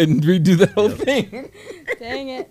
and redo the whole thing. Dang it.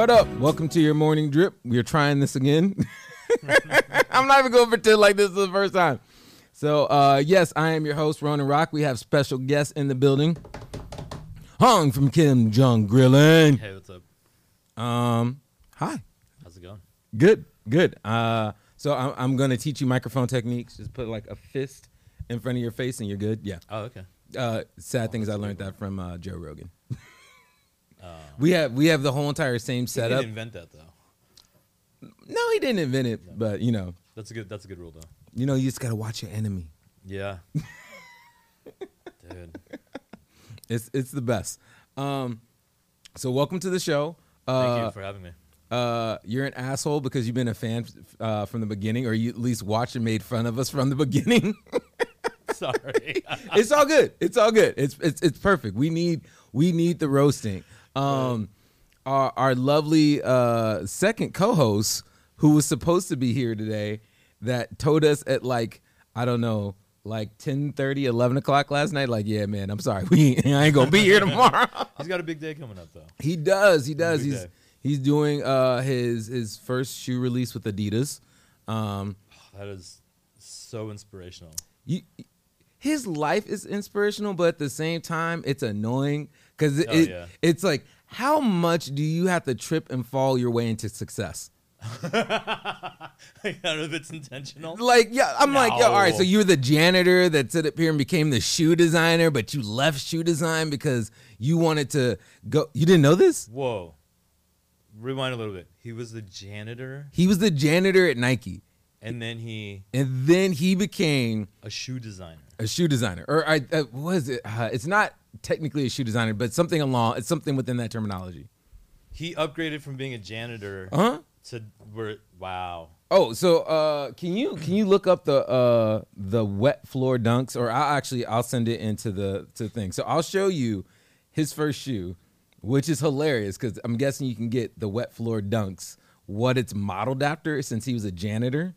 What up? Welcome to your morning drip. We're trying this again. I'm not even going to pretend like this is the first time. So, uh, yes, I am your host, Ronin Roc. We have special guests in the building. Hong from Kim Jong Grillin. Hey, what's up? Um, hi. How's it going? Good, good. Uh, so I'm, I'm going to teach you microphone techniques. Just put like a fist in front of your face and you're good. Yeah. Oh, okay. Uh, sad thing is I learned that from uh, Joe Rogan. Uh, We have we have the whole entire same he setup. didn't invent that though. No, he didn't invent it, but you know, That's a good. That's a good rule though. you know, you just gotta watch your enemy. Yeah. Dude. It's it's the best. Um, so welcome to the show. Thank Uh, you for having me. uh, you're an asshole because you've been a fan uh, from the beginning, or you at least watched and made fun of us from the beginning. Sorry. it's all good. It's all good. It's it's it's perfect. We need we need the roasting. Um, our our lovely uh second co-host who was supposed to be here today that told us at like I don't know like 10 30 11 o'clock last night like yeah man i'm sorry we i ain't gonna be here tomorrow He's got a big day coming up though. he does he does he's day. he's doing uh his his first shoe release with adidas um That is so inspirational. you, his life is inspirational, but at the same time, it's annoying because it, Oh, it- yeah. it's like, how much do you have to trip and fall your way into success? I don't know if it's intentional. Like, yeah, I'm like, yeah, all right, so you're the janitor that stood up here and became the shoe designer, but you left shoe design because you wanted to go. You didn't know this? Whoa. Rewind a little bit. He was the janitor, He was the janitor at Nike, and then he and then he became a shoe designer. a shoe designer, or I uh, what is it? Uh, it's not technically a shoe designer, but something along. It's something within that terminology. He upgraded from being a janitor Huh? to where. Wow. Oh, so uh, can you can you look up the uh, the wet floor dunks, or I'll actually I'll send it into the to the thing. So I'll show you his first shoe, which is hilarious because I'm guessing you can get the wet floor dunks what it's modeled after since he was a janitor.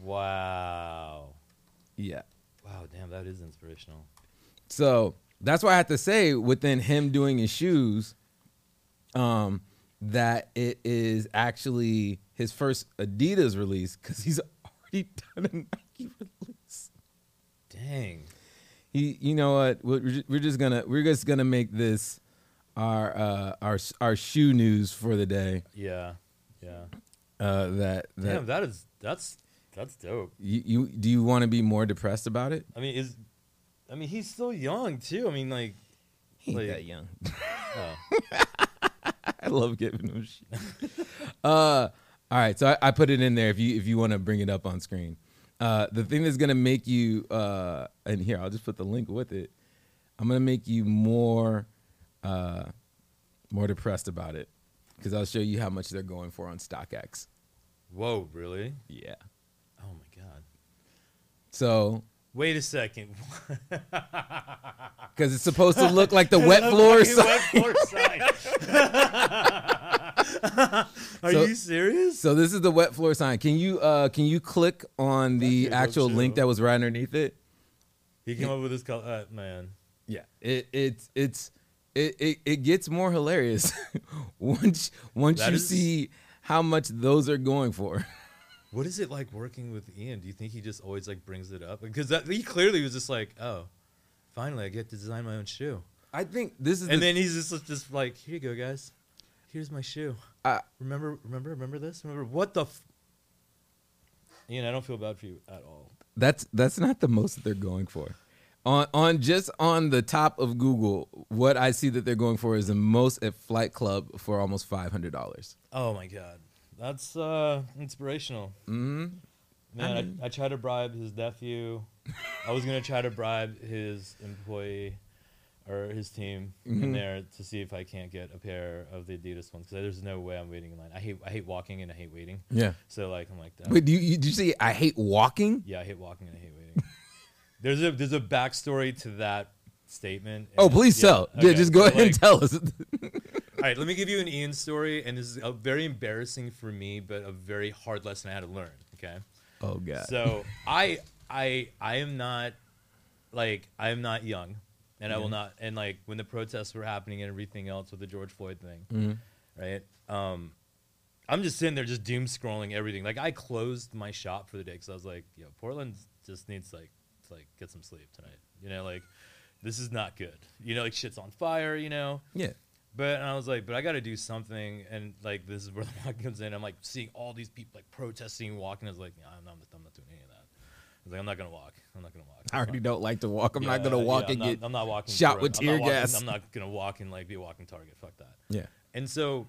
Wow. Yeah. Wow. Damn, that is inspirational. So that's why I have to say within him doing his shoes, um, that it is actually his first Adidas release because he's already done a Nike release. Dang. He, you know what? We're, we're just gonna we're just gonna make this our uh, our our shoe news for the day. Yeah. Yeah. Uh, that that Damn, that is that's that's dope. you, you do you want to be more depressed about it? I mean, is I mean he's still young too. I mean, like, He ain't Like- that young. oh, I love giving him shit. uh, all right, so I, I put it in there if you if you want to bring it up on screen. Uh, the thing that's gonna make you uh, and here I'll just put the link with it. I'm gonna make you more uh, more depressed about it because I'll show you how much they're going for on StockX. whoa, really? Yeah. Oh my god. So Wait a second. because it's supposed to look like the wet floor. Sign. wet floor. Are So- you serious? So this is the wet floor sign. Can you uh, can you click on the actual link that was right underneath it? he came up with this color, uh, man. Yeah, it it's it's it it, it gets more hilarious once once That you is- see how much those are going for. What is it like working with Ian? Do you think he just always like brings it up? Because that, he clearly was just like, oh, finally I get to design my own shoe. I think this is And the, then he's just just like, here you go, guys. Here's my shoe. I- remember, remember, remember this. Remember what the. F-? Ian, I don't feel bad for you at all. that's that's not the most that they're going for. On on just on the top of Google, what I see that they're going for is the most at Flight Club for almost five hundred dollars. Oh my god, that's uh inspirational. hmm Man, I I, mean- I, tried to bribe his nephew. I was gonna try to bribe his employee or his team Mhm. in there to see if I can't get a pair of the Adidas ones because there's no way I'm waiting in line. I hate I hate walking and I hate waiting. Yeah. So like I'm like, That. Wait, do you, you, did you say I hate walking? yeah, I hate walking and I hate waiting. there's a there's a backstory to that statement. Oh, please yeah, tell. Yeah, just go so, ahead and tell us. All right, let me give you an Ian story, and this is a very embarrassing for me, but a very hard lesson I had to learn. Okay. oh God. So I I I am not like I am not young, and I will not. And like when the protests were happening and everything else with the George Floyd thing, Mhm. right? Um, I'm just sitting there just doom scrolling everything. Like I closed my shop for the day because I was like, yo, Portland just needs like to like get some sleep tonight. You know, like this is not good. You know, like shit's on fire. You know. Yeah. But and I was like, but I got to do something, and like this is where the walking comes in. I'm like seeing all these people like protesting, and walking. I was like, I'm not, I'm not doing any of that. I was like, I'm not gonna walk. I'm not gonna walk. I already don't like to walk. I'm Yeah, not gonna yeah, walk I'm and not, get. I'm not walking. shot with tear walking- gas. I'm not gonna walk and like be a walking target. Fuck that. Yeah. And so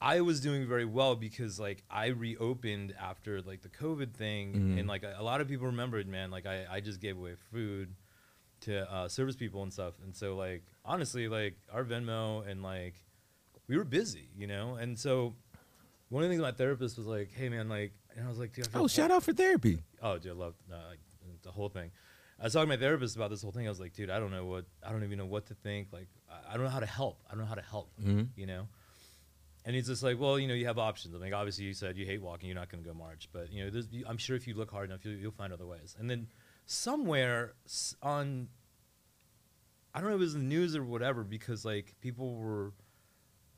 I was doing very well because like I reopened after like the COVID thing, Mhm. and like a, a lot of people remembered, man. Like I, I just gave away food to uh, service people and stuff, and so like honestly, like our Venmo and like we were busy, you know. And so one of the things my therapist was like, "Hey, man, like," and I was like, Dude, I Oh, shout out for therapy. Oh, dude, I love uh, like, the whole thing. I was talking to my therapist about this whole thing. I was like, dude, I don't know what, I don't even know what to think. Like, I, I don't know how to help. I don't know how to help, Mhm. you know? And he's just like, well, you know, you have options. I mean, obviously, you said you hate walking. You're not going to go march. But, you know, there's, you, I'm sure if you look hard enough, you'll, you'll find other ways. And then somewhere on, I don't know if it was the news or whatever, because, like, people were,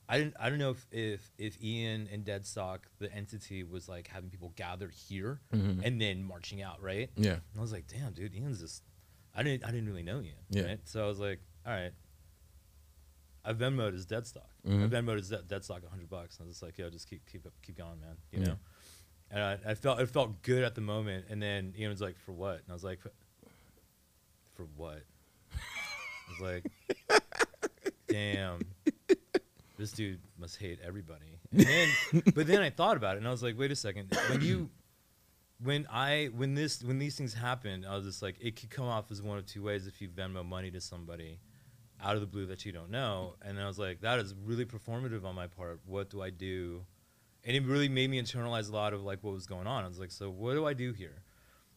I didn't. I don't know if, if if Ian and Deadstock, the entity, was like having people gather here Mhm. and then marching out, right? Yeah. And I was like, damn, dude, Ian's just. I didn't. I didn't really know Ian. Yeah. Right? So I was like, all right. I Venmoed his Deadstock. Mhm. I Venmoed his dead, Deadstock hundred bucks. I was just like, yo, just keep keep keep going, man. You Yeah. know. And I, I felt it felt good at the moment, and then Ian was like, for what? And I was like, for, what? I was like, damn this dude must hate everybody. Then, but then I thought about it, and I was like, wait a second. When you, when I, when this, when these things happen, I was just like, it could come off as one of two ways if you Venmo money to somebody out of the blue that you don't know, and I was like, that is really performative on my part. What do I do? And it really made me internalize a lot of like what was going on. I was like, so what do I do here?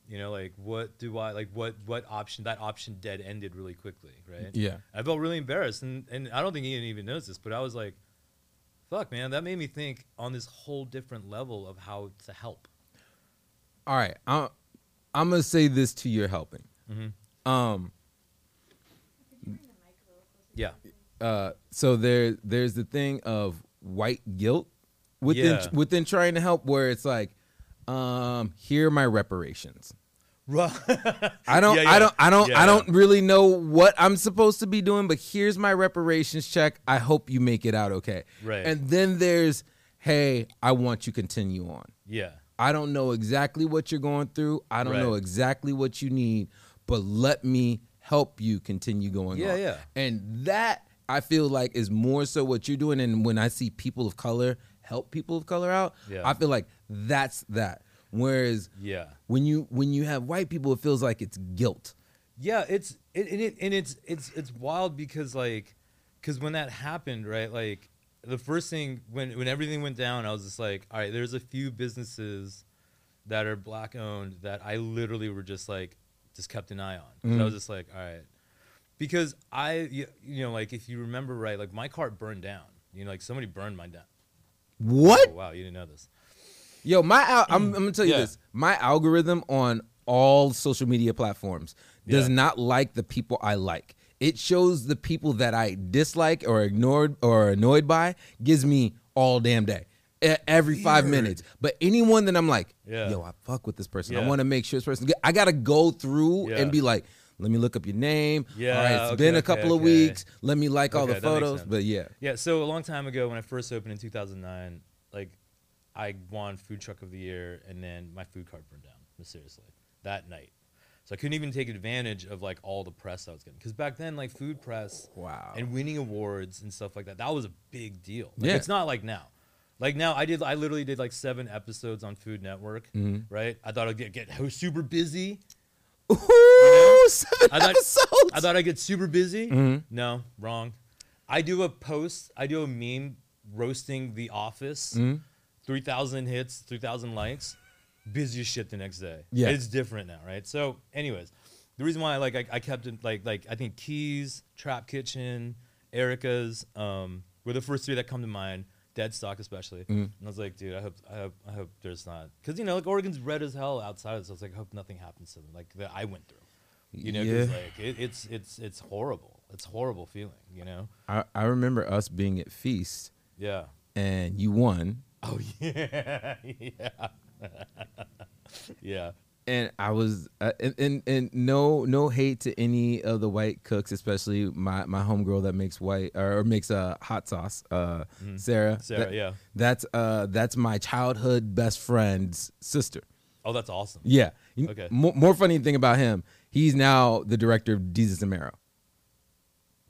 You know, like what do I like? What what option? That option dead ended really quickly, right? Yeah. I felt really embarrassed, and, and I don't think Ian even knows this, but I was like, "Fuck, man!" That made me think on this whole different level of how to help. All right. I'm, I'm gonna say this to your helping. Mm-hmm. Um. Yeah, Uh. So there, there's the thing of white guilt within Yeah. within trying to help, where it's like, um, here are my reparations. right. I don't, Yeah, I yeah. don't, I don't, Yeah. I don't really know what I'm supposed to be doing, but here's my reparations check. I hope you make it out okay. Right. And then there's, hey, I want you continue on. yeah, I don't know exactly what you're going through. I don't Right. know exactly what you need, but let me help you continue going Yeah, on. yeah. And that I feel like is more so what you're doing. And when I see people of color help people of color out, Yeah. I feel like that's that. Whereas yeah, when you when you have white people, it feels like it's guilt. yeah. It's it, and it and it's it's it's wild because like, because when that happened, right? Like the first thing when when everything went down, I was just like, all right, there's a few businesses that are black owned that I literally were just like just kept an eye on. I Mhm. was just like, all right, because I you, know like if you remember right, like my cart burned down. You know, like somebody burned mine down. What? Oh, wow, you didn't know this. Yo, my al- I'm, hmm. I'm gonna tell you Yeah. this. My algorithm on all social media platforms does Yeah. not like the people I like. It shows the people that I dislike or ignored or annoyed by. Gives me all damn day, every five Weird. minutes. But anyone that I'm like, Yeah. yo, I fuck with this person. I want to make sure this person. I gotta go through Yeah. and be like, Let me look up your name. Yeah, All right, it's okay, been a okay, couple of okay. weeks. Let me like all the photos. But yeah. Yeah, so a long time ago when I first opened in 2009, like I won food truck of the year and then my food cart burned down mysteriously that night. So I couldn't even take advantage of like all the press I was getting cuz back then like food press Wow. and winning awards and stuff like that that was a big deal. Like, Yeah. it's not like now. Like now I did I literally did like 7 episodes on Food Network, Mhm. right? I thought I'd get, get super busy. Ooh, seven I thought- episodes. I thought I'd get super busy. Mhm. No, wrong. I do a post, I do a meme roasting The Office. Mhm. 3,000 hits, 3,000 likes. Busy as shit the next day. Yeah. It's different now, right? So, anyways, the reason why like I, I kept it like like I think Keys, Trap Kitchen, Erica's um, were the first three that come to mind. Dead stock especially. Mhm. And I was like, dude, I hope I hope I hope there's not because you know like Oregon's red as hell outside. So I was like, I hope nothing happens to them like that I went through. You know, 'cause, Yeah. like it, it's it's it's horrible. It's horrible feeling. You know. I, I remember us being at Feast Yeah. and you won. Oh yeah, yeah, yeah. And I was uh, and, and and no no hate to any of the white cooks, especially my my homegirl that makes white or, makes a uh, hot sauce, uh, Sarah. Mm-hmm. Sarah, That- yeah. That's uh that's my childhood best friend's sister. Oh, that's awesome. Yeah. Okay. More, more funny thing about him, he's now the director of Desus and Mero.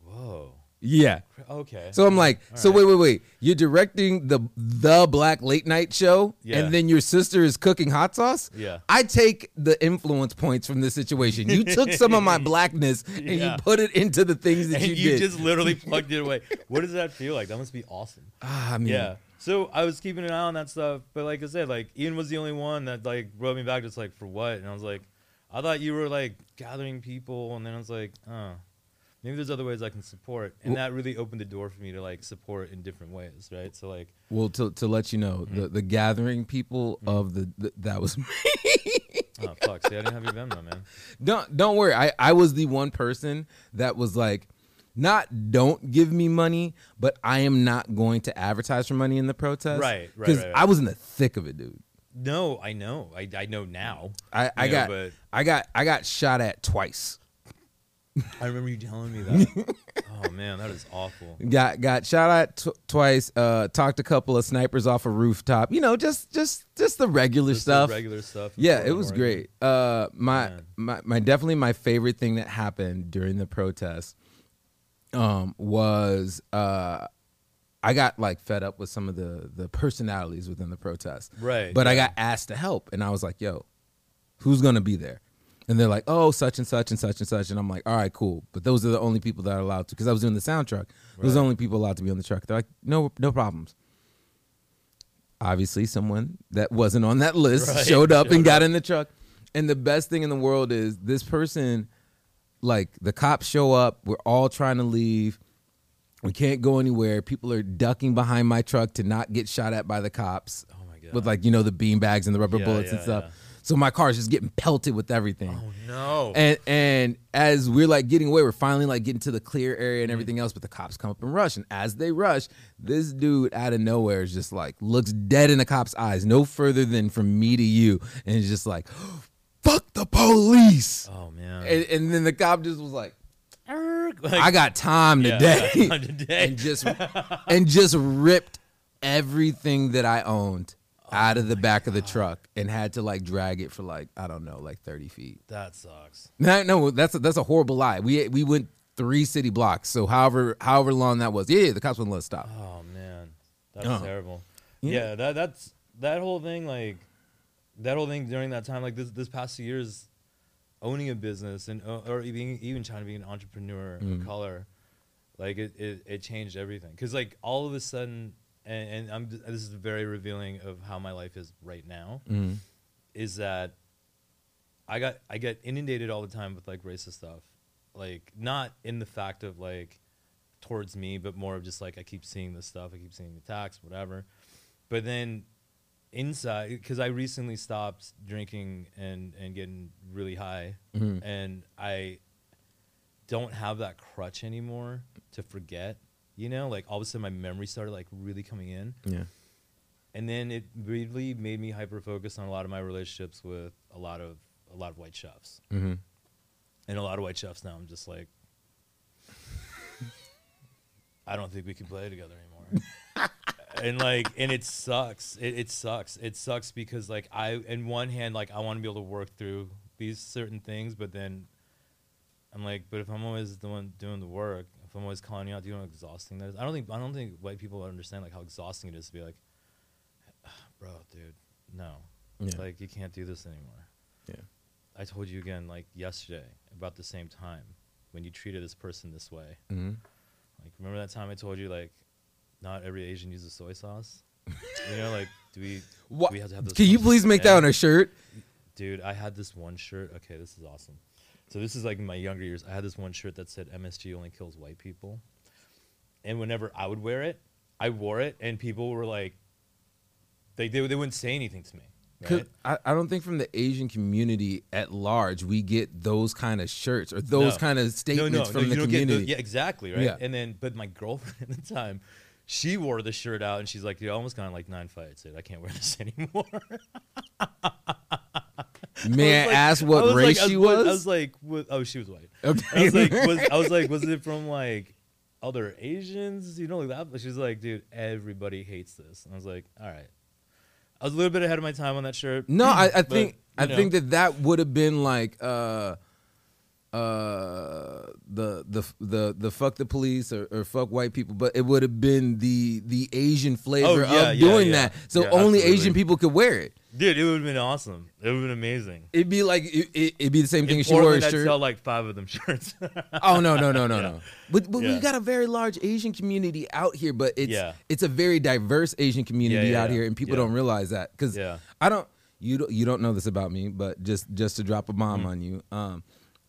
Whoa. Yeah. Okay. So I'm like, All so right. wait, wait, wait. You're directing the the black late night show, Yeah. and then your sister is cooking hot sauce. Yeah. I take the influence points from this situation. You took some of my blackness and Yeah. you put it into the things that you and you, you, did. just literally plugged it away. What does that feel like? That must be awesome. ah, I mean, Yeah. So I was keeping an eye on that stuff, but like I said, like Ian was the only one that like wrote me back, just like for what? And I was like, I thought you were like gathering people, and then I was like, oh, maybe there's other ways I can support, and Well- that really opened the door for me to like support in different ways, right? So like, Well, to to let you know, Mm-hmm. the the gathering people of the, the that was me. oh fuck, see, I didn't have your Venmo, man. don't don't worry. I I was the one person that was like, not don't give me money, but I am not going to advertise for money in the protest. Right, right, Because right, right. I was in the thick of it, dude. No, I know, I, I know now. I, I know, got but- I got I got shot at twice. I remember you telling me that. oh man, that is awful. Got got shot at t- twice. Uh, talked a couple of snipers off a rooftop. You know, just just just the regular Just the stuff. regular stuff. yeah, it was great. Uh, my, Man. my my definitely my favorite thing that happened during the protest um, was uh, I got like fed up with some of the the personalities within the protest. Right, But I got asked to help, and I was like, "Yo, who's gonna be there?" And they're like, "Oh, such and such and such and such," and I'm like, "All right, cool." But those are the only people that are allowed to, because I was doing the sound truck. Those are the only people allowed to be on the truck. They're like, "No, no problems." Obviously, someone that wasn't on that list Right, showed up and got up. in the truck. And the best thing in the world is this person, like the cops show up. We're all trying to leave. We can't go anywhere. People are ducking behind my truck to not get shot at by the cops Oh my god. with like you know the bean bags and the rubber Yeah, bullets and stuff. yeah. So my car's just getting pelted with everything. Oh no. And and as we're like getting away, we're finally like getting to the clear area Mm-hmm. and everything else, but the cops come up and rush. And as they rush, this dude out of nowhere is just like looks dead in the cop's eyes, no further than from me to you, and is just like, "Fuck the police!" oh man. And, and then the cop just was like, like- "I got time today," I got time today. and just and just ripped everything that I owned out of the back of the truck and had to like drag it for like I don't know, like thirty feet. that sucks. No, no, that's a, that's a horrible lie. We we went three city blocks, so however however long that was. Yeah, the cops wouldn't let us stop. Oh man, that's Oh. terrible. Yeah. Yeah. that that's that whole thing. Like that whole thing during that time. Like this this past few years, owning a business and uh, or even even trying to be an entrepreneur Mm. of color, like it, it it changed everything. Cause like all of a sudden, and, and I'm this is very revealing of how my life is right now. Mhm. is that I got I get inundated all the time with like racist stuff. Like not in the fact of like towards me, but more of just like I keep seeing this stuff, I keep seeing the attacks, whatever. But then inside because I recently stopped drinking and and getting really high Mhm. and I don't have that crutch anymore to forget. You know, like all of a sudden my memory started like really coming in Yeah. and then it really made me hyper focused on a lot of my relationships with a lot of a lot of white chefs hmm and a lot of white chefs now. I'm just like, I don't think we can play together anymore. and like, and it sucks. It, it sucks. It sucks because like I, in one hand, like I want to be able to work through these certain things, but then I'm like, but if I'm always the one doing the work, I'm always calling you out, do you know how exhausting that is? I don't think I don't think white people understand like how exhausting it is to be like, bro, dude, no, Yeah. like you can't do this anymore. Yeah. I told you again, like yesterday, about the same time when you treated this person this way. hmm Like, remember that time I told you like, not every Asian uses soy sauce. you know, like, do we? What? do we have to have those Can you please make that on a shirt? Dude, I had this one shirt. Okay, this is awesome. So this is like in my younger years. I had this one shirt that said MSG only kills white people. And whenever I would wear it, I wore it, and people were like, they they, they wouldn't say anything to me. Right? I, I don't think from the Asian community at large we get those kind of shirts or those No. kind of statements from you the community. the- yeah, exactly, right? Yeah. And then, but my girlfriend at the time, she wore the shirt out, and she's like, "Dude, I almost got in like nine fights. Dude, I can't wear this anymore." May I, like- ask I what was race like, she was? was, I was like, what, "Oh, she was white." okay. I was like, was, I was like, was it from like other Asians? You know, like that. But she's like, dude, everybody hates this. And I was like, all right. I was a little bit ahead of my time on that shirt. no, I, I think you I know. think that that would have been like uh uh the the the the fuck the police or, or fuck white people, but it would have been the the Asian flavor Oh, yeah, of yeah, doing yeah. that. So Yeah, only absolutely. Asian people could wear it. dude, it would have been awesome. It would have been amazing. It'd be like it, it, it'd be the same thing In if she wore a Portland, I'd shirt. sell like five of them shirts. Oh no no no no Yeah. no! But but we Yeah. got a very large Asian community out here, but it's Yeah. it's a very diverse Asian community yeah, out yeah. here, and people Yeah. don't realize that because Yeah. I don't you don't you don't know this about me, but just just to drop a bomb Mm-hmm. on you, um,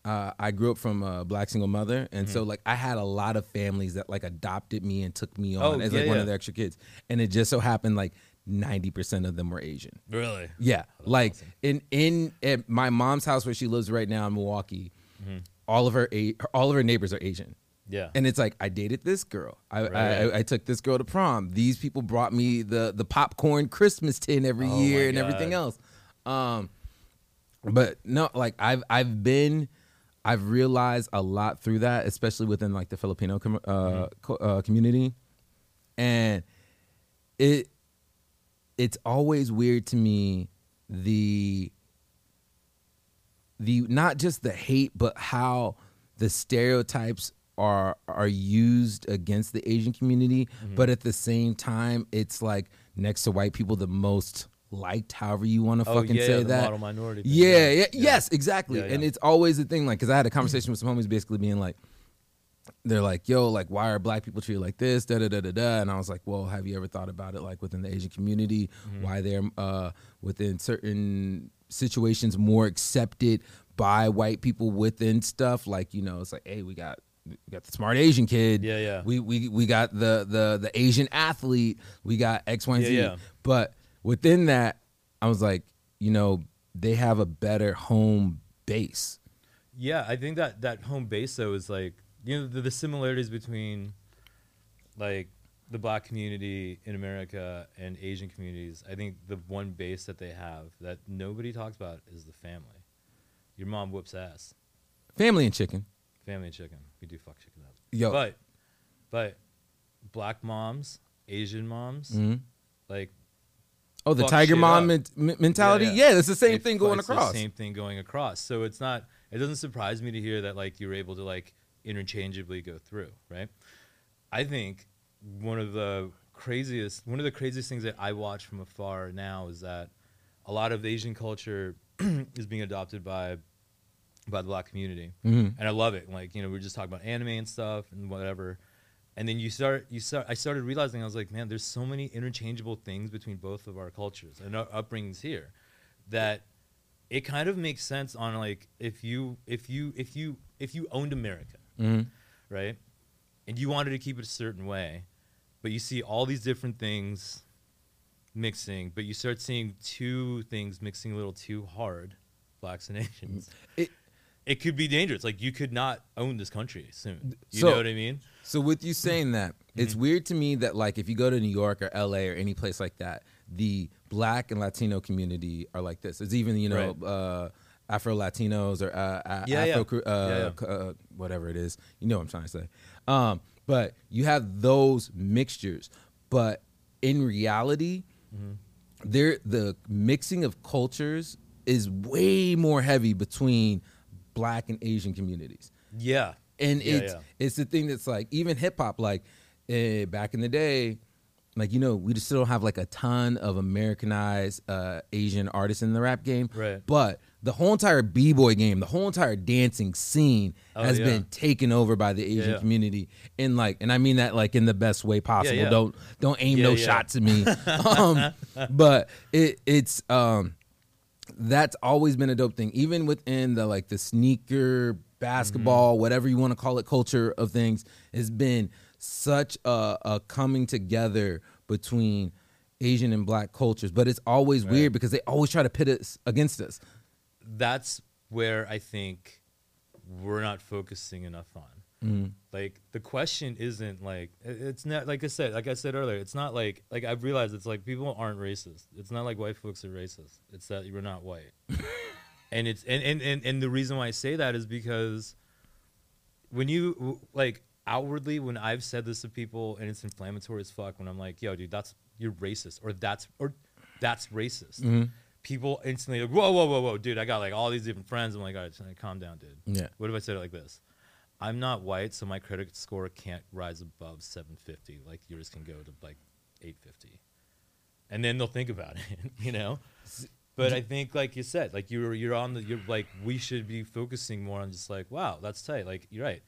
uh, I grew up from a black single mother, and so like I had a lot of families that like adopted me and took me on Mm-hmm. Oh, as yeah, like one yeah. of their extra kids, and it just so happened like ninety percent of them were Asian. really? Yeah, like awesome. in in at my mom's house where she lives right now in Milwaukee, Mm-hmm. all of her a- all of her neighbors are Asian. Yeah. And it's like I dated this girl. I, Right. I I took this girl to prom. These people brought me the the popcorn Christmas tin every Oh year and everything else. Um, but no, like I've I've been. I've realized a lot through that, especially within like the Filipino com- uh, Mm-hmm. co- uh, community, and it it's always weird to me the the not just the hate but how the stereotypes are are used against the Asian community Mm-hmm. but at the same time it's like next to white people the most liked however you want to Oh, fucking yeah, say the that model minority thing, yeah, yeah. yeah, yes exactly Yeah, and it's always a thing like because I had a conversation with some homies basically being like they're like, yo, like, why are black people treated like this? Da da da da da. And I was like, well, have you ever thought about it, like within the Asian community, Mm-hmm. why they're uh, within certain situations more accepted by white people within stuff? Like, you know, it's like, hey, we got we got the smart Asian kid. Yeah, yeah. We we we got the the the Asian athlete. We got X, Y, and Yeah, Z. yeah. But within that, I was like, you know, they have a better home base. Yeah, I think that that home base though is like you know the, the similarities between like the black community in America and Asian communities. I think the one base that they have that nobody talks about is the family. Your mom whoops ass. Family and chicken. Family and chicken. We do fuck chicken up. Yo. But but black moms, Asian moms, Mhm. like Oh, the tiger mom men- men- mentality. Yeah, Yeah, yeah. it's the same It- thing going it's the across. same thing going across. So it's not. It doesn't surprise me to hear that like you're able to like interchangeably go through. Right. I think one of the craziest one of the craziest things that I watch from afar now is that a lot of Asian culture is being adopted by by the black community, Mhm. and I love it. Like you know, we are just talking about anime and stuff and whatever. And then you start, you start. I started realizing I was like, man, there's so many interchangeable things between both of our cultures and our upbringings here, that it kind of makes sense on like if you if you if you if you owned America, Mhm. right, and you wanted to keep it a certain way, but you see all these different things mixing, but you start seeing two things mixing a little too hard, blacks and Asians. It- It could be dangerous. Like you could not own this country soon. You So- know what I mean? So with you saying that, it's Mm-hmm. weird to me that like if you go to New York or LA or any place like that, the black and Latino community are like this. It's even you know Right. uh, Afro Latinos or uh, Yeah, yeah. Uh, Yeah, yeah. uh, whatever it is. You know what I'm trying to say. Um, but you have those mixtures, but in reality, Mm-hmm. there the mixing of cultures is way more heavy between black and Asian communities Yeah. And Yeah, it's yeah. it's the thing that's like even hip hop like eh, back in the day like you know we just still don't have like a ton of americanized uh asian artists in the rap game Right. but the whole entire b-boy game the whole entire dancing scene Oh, has yeah. been taken over by the asian yeah. community and like and i mean that like in the best way possible yeah. don't don't aim no shots at me um but it it's um that's always been a dope thing even within the like the sneaker basketball Mm-hmm. whatever you want to call it culture of things has been such a, a coming together between asian and black cultures but it's always weird because they always try to pit us against us That's where I think we're not focusing enough on. Mm-hmm. Like the question isn't like it's not like I said like I said earlier it's not like like I've realized it's like people aren't racist. It's not like white folks are racist. It's that you're not white. and it's and, and and and the reason why I say that is because when you like outwardly when I've said this to people and it's inflammatory as fuck when I'm like, yo, dude, that's you're racist or that's or that's racist. Mm-hmm. People instantly like, whoa, whoa, whoa, whoa, dude, I got like all these different friends. I'm like, all right, calm down, dude. Yeah. What if I said it like this? I'm not white, so my credit score can't rise above 750. Like yours can go to like 850, and then they'll think about it, you know. But I think, like you said, like you're you're on the you're like we should be focusing more on just like wow, that's tight. Like you're right,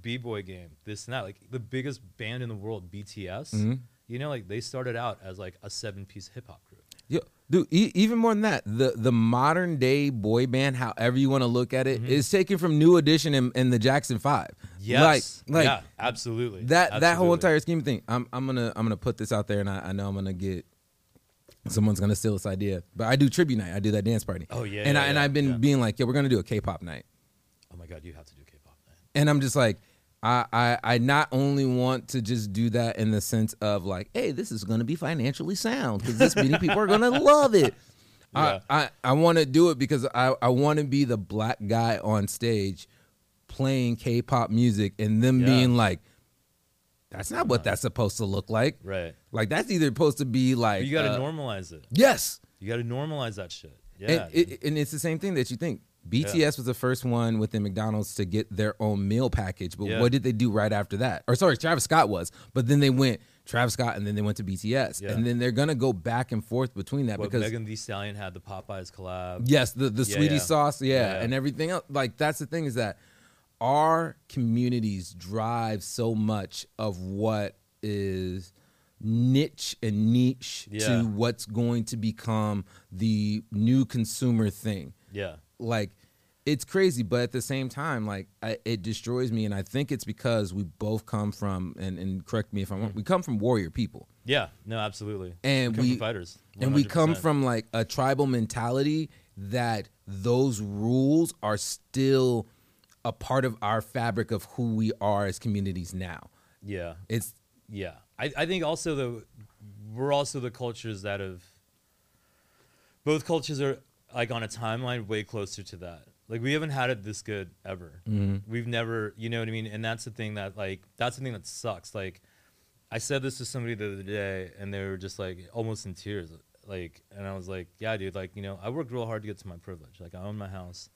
b boy game, this and that. Like the biggest band in the world, BTS. Mhm. You know, like they started out as like a seven piece hip hop group. Yeah, dude, e- even more than that, the the modern day boy band, however you want to look at it, is taken from New Edition and, and the Jackson Five. Yes, like like yeah, absolutely. that that whole entire scheme thing. I'm I'm gonna I'm gonna put this out there, and I, I know I'm gonna get someone's gonna steal this idea, but I do tribute night. I do that dance party. Oh, yeah, and yeah, I and yeah, I've been yeah. being like, yeah, we're gonna do a K-pop night, Oh my god, you have to do K-pop night. and I'm just like. I, I, I not only want to just do that in the sense of like, hey, this is to be financially sound because this many people are to love it. I, I, I want to do it because I, I want to be the black guy on stage playing K-pop music and them being like, that's not what that's supposed to look like. Right. Like that's either supposed to be like, But you got to uh, normalize it. yes, You got to normalize that shit. Yeah. and, it, and it's the same thing that you think. BTS was the first one within McDonald's to get their own meal package, but Yeah. what did they do right after that? Or sorry, Travis Scott was, but then they went Travis Scott and then they went to BTS, Yeah. and then they're gonna go back and forth between that what because Megan Thee Stallion had the Popeyes collab. Yes, the the Yeah, sweetie yeah. sauce, yeah, Yeah. and everything else. Like that's the thing is that our communities drive so much of what is niche and niche Yeah. to what's going to become the new consumer thing. Yeah. Like it's crazy, but at the same time, like I, it destroys me, and I think it's because we both come from and, and correct me if I'm wrong. We come from warrior people Yeah. No, absolutely. And we- from fighters. and we come from like a tribal mentality that those rules are still a part of our fabric of who we are as communities now. Yeah. It's Yeah. I, I think also the we're also the cultures that have both cultures are like on a timeline way closer to that. Like we haven't had it this good ever. Mm-hmm. We've never, you know what I mean? And that's the thing that like that's the thing that sucks. Like I said this to somebody the other day and they were just like almost in tears. Like and I was like, Yeah, dude, like, you know, I worked real hard to get to my privilege. Like I own my house.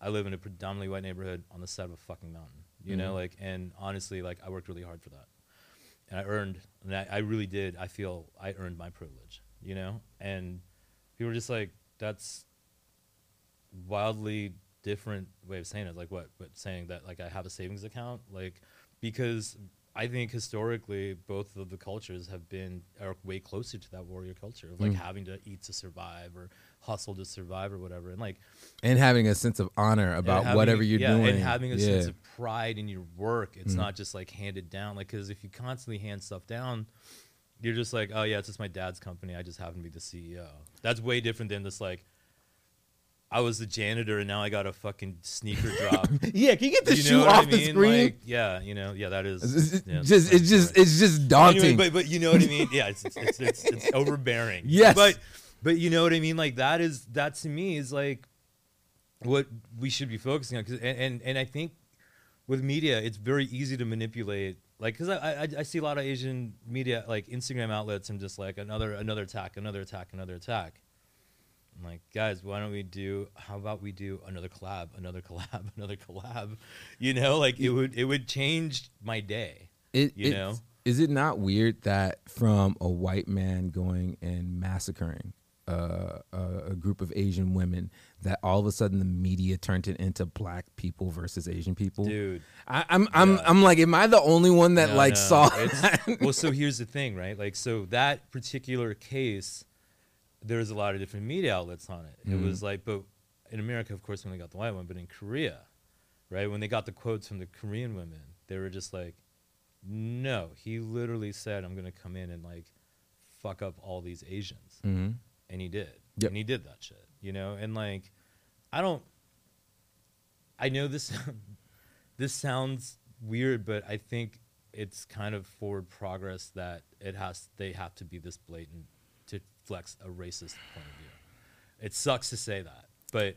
I live in a predominantly white neighborhood on the side of a fucking mountain. You know, mm-hmm. like and honestly, like I worked really hard for that and I earned, and I, I really did. I feel I earned my privilege, you know. And people were just like, "That's wildly different way of saying it." Like what? But saying that like I have a savings account, like because I think historically both of the cultures have been are way closer to that warrior culture of like mm. having to eat to survive or hustle to survive or whatever, and like and having a sense of honor about whatever you're yeah, doing and having a yeah. sense of pride in your work. It's Mm. not just like handed down. Like, because if you constantly hand stuff down, you're just like, oh yeah, it's just my dad's company. I just happen to be the CEO. That's way different than this like. I was the janitor and now I got a fucking sneaker drop. yeah, can you get the You shoe off I the screen? Like, yeah, you know, yeah, that is. It's- it's yeah, just it's just right. it's just daunting. Anyway, but but you know what I mean? Yeah, it's it's it's, it's, it's overbearing. Yes. But but you know what I mean? Like that is that to me is like what we should be focusing on. 'cause- and, and and I think with media, it's very easy to manipulate. Like, because I, I I see a lot of Asian media, like Instagram outlets, and just like another another attack, another attack, another attack. I'm like, guys, why don't we do? How about we do another collab, another collab, another collab? You know, like it would it would change my day. It, You know? is it not weird that from a white man going and massacring uh, a, a group of Asian women, that all of a sudden the media turned it into black people versus Asian people? Dude, I, I'm I'm Yeah. I'm like, am I the only one that No, like no, saw? that? well, so here's the thing, right? Like, so that particular case, there's a lot of different media outlets on it. It Mhm. was like, but in America, of course, when they got the white one, but in Korea, right, when they got the quotes from the Korean women, they were just like, no, he literally said, I'm gonna come in and like fuck up all these Asians, Mhm. And he did, Yep. and he did that shit, you know, and like, I don't, I know this, this sounds weird, but I think it's kind of forward progress that it has they have to be this blatant to flex a racist point of view. It sucks to say that, but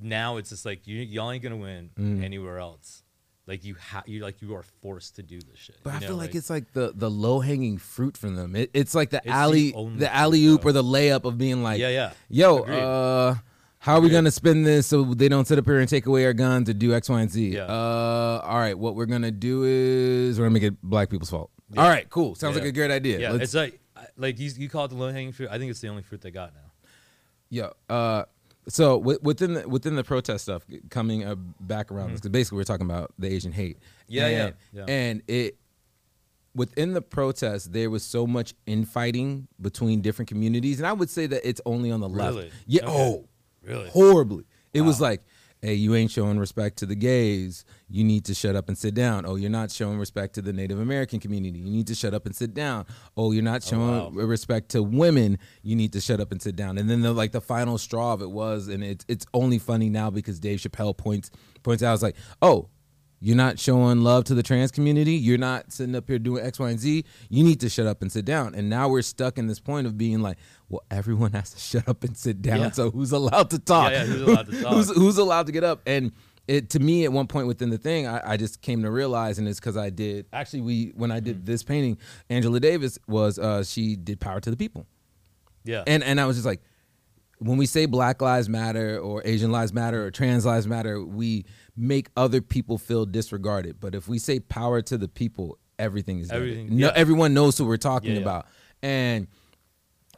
now it's just like you y'all ain't gonna win Mm. anywhere else. Like you ha- you like you are forced to do this shit. But you I know, feel like, it's like the the low hanging fruit from them. It, it's like the the alley only the alley oop or the layup of being like, yeah yeah yo, Agreed. uh, how are we gonna spin this so they don't sit up here and take away our guns or do X, Y, and Z? Yeah. Uh, all right, what we're gonna do is we're gonna make it black people's fault. Yeah. All right, cool. Sounds Yeah. like a great idea. yeah. Let's- It's like like you you call it the low hanging fruit. I think it's the only fruit they got now. Yeah. Uh, so wi- within the, within the protest stuff, coming uh, back around because basically we're talking about the Asian hate. Mm-hmm. Yeah, yeah, and, yeah. And it within the protest, there was so much infighting between different communities, and I would say that it's only on the Really? left. Yeah. Okay. Oh, Really? horribly. It was like, hey, you ain't showing respect to the gays. You need to shut up and sit down. Oh, you're not showing respect to the Native American community. You need to shut up and sit down. Oh, you're not oh, showing wow. respect to women. You need to shut up and sit down. And then the like the final straw of it was, and it's it's only funny now because Dave Chappelle points points out, it's like, oh. You're not showing love to the trans community. You're not sitting up here doing X, Y, and Z. You need to shut up and sit down. And now we're stuck in this point of being like, well, everyone has to shut up and sit down. Yeah. So who's allowed to talk? Yeah, yeah, who's allowed to talk? who's, who's allowed to get up? And it to me at one point within the thing, I, I just came to realize, and it's because I did actually we when I did this painting, Angela Davis was uh, she did Power to the People, Yeah. and and I was just like, when we say Black Lives Matter or Asian Lives Matter or Trans Lives Matter, we make other people feel disregarded. But if we say Power to the People, everything is everything. No, yeah. everyone knows who we're talking yeah. about, and.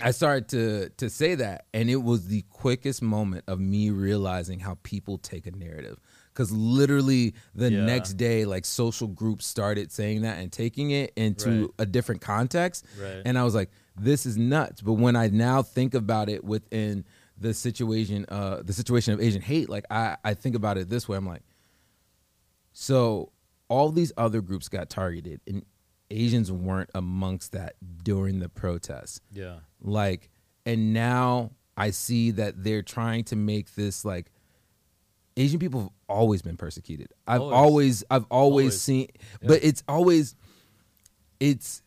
I started to to say that, and it was the quickest moment of me realizing how people take a narrative. Because literally the Yeah. next day, like social groups started saying that and taking it into Right. a different context, Right. and I was like, "This is nuts." But when I now think about it within the situation, uh, the situation of Asian hate, like I I think about it this way. I'm like, so all these other groups got targeted, and Asians weren't amongst that during the protests yeah. like and now i see that they're trying to make this like asian people have always been persecuted i've Always. always, i've always, Always. seen Yeah. but it's always it's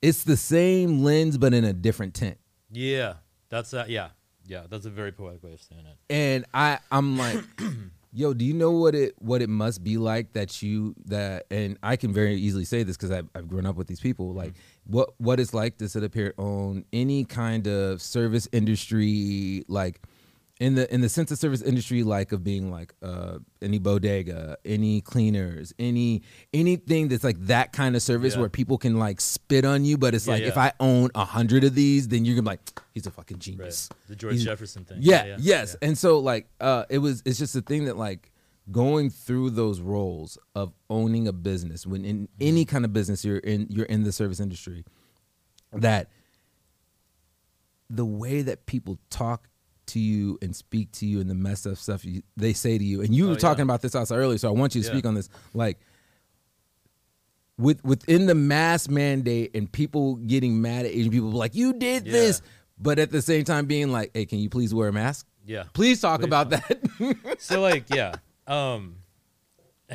it's the same lens but in a different tint Yeah. That's that. Yeah. Yeah. That's a very poetic way of saying it. and i i'm like yo do you know what it what it must be like that you that and i can very easily say this because I've, I've grown up with these people like mm-hmm. what what it's like to sit up here on any kind of service industry like in the in the sense of service industry like of being like uh any bodega any cleaners any anything that's like that kind of service Yeah. where people can like spit on you but it's Yeah, like yeah. if i own a hundred of these then you're gonna be like he's a fucking Right. genius The George He's- Jefferson thing. yeah, yes. And so like uh it was it's just a thing that like going through those roles of owning a business when in Mm-hmm. any kind of business you're in you're in the service industry that the way that people talk to you and speak to you and the messed up stuff you, they say to you and you Oh, were yeah. talking about this also earlier so I want you to Yeah. speak on this like with within the mass mandate and people getting mad at Asian people like you did Yeah. this but at the same time being like hey can you please wear a mask Yeah. Please talk Please about that. So like, yeah. Um.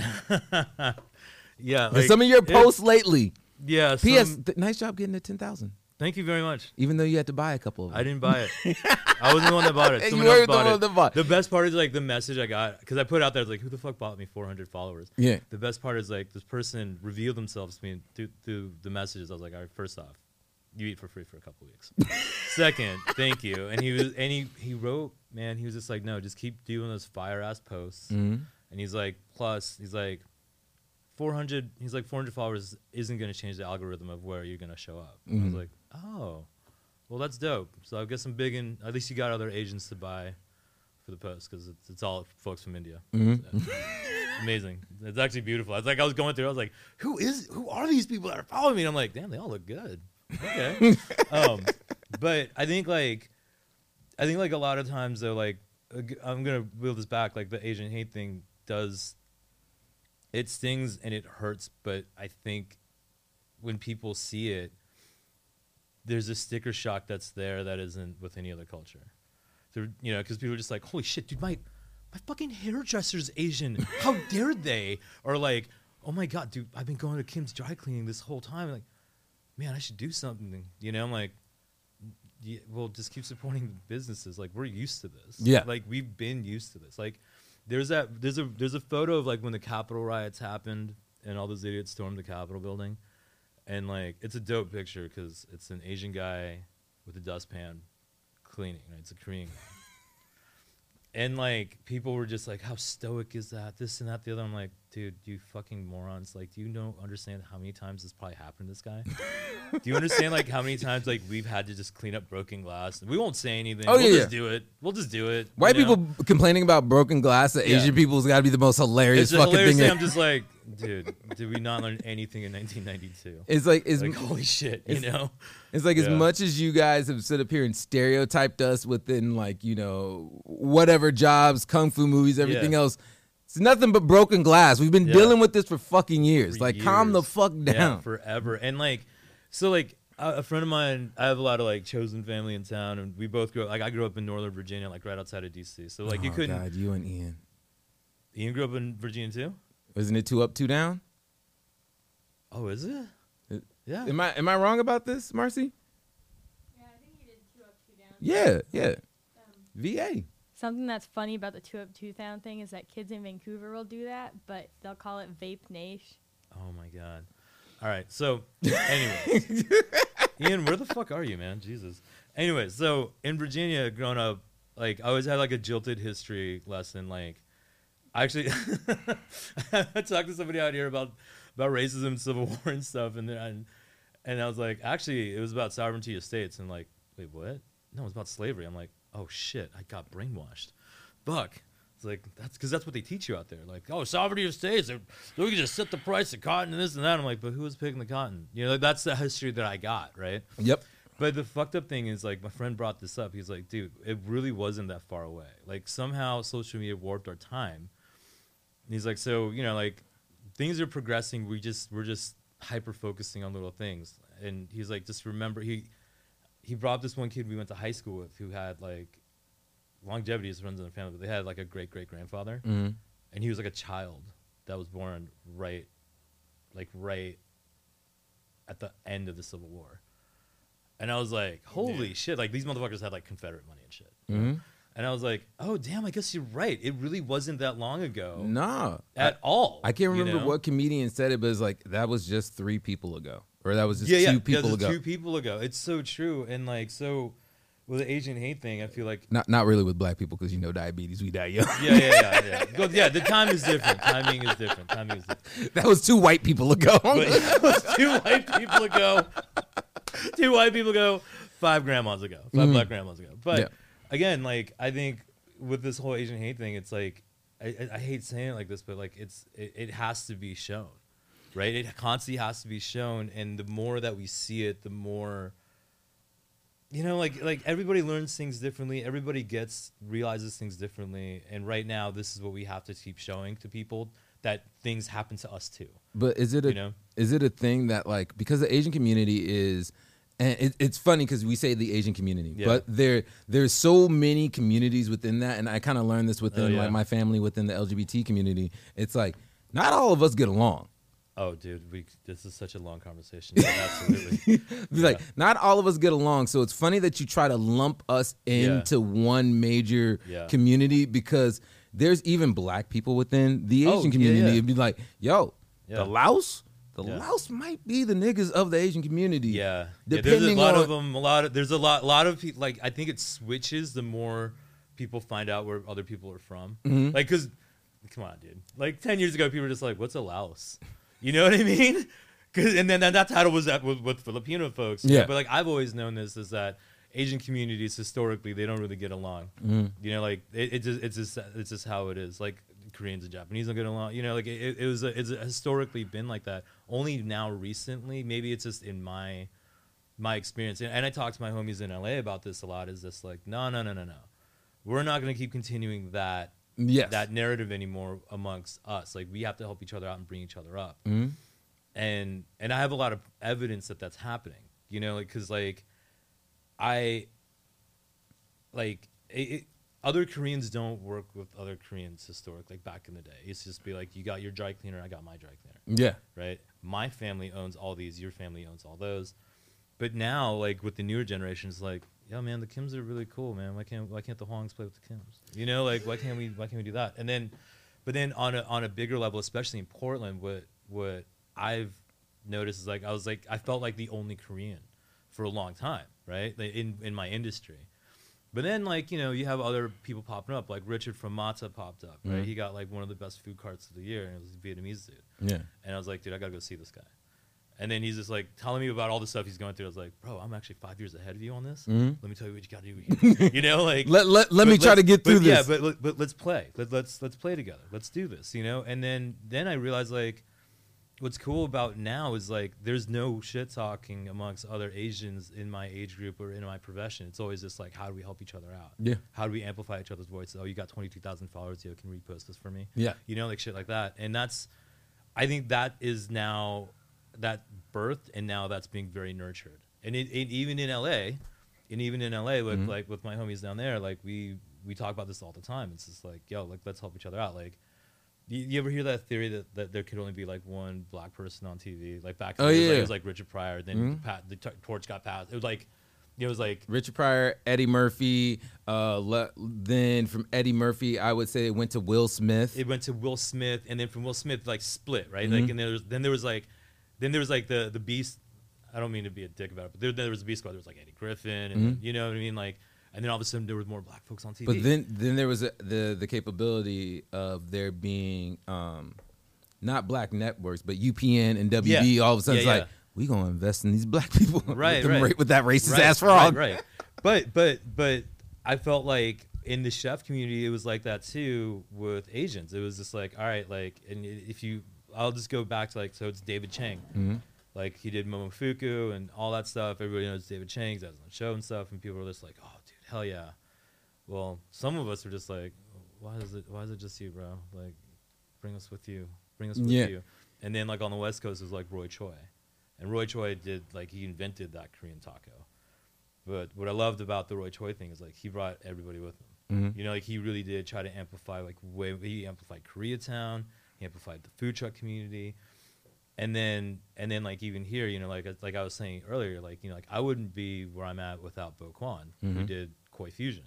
yeah. Like, some of your posts lately. Yeah. P.S. some- th- nice job getting to ten thousand. Thank you very much. even though you had to buy a couple of them. I didn't buy it. I wasn't the one that bought it. You Someone weren't else the bought one it. that bought- The best part is like the message I got because I put out there like, "Who the fuck bought me 400 followers?" Yeah. The best part is like this person revealed themselves to me through, through the messages. I was like, "All right, first off, you eat for free for a couple weeks. Second, thank you." And he was and he he wrote, man, he was just like, "No, just keep doing those fire ass posts." Mhm. And he's like, plus, he's like, 400. He's like, 400 followers isn't going to change the algorithm of where you're going to show up. And I was Mhm. like, oh, well, that's dope. So I guess I'm big in. At least you got other agents to buy for the post because it's, it's all folks from India. Mhm. So, amazing. It's actually beautiful. It's like I was going through. I was like, who is? Who are these people that are following me? And I'm like, damn, they all look good. Okay. um, but I think like, I think like a lot of times though, like I'm gonna wheel this back. Like the Asian hate thing does. It stings and it hurts, but I think when people see it, there's a sticker shock that's there that isn't with any other culture. So, you know, because people are just like, "Holy shit, dude, my my fucking hairdresser's Asian. How dare they?" Or like, "Oh my god, dude, I've been going to Kim's dry cleaning this whole time. Like, man, I should do something." You know, I'm like, yeah, "Well, just keep supporting businesses. Like, we're used to this. Yeah. like we've been used to this. Like, there's that there's a there's a photo of like when the Capitol riots happened and all those idiots stormed the Capitol building, and like it's a dope picture because it's an Asian guy with a dustpan cleaning. Right? It's a Korean guy. And like people were just like, "How stoic is that? This and that, the other." I'm like, "Dude, you fucking morons! Like, do you know understand how many times this probably happened to this guy? do you understand like how many times like we've had to just clean up broken glass? We won't say anything. Oh, we'll yeah, just yeah. do it. We'll just do it. White you know? people complaining about broken glass that Yeah. Asian people's got to be the most hilarious fucking hilarious thing. thing. I'm just like, dude, did we not learn anything in 1992? it's like it's, Like, holy shit, you know? it's like as much as you guys have stood up here and stereotyped us within like you know whatever jobs, kung fu movies, everything Yeah. else. It's nothing but broken glass. We've been Yeah. dealing with this for fucking years. for like, calm the years. fuck Yeah, down. forever. And like, so like a, a friend of mine, I have a lot of like chosen family in town, and we both grew up. Like I grew up in Northern Virginia, like right outside of DC. So like you Oh, couldn't. God, you and Ian. Ian grew up in Virginia too. Isn't it two up, two down? Oh, is it? It- Yeah. Am I am I wrong about this, Marcy? Yeah, I think you did two up, two down. Yeah, yeah. Um, VA. Something that's funny about the two up, two down thing is that kids in Vancouver will do that, but they'll call it vape nash. Oh my god. All right. So, anyway, Ian, where the fuck are you, man? Jesus. Anyway, so in Virginia, growing up, like I always had like a jilted history lesson. Like, I actually I talked to somebody out here about about racism, Civil War, and stuff, and then and, and I was like, actually, it was about sovereignty of states, and like, wait, what? No, it was about slavery. I'm like, oh shit, I got brainwashed. Fuck. It's like that's because that's what they teach you out there. Like, oh, sovereignty of states. they're- We can just set the price of cotton and this and that. I'm like, but who was picking the cotton? You know, that's the history that I got, right? Yep. But the fucked up thing is, like, my friend brought this up. He's like, dude, it really wasn't that far away. Like, somehow social media warped our time. And he's like, so, you know, like, things are progressing. We just, we're just hyper focusing on little things. And he's like, just remember, he, he brought up this one kid we went to high school with who had, like, longevity is runs in the family, but they had, like, a great great grandfather. hmm And he was like a child that was born right, like, right at the end of the Civil War. And I was like, holy shit, like these motherfuckers had like Confederate money and shit. hmm And I was like, oh damn, I guess you're right. It really wasn't that long ago Nah. at all. I can't you remember know? what comedian said it, but it's like that was just three people ago, or that was just yeah, two yeah, yeah, people is ago. Two people ago. It's so true. And like so with the Asian hate thing, I feel like Not not really with black people because you know diabetes, we die young. yeah, yeah, yeah, yeah. But yeah, the time is different. Timing is different. Timing is different. that was two white people ago. It was two white people ago. Two white people ago. Five grandmas ago. 5 Mhm. black grandmas ago. But Yeah. again, like I think with this whole Asian hate thing, it's like I, I, I hate saying it like this, but like it's it, it has to be shown, right? It constantly has to be shown, and the more that we see it, the more. You know, like like everybody learns things differently. Everybody gets realizes things differently, and right now, this is what we have to keep showing to people that things happen to us too. but is it a You know? is it a thing that like because the Asian community is and it, it's funny because we say the Asian community, Yeah. but there there's so many communities within that, and I kind of learned this within Oh, yeah. like my family within the LGBT community. It's like not all of us get along. Oh, dude, we this is such a long conversation. Absolutely. Be like, not all of us get along. So it's funny that you try to lump us Yeah. into one major Yeah. community because there's even black people within the Oh, Asian yeah, community. yeah. It'd be like, yo, Yeah. the Laos, the Yeah. Laos might be the niggas of the Asian community. Yeah, yeah Depending there's a lot on- of them. A lot of there's a lot, lot of people. Like I think it switches the more people find out where other people are from. Mhm. Like, cause come on, dude. Like ten years ago, people were just like, "What's a Laos?" You know what I mean? 'Cause- and then that, that title was that with, with Filipino folks. Yeah. But like I've always known this is that Asian communities historically they don't really get along. Mhm. You know, like it, it just it's just it's just how it is. Like Koreans and Japanese don't get along. You know, like it, it was a, it's historically been like that. Only now recently, maybe it's just in my my experience. And, and I talk to my homies in LA about this a lot. Is this like no no no no no, we're not going to keep continuing that Yes. that narrative anymore amongst us. Like we have to help each other out and bring each other up Mhm. and and I have a lot of evidence that that's happening. You know, like because like I like it, it, other Koreans don't work with other Koreans historically. Like back in the day, it's just be like you got your dry cleaner, I got my dry cleaner, Yeah. right? My family owns all these, your family owns all those. But now, like with the newer generations, like yeah, man, the Kims are really cool, man. Why can't why can't the Hwangs play with the Kims? You know, like why can't we why can't we do that? And then, but then on a on a bigger level, especially in Portland, what what I've noticed is like I was like I felt like the only Korean for a long time, right? Like, in in my industry. But then, like you know, you have other people popping up, like Richard from Matta popped up, right? Mhm. He got like one of the best food carts of the year, and it was a Vietnamese dude. Yeah. And I was like, dude, I gotta go see this guy. And then he's just like telling me about all the stuff he's going through. I was like, bro, I'm actually five years ahead of you on this. Mhm. Let me tell you what you gotta do. Here. you know, like Let let, let me try to get through Yeah, this. but but let's play. Let, let's let's play together. Let's do this. You know. And then then I realized like, what's cool about now is like there's no shit talking amongst other Asians in my age group or in my profession. It's always just like, how do we help each other out? Yeah. How do we amplify each other's voices? Oh, you got twenty two thousand followers. Yo, can repost this for me? Yeah. You know, like shit like that. And that's, I think that is now that birthed and now that's being very nurtured. And it, it, even in LA, and even in LA with Mhm. like with my homies down there, like we we talk about this all the time. It's just like, yo, like let's help each other out. Like, you, you ever hear that theory that, that there could only be like one black person on TV? Like back, in Oh, the days, like, it was like Richard Pryor. Then Mhm. Pat, the t- torch got passed. It was like, it was like Richard Pryor, Eddie Murphy. Uh, le- then from Eddie Murphy, I would say it went to Will Smith. it went to Will Smith, and then from Will Smith, like split, right? Mhm. Like, and there was, then there was like, then there was like the the Beast. I don't mean to be a dick about it, but there, there was a Beast Squad. There was like Eddie Griffin, and Mhm. you know what I mean, like, and then all of a sudden there was more black folks on TV. But then then there was a, the the capability of there being um, not black networks, but UPN and WB. Yeah. All of a sudden, Yeah, it's like we gonna invest in these black people, Right, with, right. with that racist right, ass frog. Right, right. But but but I felt like in the chef community it was like that too with Asians. It was just like, all right, like and if you I'll just go back to like so it's David Chang. Mhm. Like he did Momofuku and all that stuff. Everybody knows David Chang, he's on the show and stuff, and people were just like, Oh dude, hell yeah. Well, some of us were just like, Why is it why is it just you, bro? Like, bring us with you. Bring us with Yeah. you. And then like on the West Coast it was like Roy Choi. And Roy Choi did like he invented that Korean taco. But what I loved about the Roy Choi thing is like he brought everybody with him. Mhm. You know, like he really did try to amplify like way he amplified Koreatown, he amplified the food truck community. And then and then like even here, you know, like like I was saying earlier, like, you know, like I wouldn't be where I'm at without Bo Kwon, who Mhm. did Koi Fusion.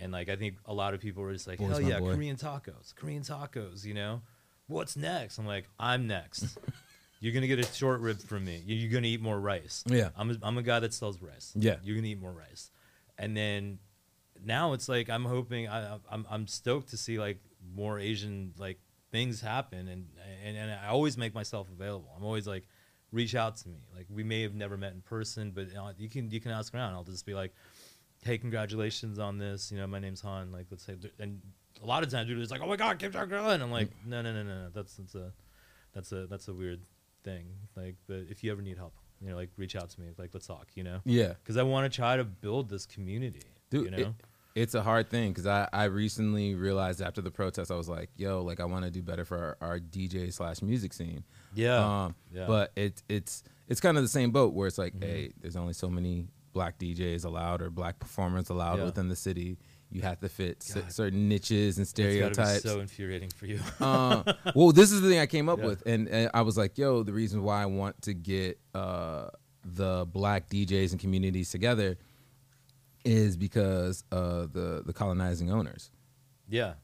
And like I think a lot of people were just like, Boy's Hell yeah, boy." Korean tacos, Korean tacos, you know? What's next? I'm like, I'm next. You're gonna get a short rib from me. You- You're gonna eat more rice. Yeah. I'm a, I'm a guy that sells rice. Yeah. You're gonna eat more rice, and then now it's like I'm hoping I, I'm I'm stoked to see like more Asian like things happen, and and and I always make myself available. I'm always like, reach out to me. Like we may have never met in person, but uh, you can you can ask around. I'll just be like, hey, congratulations on this. You know, my name's Han. Like let's say, and a lot of times dude is like, oh my god, Kim Jong Un. I'm like, no no no no no. That's that's a that's a that's a weird thing. Like, but if you ever need help, you know, like reach out to me. Like, let's talk. You know, Yeah. because I want to try to build this community. Dude, you know, it- it's a hard thing because I, I recently realized after the protest, I was like, yo, like I want to do better for our, our DJ slash music scene. yeah, Um, yeah. But it, it's it's kind of the same boat where it's like, Mhm. hey, there's only so many black DJs allowed or black performers allowed Yeah. within the city. you have to fit God. certain niches and stereotypes. so infuriating for you. uh, well, this is the thing I came up Yeah. with, and, and I was like, "Yo, the reason why I want to get uh, the black DJs and communities together is because uh, the the colonizing owners." yeah.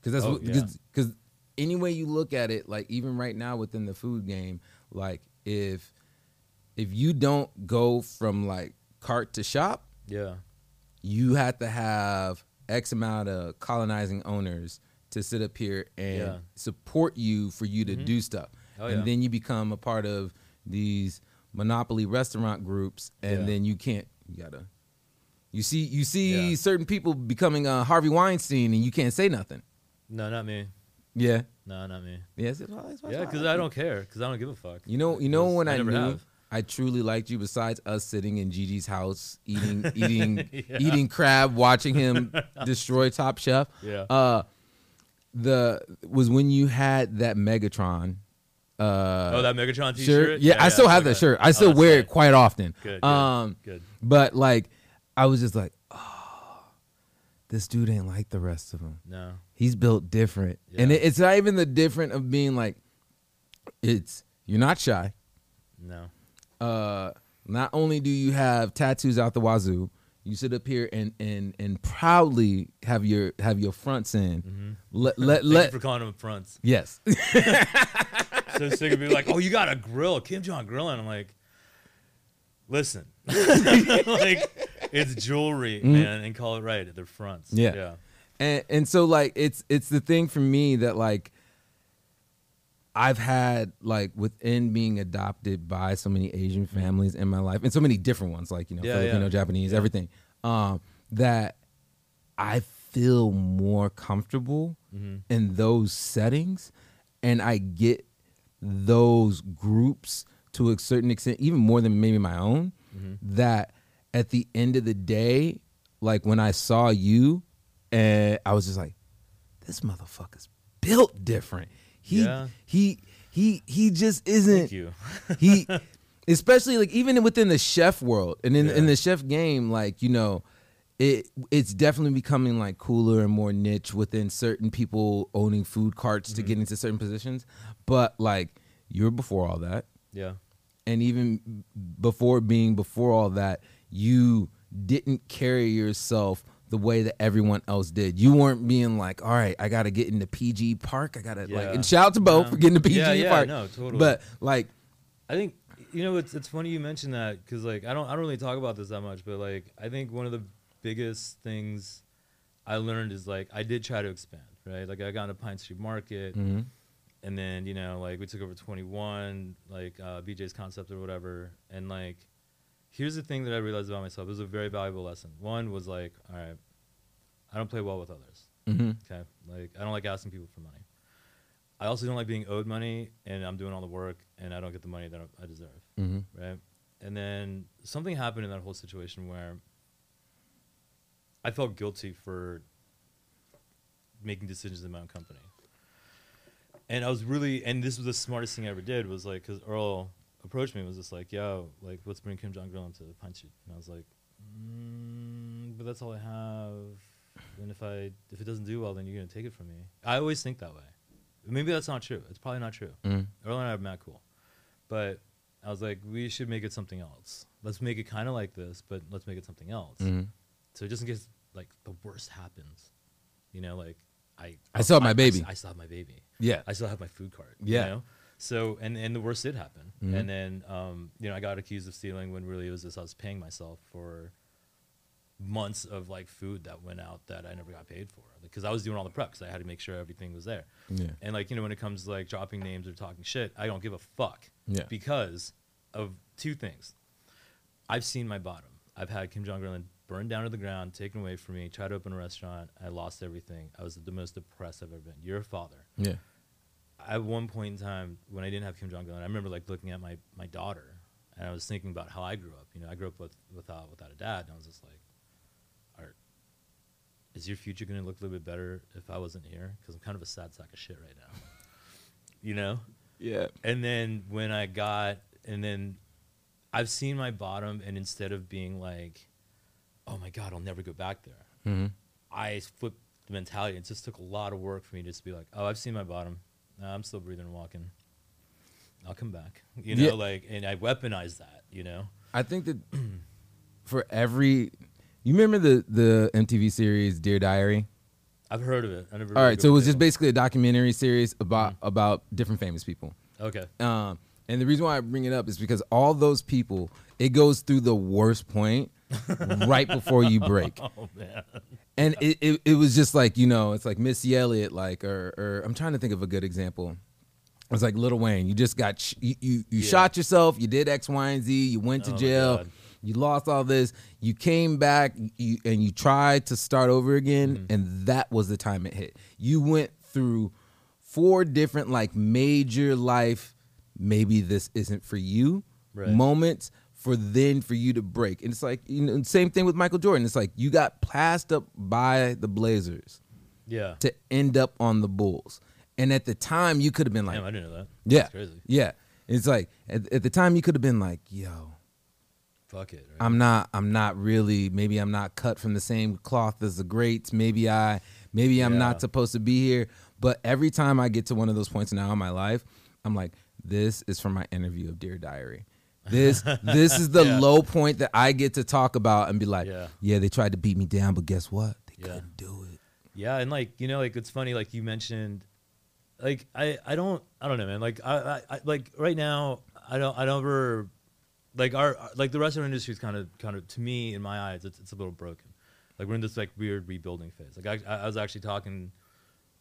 because that's Oh, yeah. because because any way you look at it, like even right now within the food game, like if if you don't go from like cart to shop, Yeah. you have to have X amount of colonizing owners to sit up here and Yeah. support you for you to Mhm. do stuff, Oh, and yeah. then you become a part of these monopoly restaurant groups, and Yeah. then you can't. You gotta. You see, you see Yeah. certain people becoming uh, Harvey Weinstein, and you can't say nothing. No, not me. Yeah. No, not me. Yes, it's, it's, it's, Yeah, because I don't care. Because I don't give a fuck. You know, you know when I, never knew have. I truly liked you. Besides us sitting in Gigi's house eating, eating, Yeah. eating crab, watching him destroy Top Chef. Yeah. Uh, the was when you had that Megatron. Uh, oh, that Megatron T-shirt. shirt. Yeah, I still have that shirt. I Oh, still that's wear tight. it quite often. Good. Good. Um, good. but like, I was just like, oh, this dude ain't like the rest of them. No. He's built different, and it, it's not even the different of being like, it's you're not shy. No. uh, not only do you have tattoos out the wazoo, you sit up here and and and proudly have your have your fronts in. Mm-hmm. Let let Thank let you for calling them fronts. yes. So sick of being like, oh, you got a grill, Kim Jong Grillin. I'm like, listen, like it's jewelry, man, and call it right. They're fronts. Mm-hmm. Yeah. Yeah. and and so like it's it's the thing for me that like I've had like within being adopted by so many Asian families in my life and so many different ones like you know Yeah, Filipino, yeah. Japanese, Yeah. everything. Um, that I feel more comfortable Mm-hmm. in those settings, and I get those groups to a certain extent, even more than maybe my own. Mm-hmm. That at the end of the day, like when I saw you, and I was just like, this motherfucker's built different. He Yeah. he he he just isn't Thank you. he especially like even within the chef world and in, in the chef game like you know it it's definitely becoming like cooler and more niche within certain people owning food carts to Mm-hmm. get into certain positions but like you're before all that Yeah. and even before being before all that you didn't carry yourself the way that everyone else did you weren't being like all right i gotta get into pg park i gotta like and shout out to bo Yeah. for getting to pg Yeah, yeah, park no, totally. but like I think you know it's it's funny you mentioned that because like I don't I don't really talk about this that much, but like I think one of the biggest things I learned is like I did try to expand, right? Like I got into Pine Street Market, mhm. and then you know like we took over 21, like uh, BJ's concept or whatever, and like here's the thing that I realized about myself. It was a very valuable lesson. One was like, all right, I don't play well with others. Mhm. Okay, like I don't like asking people for money. I also don't like being owed money, and I'm doing all the work, and I don't get the money that I deserve, Mhm. right? And then something happened in that whole situation where I felt guilty for making decisions in my own company, and I was really, and this was the smartest thing I ever did was like, because Earl approached me and was just like, "Yo, like, let's bring Kim Jong Un to Punch It," and I was like, mm, "But that's all I have." And if I if it doesn't do well, then you're gonna take it from me. I always think that way. Maybe that's not true. It's probably not true. Mhm. Earl and I are mad cool, but I was like, we should make it something else. Let's make it kind of like this, but let's make it something else. Mhm. So just in case like the worst happens, you know, like I I still have my baby. I, still have my baby. Yeah. I still have my food cart. Yeah. You know? So and and the worst did happen, Mhm. and then um, you know I got accused of stealing when really it was just I was paying myself for months of like food that went out that I never got paid for because I was doing all the prep because I had to make sure everything was there. Yeah. And like you know when it comes to like dropping names or talking shit, I don't give a fuck. Yeah. Because of two things. I've seen my bottom. I've had Kim Jong Un burned down to the ground, taken away from me. Tried to open a restaurant. I lost everything. I was the most depressed I've ever been. You're a father. Yeah. At one point in time, when I didn't have Kim Jong Un, I remember like looking at my, my daughter, and I was thinking about how I grew up. You know, I grew up with without without a dad, and I was just like, "Art, is your future going to look a little bit better if I wasn't here? Because I'm kind of a sad sack of shit right now. You know." Yeah. And then when I got, and then I've seen my bottom, and instead of being like, "Oh my god, I'll never go back there," Mhm. I flipped the mentality. It just took a lot of work for me just to just be like, oh, I've seen my bottom. Nah, I'm still breathing and walking. I'll come back. You know, Yeah. like, and I weaponized that. You know. I think that for every, you remember the the MTV series Dear Diary? I've heard of it. I never. All right, so it was just basically a documentary series about Mm-hmm. about different famous people. Okay. Um, and the reason why I bring it up is because all those people, it goes through the worst point right before you break. Oh and it, it, it was just like you know it's like missy elliott like or, or i'm trying to think of a good example it was like Little Wayne. You just got sh- you you, you Yeah. shot yourself. You did X, Y, and Z. You went to Oh jail. You lost all this. You came back you, and you tried to start over again, Mm-hmm. and that was the time it hit. You went through four different like major life. Maybe this isn't for you Right. moments for then for you to break. And it's like you know, same thing with Michael Jordan. It's like you got passed up by the Blazers Yeah. to end up on the Bulls. And at the time, you could have been like, Damn, I didn't know that. yeah, yeah. It's like at, at the time you could have been like, yo, Fuck it. Right? I'm not, I'm not really. Maybe I'm not cut from the same cloth as the greats. Maybe I, maybe I'm Yeah. not supposed to be here. But every time I get to one of those points now in my life, I'm like, this is from my interview of Dear Diary. This, this is the Yeah. low point that I get to talk about and be like, Yeah. yeah, they tried to beat me down, but guess what? They Yeah. couldn't do it. Yeah, and like you know, like it's funny, like you mentioned, like I I don't I don't know, man. Like I, I, I like right now I don't I don't ever like our like the restaurant industry is kind of kind of to me in my eyes it's it's a little broken. Like we're in this like weird rebuilding phase. Like I I was actually talking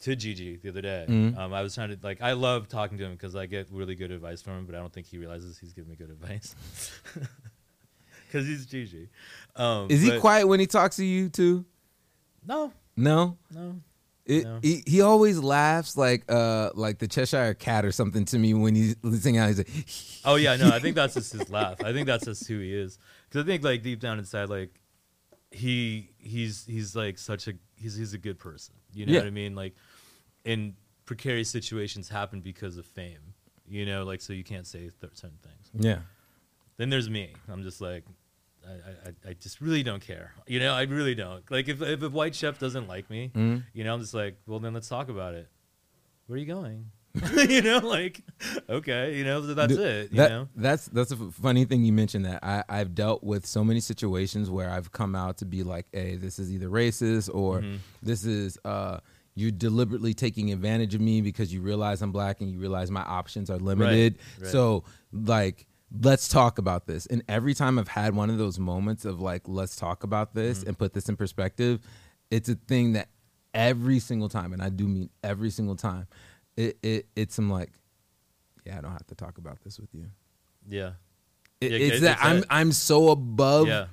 to Gigi the other day. Mhm. Um, I was trying to like I love talking to him because I get really good advice from him, but I don't think he realizes he's giving me good advice. Because he's Gigi. Um, Is he quiet when he talks to you too? No, No. no. It, No. he, he always laughs like uh like the Cheshire Cat or something to me when he's listening out. He's like, Oh yeah, no, I think that's just his laugh. I think that's just who he is. Because I think like deep down inside, like he he's he's like such a he's he's a good person. You know Yeah. what I mean? Like, in precarious situations happen because of fame. You know, like so you can't say th- certain things. yeah, Then there's me. I'm just like. I, I, I- just really don't care. You know, I really don't. Like if if a white chef doesn't like me, Mhm. you know, I'm just like, well then let's talk about it. Where are you going? you know, like okay, you know, that's Dude, it. You that- know, that's that's a funny thing you mentioned that. I I've dealt with so many situations where I've come out to be like, hey, this is either racist or Mhm. this is uh you're deliberately taking advantage of me because you realize I'm black and you realize my options are limited. right. So like let's talk about this. And every time I've had one of those moments of like let's talk about this Mm-hmm. and put this in perspective, it's a thing that every single time and I do mean every single time it, it it's some like yeah, I don't have to talk about this with you. yeah. It- Yeah, it's that I'm that- I'm so above Yeah.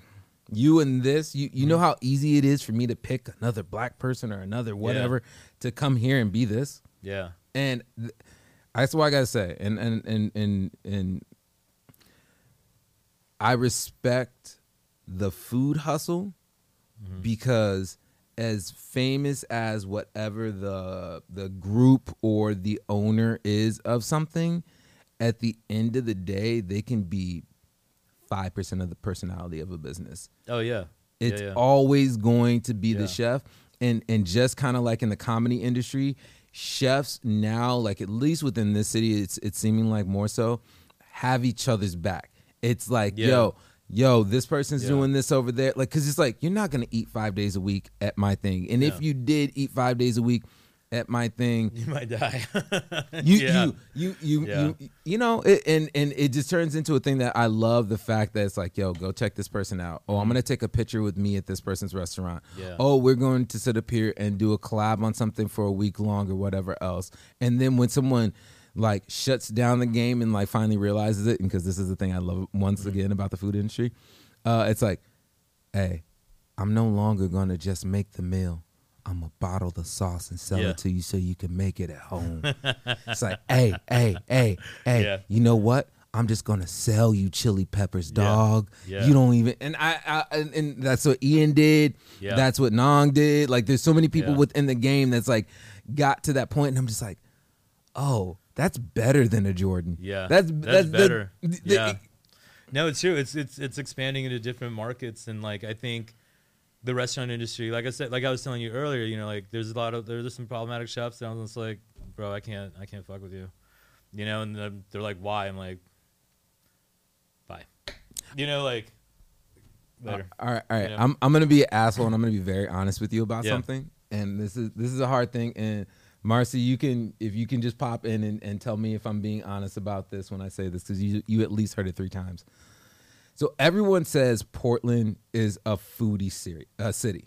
you and this. You you know Mm-hmm. how easy it is for me to pick another black person or another whatever to come here and be this. Yeah. And th- that's what I gotta say. And and and and and I respect the food hustle Mm-hmm. because as famous as whatever the the group or the owner is of something, at the end of the day, they can be five percent of the personality of a business. Oh yeah. It's yeah, yeah. always going to be Yeah. the chef, and and just kind of like in the comedy industry, chefs now, like at least within this city, it's it's seeming like more so, have each other's back. It's like yo. Yo, this person's Yeah. doing this over there. Like, cause it's like you're not gonna eat five days a week at my thing, and if you did eat five days a week at my thing, You might die. you Yeah. you you you Yeah. you you know it, and and it just turns into a thing that I love the fact that it's like yo go check this person out oh I'm gonna mm. take a picture with me at this person's restaurant Yeah. oh we're going to sit up here and do a collab on something for a week long or whatever else and then when someone like shuts down the game and like finally realizes it because this is the thing I love once Mm-hmm. again about the food industry uh it's like hey I'm no longer gonna just make the meal. I'm gonna bottle the sauce and sell Yeah. it to you so you can make it at home. it's like, hey, hey, hey, hey. Yeah. You know what? I'm just gonna sell you chili peppers, Yeah. dog. Yeah. You don't even. And I, I and, and that's what Ian did. Yeah. That's what Nong did. Like, there's so many people Yeah. within the game that's like got to that point, and I'm just like, oh, that's better than a Jordan. Yeah, that's that's that's better. the- yeah, no, it's true. It's it's it's expanding into different markets, and like I think the restaurant industry. Like I said, like I was telling you earlier, you know, like there's a lot of there's some problematic chefs. And I was just like, bro, I can't, I can't fuck with you, you know. And then they're like, why? I'm like, bye. You know, like uh, later. All right, all right. I'm I'm gonna be an asshole and I'm gonna be very honest with you about Yeah. something. And this is this is a hard thing. And Marcy, you can if you can just pop in and, and tell me if I'm being honest about this when I say this because you you at least heard it three times. So everyone says Portland is a foodie city, uh, city,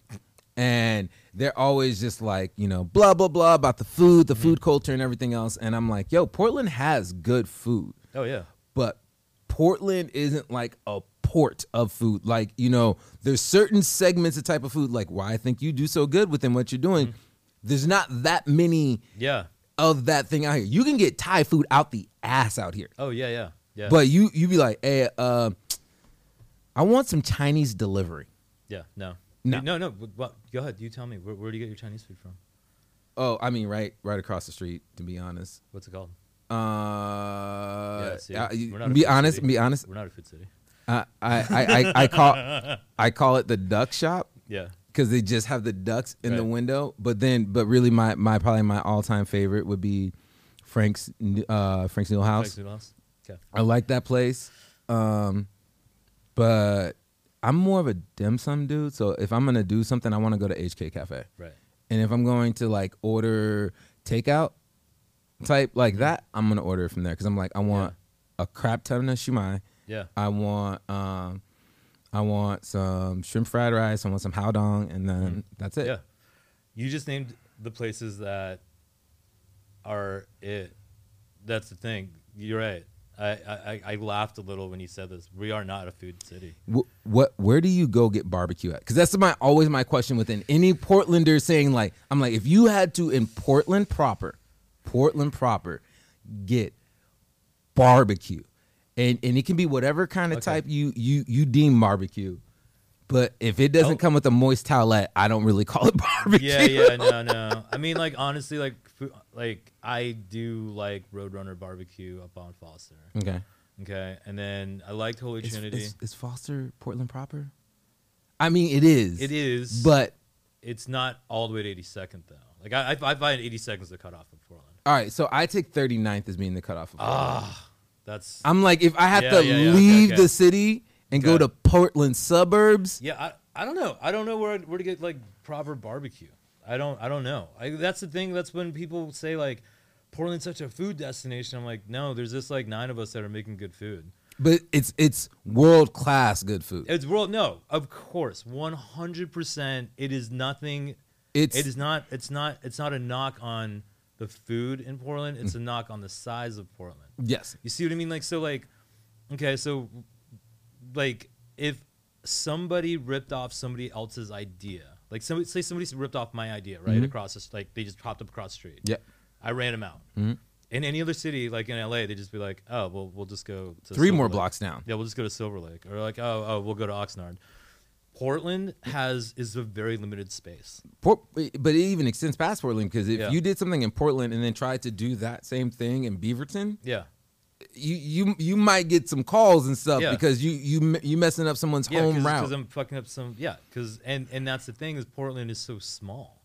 and they're always just like you know blah blah blah about the food, the food culture, and everything else. And I'm like, yo, Portland has good food oh yeah, but Portland isn't like a port of food. Like, you know, there's certain segments of type of food, like why I think you do so good within what you're doing. Mm-hmm. There's not that many yeah. of that thing out here. You can get Thai food out the ass out here. Oh yeah, yeah, yeah. But you you be like, hey, uh, I want some Chinese delivery. yeah, no, No. no, no. What? Go ahead. You tell me. Where, where do you get your Chinese food from? Oh, I mean, right, right across the street. To be honest, What's it called? uh, yeah, see, uh, be honest, city. be honest. We're not a food city. I, I, I, I, I call, I call it the duck shop. Yeah. Because they just have the ducks in the window. But then, but really, my my probably my all time favorite would be Frank's uh, Frank's Noodle House. Frank's House. Okay. I like that place, um, but I'm more of a dim sum dude. So if I'm gonna do something, I want to go to HK Cafe. Right. And if I'm going to like order takeout type like that, I'm gonna order it from there because I'm like I want a crap ton of shumai. Yeah. I want um, I want some shrimp fried rice. I want some hao dong, and then mm-hmm. that's it. Yeah. You just named the places that are it. That's the thing. You're right. I, I, I laughed a little when you said this. We are not a food city. Wh- what? Where do you go get barbecue at? Because that's my always my question within any Portlander saying like I'm like if you had to in Portland proper, Portland proper, get barbecue, and and it can be whatever kind of Okay. type you you you deem barbecue. But if it doesn't Oh. come with a moist towelette, I don't really call it barbecue. Yeah, yeah, no, no. I mean, like honestly, like like I do like Roadrunner barbecue up on Foster. Okay. Okay, and then I liked Holy Is, Trinity. is, is Foster Portland proper? I mean, it is. it is, But it's not all the way to 82nd though. Like I, I, I find 82nd is the cutoff of Portland. all right, so I take 39th as being the cutoff. Of Portland. Ah, that's I'm like, if I have Yeah, to yeah, yeah, leave okay. the city and go to Portland suburbs, Yeah, I, I don't know. I don't know where where to get like proper barbecue. I don't I don't know. I, that's the thing. That's when people say like Portland's such a food destination. I'm like, no, there's just like nine of us that are making good food. but it's it's world class good food. It's world. No, of course, 100. percent It is nothing. It's It is not. It's not. It's not a knock on the food in Portland. It's a knock on the size of Portland. yes, You see what I mean? Like so, like okay, so like if somebody ripped off somebody else's idea, like somebody say somebody ripped off my idea, right Mhm. across the like they just popped up across the street. Yeah. I ran them out. Mhm. In any other city, like in LA, they just be like, oh, well, we'll just go to three Silver more Lake. blocks down. Yeah, we'll just go to Silver Lake, or like, oh, oh, we'll go to Oxnard. Portland has is a very limited space. Port, but it even extends past Portland because if Yeah. you did something in Portland and then tried to do that same thing in Beaverton, Yeah, you you you might get some calls and stuff Yeah. because you you you messing up someone's yeah, home because route. I'm fucking up some. Yeah, because and and that's the thing is Portland is so small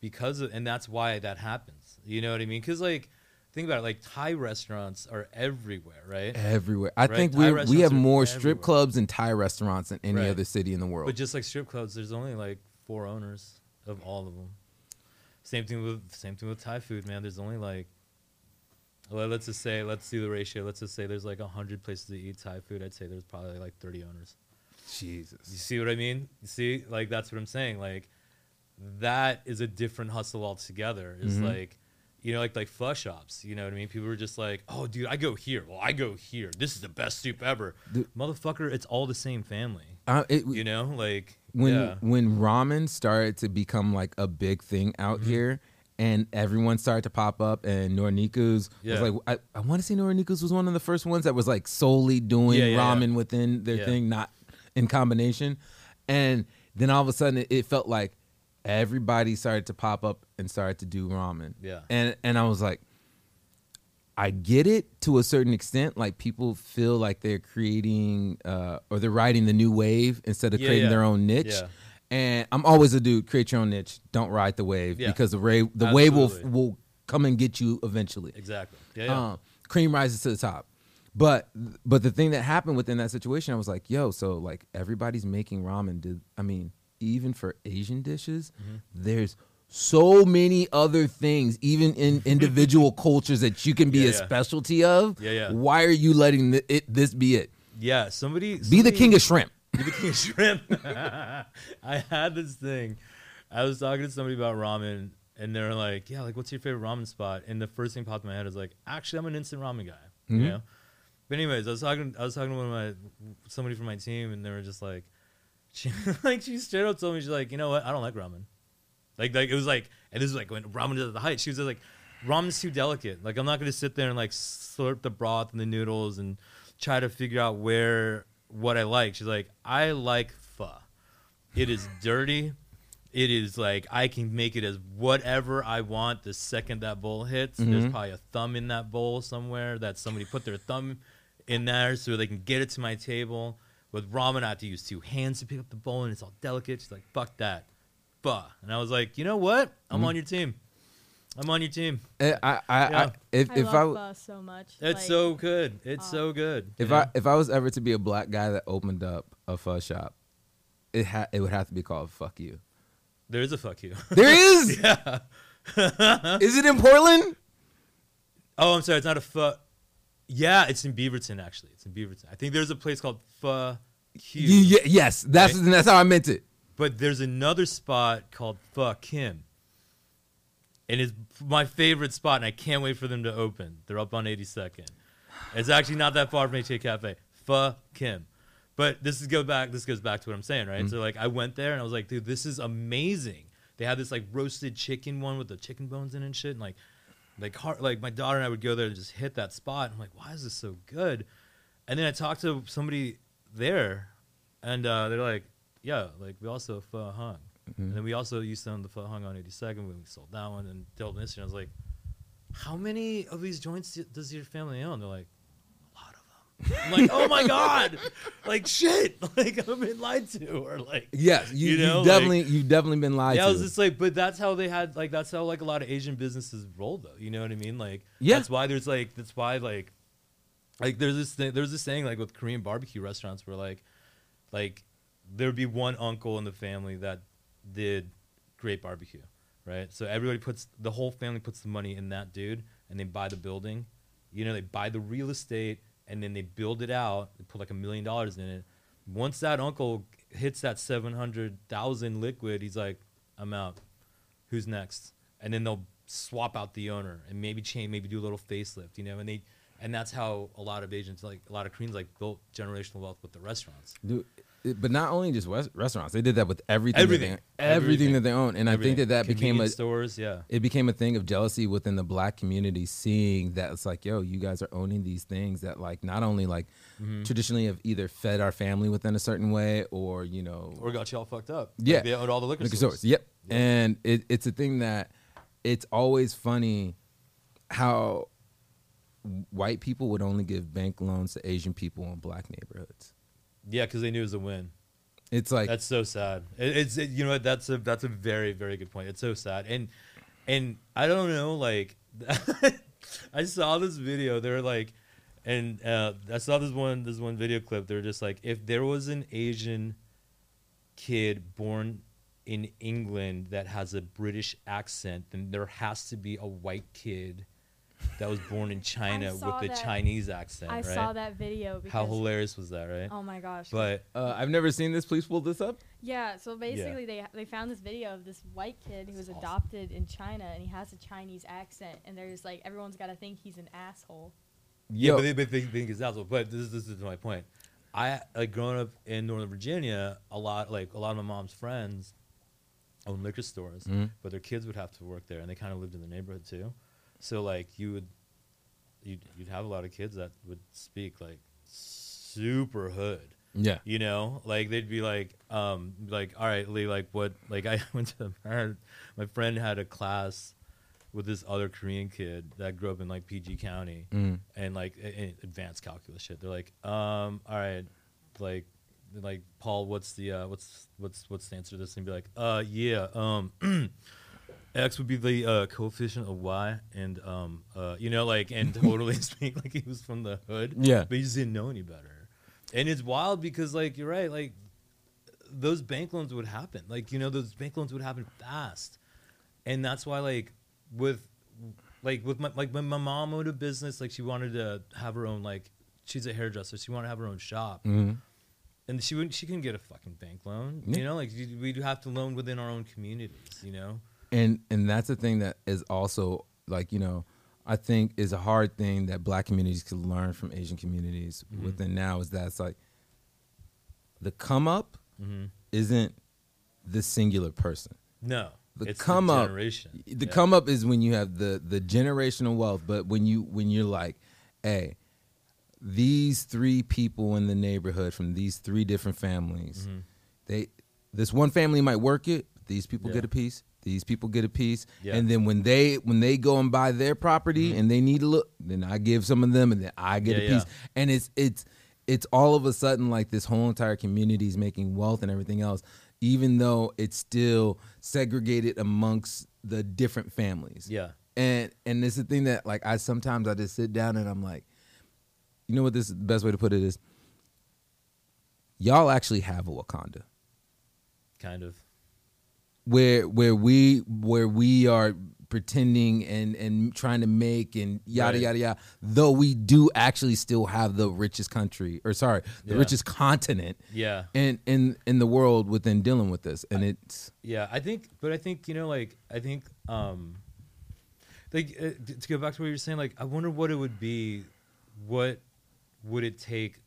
because of, and that's why that happens. You know what I mean? Because like think about it, like Thai restaurants are everywhere, right? Everywhere, I Right, think we we have more strip everywhere. clubs and Thai restaurants than any Right. other city in the world. But just like strip clubs, there's only like four owners of all of them. Same thing with same thing with Thai food, man. There's only like well, let's just say let's do the ratio. Let's just say there's like hundred places to eat Thai food. I'd say there's probably like 30 owners. Jesus you see what I mean? You see, like that's what I'm saying. Like that is a different hustle altogether. Is Mhm. like you know, like like pho shops. You know what I mean? People were just like, oh, dude, I go here. Well, I go here. This is the best soup ever. Dude. Motherfucker, it's all the same family. uh, it, You know, like when yeah. when ramen started to become like a big thing out Mm-hmm. here and everyone started to pop up and Noraneko's Yeah. was like I, I want to say Noraneko's was one of the first ones that was like solely doing Yeah, ramen within their thing not in combination and then all of a sudden it, it felt like everybody started to pop up and started to do ramen Yeah. and and I was like I get it to a certain extent. Like people feel like they're creating uh, or they're riding the new wave instead of Yeah, creating yeah. their own niche. Yeah. And I'm always a dude. Create your own niche. Don't ride the wave because the wave the wave will will come and get you eventually. Exactly. Yeah. yeah. Um, cream rises to the top. But but the thing that happened within that situation, I was like, yo, so like everybody's making ramen. Did I mean even for Asian dishes, Mm-hmm. there's so many other things, even in individual cultures that you can be Yeah, a yeah. specialty of. Yeah, yeah. Why are you letting th- it this be it? yeah. Somebody Be the king of shrimp. Be the king of shrimp. I had this thing. I was talking to somebody about ramen, and they're like, "Yeah, like, what's your favorite ramen spot?" And the first thing popped in my head is like, "Actually, I'm an instant ramen guy." Mhm. You know. But anyways, I was talking. I was talking to one of my somebody from my team, and they were just like, she, like she straight up told me she's like, "You know what? I don't like ramen." Like, like it was like, and this is like when ramen is at the height. She was just like, "Ramen's too delicate. Like, I'm not gonna sit there and like slurp the broth and the noodles and try to figure out where what I like." She's like, "I like pho. It is dirty." It is like I can make it as whatever I want the second that bowl hits. There's Mhm. probably a thumb in that bowl somewhere that somebody put their thumb in there so they can get it to my table. With ramen, I have to use two hands to pick up the bowl, and it's all delicate. She's like, "Fuck that, pho." And I was like, "You know what? I'm Mhm. on your team. I'm on your team. Eh, I, I, Yeah. I if I if love I w- pho so much. It's Like, so good. It's uh, so good. if you I if I was ever to be a black guy that opened up a pho shop, it ha- it would have to be called "fuck you." there is a fuck you. There is. yeah. Is it in Portland? Oh, I'm sorry. It's not a pho. Yeah, it's in Beaverton actually. It's in Beaverton. I think there's a place called Pho Q. You- ye- yes, that's Right? that's how I meant it. But there's another spot called Pho Kim. And it's my favorite spot, and I can't wait for them to open. They're up on 82nd. It's actually not that far from HK Cafe. Pho Kim. But this is go back. This goes back to what I'm saying, right? So mm-hmm. like, I went there and I was like, dude, this is amazing. They had this like roasted chicken one with the chicken bones in it and shit, and like, like like my daughter and I would go there and just hit that spot. I'm like, why is this so good? And then I talked to somebody there, and uh, they're like, yeah, like we also pho hung, and then we also used to own the pho hung on 82nd when we sold that one and Delta Mystery. I was like, how many of these joints does your family own? They're like, a lot of them. I'm like, oh my god, like shit, like I've been lied to, or like. Yes, you, You know, have like- definitely you've definitely been lied to. Yeah, I was just like, but that's how they had like that's how like a lot of Asian businesses roll though. You know what I mean? Like, Yeah. that's why there's like that's why like like there's this thing, there's this saying like with Korean barbecue restaurants where like like there'd be one uncle in the family that did great barbecue, right? So everybody puts the whole family puts the money in that dude, and they buy the building. You know, they buy the real estate, and then they build it out. They put like a million dollars in it. Once that uncle hits that seven hundred thousand liquid, he's like, "I'm out. Who's next?" And then they'll swap out the owner and maybe change, maybe do a little facelift, you know. And they, and that's how a lot of Asians, like a lot of Koreans, like built generational wealth with the restaurants. Dude, but not only just west- restaurants, they did that with everything, Everything. that they, everything, Everything. that they own, and I think that that became a stores, yeah. it became a thing of jealousy within the black community, seeing that it's like, yo, you guys are owning these things that like not only like Mm-hmm. traditionally have either fed our family within a certain way or you know Or got you all fucked up. Yeah. Like they owned all the liquor, liquor stores. stores. Yep. And it, it's a thing that it's always funny how white people would only give bank loans to Asian people in black neighborhoods. Yeah, because they knew it was a win. It's like That's so sad. It, it's it, you know what? That's a that's a very very good point. It's so sad, and and I don't know. Like I saw this video. They're like, and uh, I saw this one this one video clip. They're just like, if there was an Asian kid born in England that has a British accent, then there has to be a white kid that was born in China with a that. Chinese accent. I right? saw that video because How hilarious was that, right? oh my gosh. But uh, I've never seen this. Please pull this up. yeah, so basically they they found this video of this white kid who was adopted in China and he has a Chinese accent and they're just like everyone's got to think he's an asshole. Yeah, Yo. but they, but they think it's asshole. But this, is- this is my point. I like growing up in Northern Virginia. A lot like a lot of my mom's friends own liquor stores, Mhm. but their kids would have to work there, and they kind of lived in the neighborhood too. So like you would, you'd, you'd have a lot of kids that would speak like super hood. Yeah. You know, like they'd be like, um, like, all right, Lee, like what? Like I went to my friend had a class with this other Korean kid that grew up in like PG County Mm. and like a- advanced calculus shit. They're like, um, all right, like like Paul, what's the uh, what's what's what's the answer to this? And be like, uh, yeah, um, X would be the uh, coefficient of Y, and um, uh, you know, like, and totally speak like he was from the hood. Yeah. but he just didn't know any better. And it's wild because, like, you're right, like those bank loans would happen. Like, you know, those bank loans would happen fast, and that's why, like, with like with my like when my mom owned a business, like she wanted to have her own like she's a hairdresser, she wanted to have her own shop Mhm. and she wouldn't she couldn't get a fucking bank loan Yeah. you know like we'd have to loan within our own communities you know and and that's the thing that is also like you know i think is a hard thing that black communities could learn from asian communities Mhm. within now is that it's like the come up mm-hmm. isn't the singular person no the it's come the up generation the Yeah. come up is when you have the the generational wealth but when you when you're like hey these three people in the neighborhood from these three different families Mhm. they this one family might work it these people Yeah. get a piece these people get a piece Yeah. and then when they when they go and buy their property Mhm. and they need a look then i give some of them and then i get Yeah, a piece yeah. and it's it's it's all of a sudden like this whole entire community is making wealth and everything else even though it's still segregated amongst the different families yeah and and it's the thing that like i sometimes i just sit down and i'm like you know what this the best way to put it is y'all actually have a wakanda kind of where where we where we are pretending and and trying to make and yada Right. yada yada though we do actually still have the richest country or sorry the Yeah. richest continent yeah in in in the world within dealing with this and it's yeah i think but i think you know like i think um like uh, to go back to what you're saying like i wonder what it would be what would it take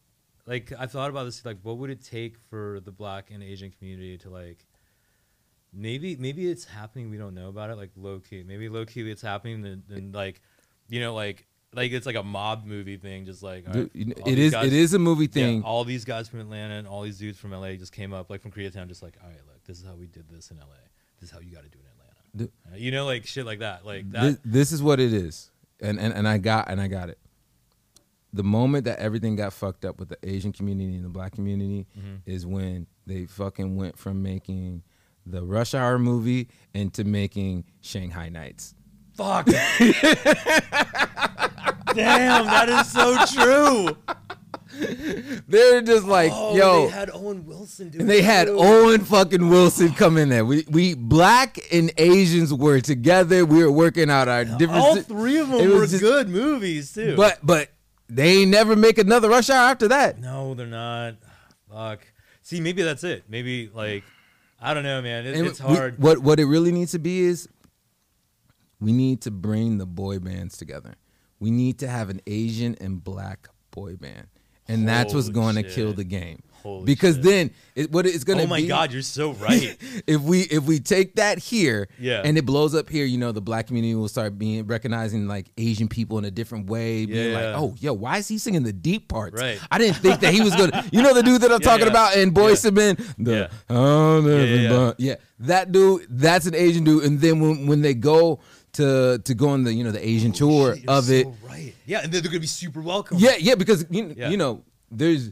like i thought about this like what would it take for the black and asian community to like maybe maybe it's happening we don't know about it like low key maybe low key it's happening and, and like you know like like it's like a mob movie thing just like right, you know, all it is guys- it is a movie yeah, thing all these guys from Atlanta and all these dudes from LA just came up like from Koreatown, just like, all right, look, this is how we did this in LA. This is how you got to do it in Atlanta. Dude. Uh, you know, like shit like that. Like that. this, this is what it is and, and and i got and i got it the moment that everything got fucked up with the asian community and the black community Mhm. is when they fucking went from making the rush hour movie into making shanghai nights Fuck. Damn, that is so true. they're just like oh, yo they had Owen Wilson do and they had. Owen fucking Wilson come in there. We we black and Asians were together. We were working out our different. All three of them were just- good movies too. But but they ain't never make another rush hour after that. no, they're not. Fuck. See, maybe that's it. Maybe like I don't know, man. It, it's we- hard. what what it really needs to be is we need to bring the boy bands together. We need to have an Asian and black boy band, and that's what's Holy going to kill the game. Holy because shit. then it, what it's going to be. oh my be. god, you're so right. if we if we take that here Yeah. and it blows up here, you know, the black community will start being recognizing like Asian people in a different way, being Yeah. like, oh, yo, why is he singing the deep parts? Right. I didn't think that he was gonna. You know, the dude that I'm Yeah, talking about in Boys Yeah. Men, the Yeah. oh, Yeah, that dude, that's an Asian dude. And then when when they go to to go on the you know the Asian tour Shit, of it, so right. Yeah, and they're gonna be super welcome. yeah, yeah, because you, Yeah. you know, there's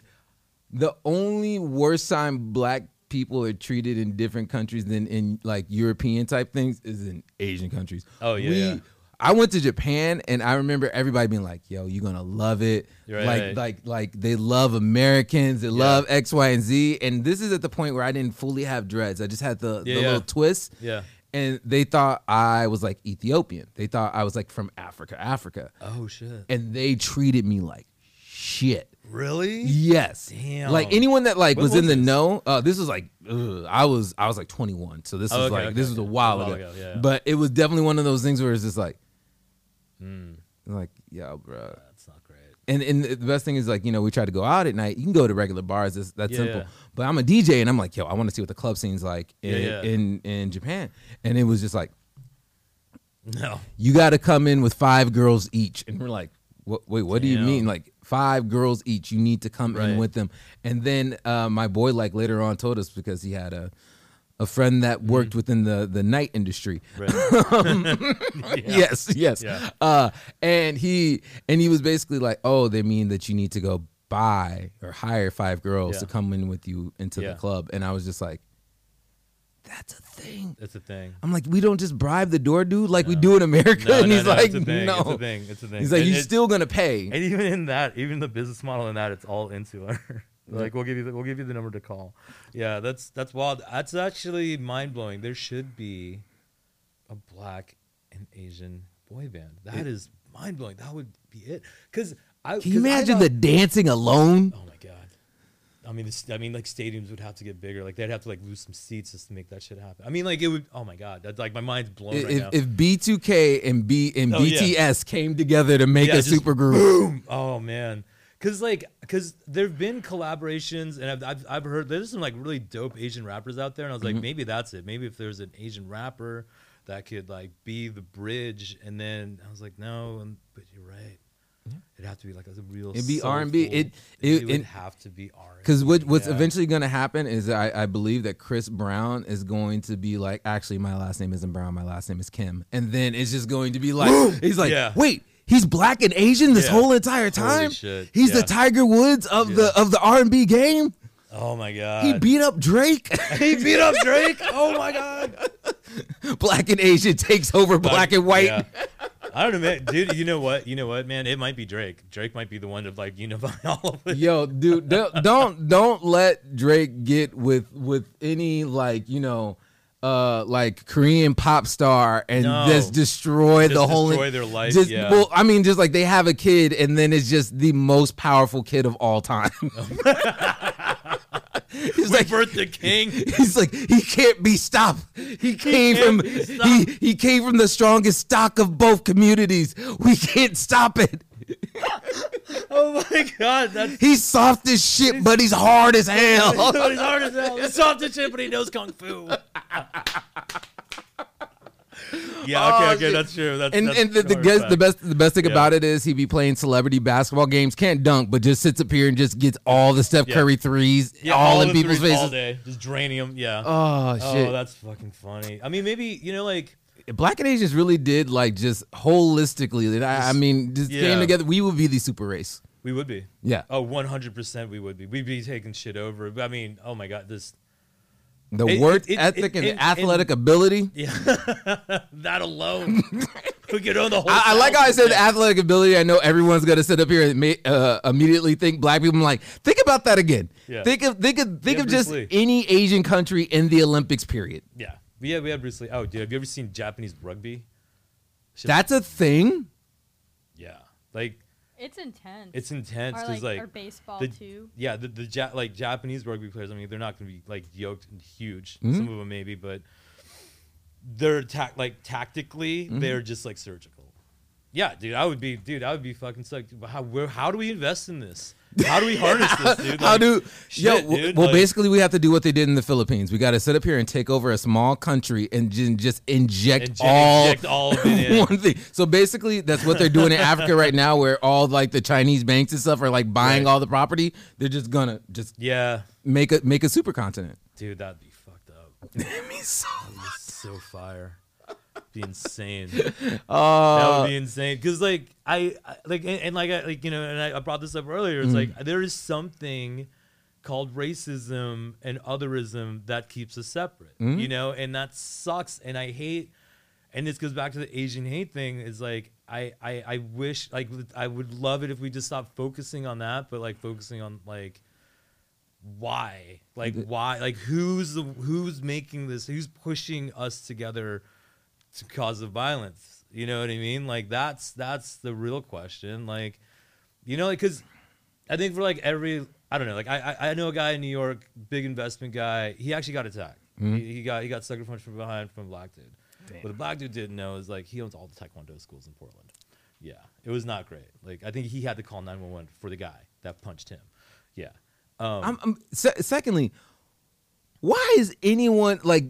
the only worst time black people are treated in different countries than in like European type things is in Asian countries. Oh, yeah, yeah. I went to Japan and I remember everybody being like, "Yo, you're gonna love it." Right, like, right. like, like they love Americans. They love X, Y, and Z. And this is at the point where I didn't fully have dreads. I just had the, Yeah, the yeah. little twist. Yeah. And they thought I was like Ethiopian. They thought I was like from Africa, Africa. Oh shit. And they treated me like shit. Really? Yes. Damn. Like anyone that like When was, in the this? know. Uh, this was like ugh, I was I was like 21, so this Oh, was okay, like okay, this was a okay. while, A while ago. ago, yeah, yeah. But it was definitely one of those things where it's just like, Mm, like yo, bro. that's not great. And and the best thing is like you know we try to go out at night. You can go to regular bars. That's, that's Yeah, simple. yeah. But I'm a DJ and I'm like yo, I want to see what the club scene's like in, Yeah, yeah. in in Japan. And it was just like No. you got to come in with five girls each, and we're like, what, wait, what do you Damn. mean? Like five girls each? You need to come in with them. And then uh, my boy, like later on, told us because he had a a friend that worked within the the night industry. Mm-hmm. Right. Yeah. Yes, yes. Yeah. Uh, and he and he was basically like, oh, they mean that you need to go buy or hire five girls Yeah. to come in with you into the club, and I was just like, that's a thing. That's a thing. I'm like, we don't just bribe the door dude like we do in America, No, and no, he's no, like, it's no. It's a thing. It's a thing. He's like, And you it- still gonna pay. And even in that, even the business model in that, it's all insular. like we'll give you the, we'll give you the number to call. Yeah, that's that's wild. That's actually mind blowing. There should be a black and Asian boy band. That is mind blowing. That would be it. Because I Can you 'cause I imagine thought- the dancing alone? Oh. I mean, this, I mean, like stadiums would have to get bigger. Like they'd have to like lose some seats just to make that shit happen. I mean, like it would. Oh my god, that's like my mind's blown right now. If, if B2K and B and Oh, yeah. BTS came together to make Yeah, a just super group, Boom. Oh man. Cause like, cause there've been collaborations, and I've, I've I've heard there's some like really dope Asian rappers out there, and I was like, Mm-hmm. maybe that's it. Maybe if there's an Asian rapper that could like be the bridge, and then I was like, no, but you're right. It'd have to be like a real. It'd be R&B. It- it, it- would it- have to be R. Because what, what's Yeah. eventually going to happen is I, I believe that Chris Brown is going to be like, actually, my last name isn't Brown, my last name is Kim, and then it's just going to be like, he's like, Yeah. wait, he's black and Asian this Yeah. whole entire time. He's Yeah. the Tiger Woods of the of the R and B game. Oh my god. He beat up Drake. he beat up Drake. Oh my god. black and Asian takes over black and white. I don't know, man. Dude, you know what? You know what, man? It might be Drake. Drake might be the one to like unify all of it. Yo, dude, don't don't let Drake get with with any like you know, uh, like Korean pop star and No. just destroy the whole destroy their life, Just, yeah. Well, I mean, just like they have a kid and then it's just the most powerful kid of all time. He's like Birth the King. He's like he can't be stopped. He came can't from he, he came from the strongest stock of both communities. We can't stop it. Oh my god, that's He's soft as shit, but he's hard as hell. he's hard as hell. He's soft as shit, but he knows kung fu. yeah, okay, Oh, okay, that's true. That's, and that's and the, the, guess, the best the best thing Yeah. about it is he'd be playing celebrity basketball games, can't dunk, but just sits up here and just gets all the Steph Yeah. Curry threes yeah, all, in people's threes all faces. day, just draining them. Yeah. Oh, oh shit! oh, that's fucking funny. I mean, maybe you know, like Black and Asians really did like just holistically. I, I mean, just Yeah. came together. We would be the super race. we would be. Yeah, Oh, 100% we would be. We'd be taking shit over. I mean, oh my god, this the It- work it- ethic and it- the athletic ability. yeah. that alone. we could own the whole I, I like how I said athletic ability. I know everyone's gonna sit up here and ma- uh, immediately think black people. I'm like, think about that again. Yeah. Think of think of think Yeah, of Bruce just Lee. any Asian country in the Olympics. Period. Yeah. We had we had Bruce Lee. Oh, dude, have you ever seen Japanese rugby? Shit. That's a thing. Yeah. Like It's intense. it's intense because like, like, or baseball the- too. yeah, the, the ja- like Japanese rugby players. I mean, they're not going to be like yoked and huge. Mm-hmm. Some of them maybe, but they're ta- like tactically, Mm-hmm. they're just like surgical. Yeah, dude, I would be, dude, I would be fucking stuck. How how do we invest in this? How do we harness this, dude? How do shit, yo? w- dude, well, like- basically, we have to do what they did in the Philippines. We got to sit up here and take over a small country and ju- just inject Inject- all, inject all of it in. one thing. So basically, that's what they're doing in Africa right now, where all like the Chinese banks and stuff are like buying Right. all the property. They're just gonna just Yeah, make a make a supercontinent. dude, that'd be fucked up. That'd be so fire. Be insane. that Uh, would be insane. Cause like I, I like and, and like I like you know and I, I brought this up earlier. It's like there is something called racism and otherism that keeps us separate. You know, and that sucks. And I hate. And this goes back to the Asian hate thing. Is like I, I I wish like I would love it if we just stopped focusing on that, but like focusing on like why like why like who's the who's making this who's pushing us together to cause the violence. You know what i mean? Like that's that's the real question. Like you know like because i think for like every i don't know like I, I i know a guy in new york big investment guy. He actually got attacked. He, he got he got sucker punched from behind from a black dude. What the black dude didn't know is like he owns all the taekwondo schools in portland. Yeah it was not great. Like i think he had to call 911 for the guy that punched him. Yeah. Um, I'm, I'm, se- secondly, why is anyone like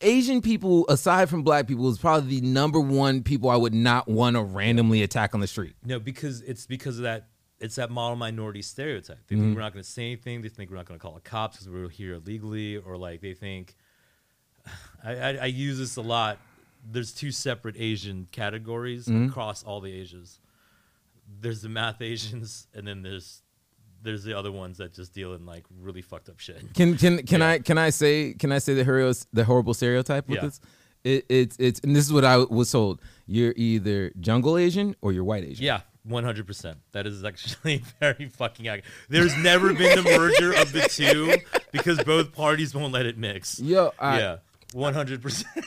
Asian people aside from black people is probably the number one people I would not want to randomly attack on the street. No, because it's because of that. It's that model minority stereotype. They think mm-hmm. we're not going to say anything. They think we're not going to call the cops because we're here illegally, or like they think. I, I, I use this a lot. There's two separate Asian categories mm-hmm. across all the Asians. There's the math Asians, and then there's there's the other ones that just deal in like really fucked up shit. Can can can Yeah. I can I say can I say the hero the horrible stereotype with Yeah. this? It, it's it's and this is what I was told. You're either jungle Asian or you're white Asian. Yeah, one hundred percent. That is actually very fucking accurate. There's never been the merger of the two because both parties won't let it mix. Yo, I, yeah, one hundred percent.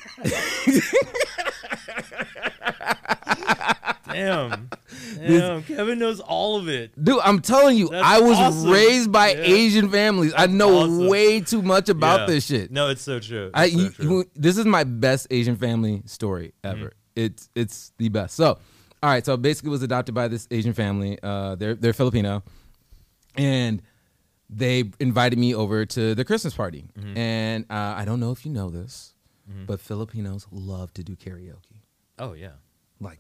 Damn, damn. Kevin knows all of it. Dude, I'm telling you, That's I was awesome. raised by Yeah. Asian families. I know awesome. way too much about Yeah. this shit. No, it's so true. I so true. this is my best Asian family story ever. Mm-hmm. It's it's the best. So, all right, so basically was adopted by this Asian family. Uh, they're they're Filipino, and they invited me over to the Christmas party. Mm-hmm. And uh, I don't know if you know this, but Filipinos love to do karaoke oh yeah. like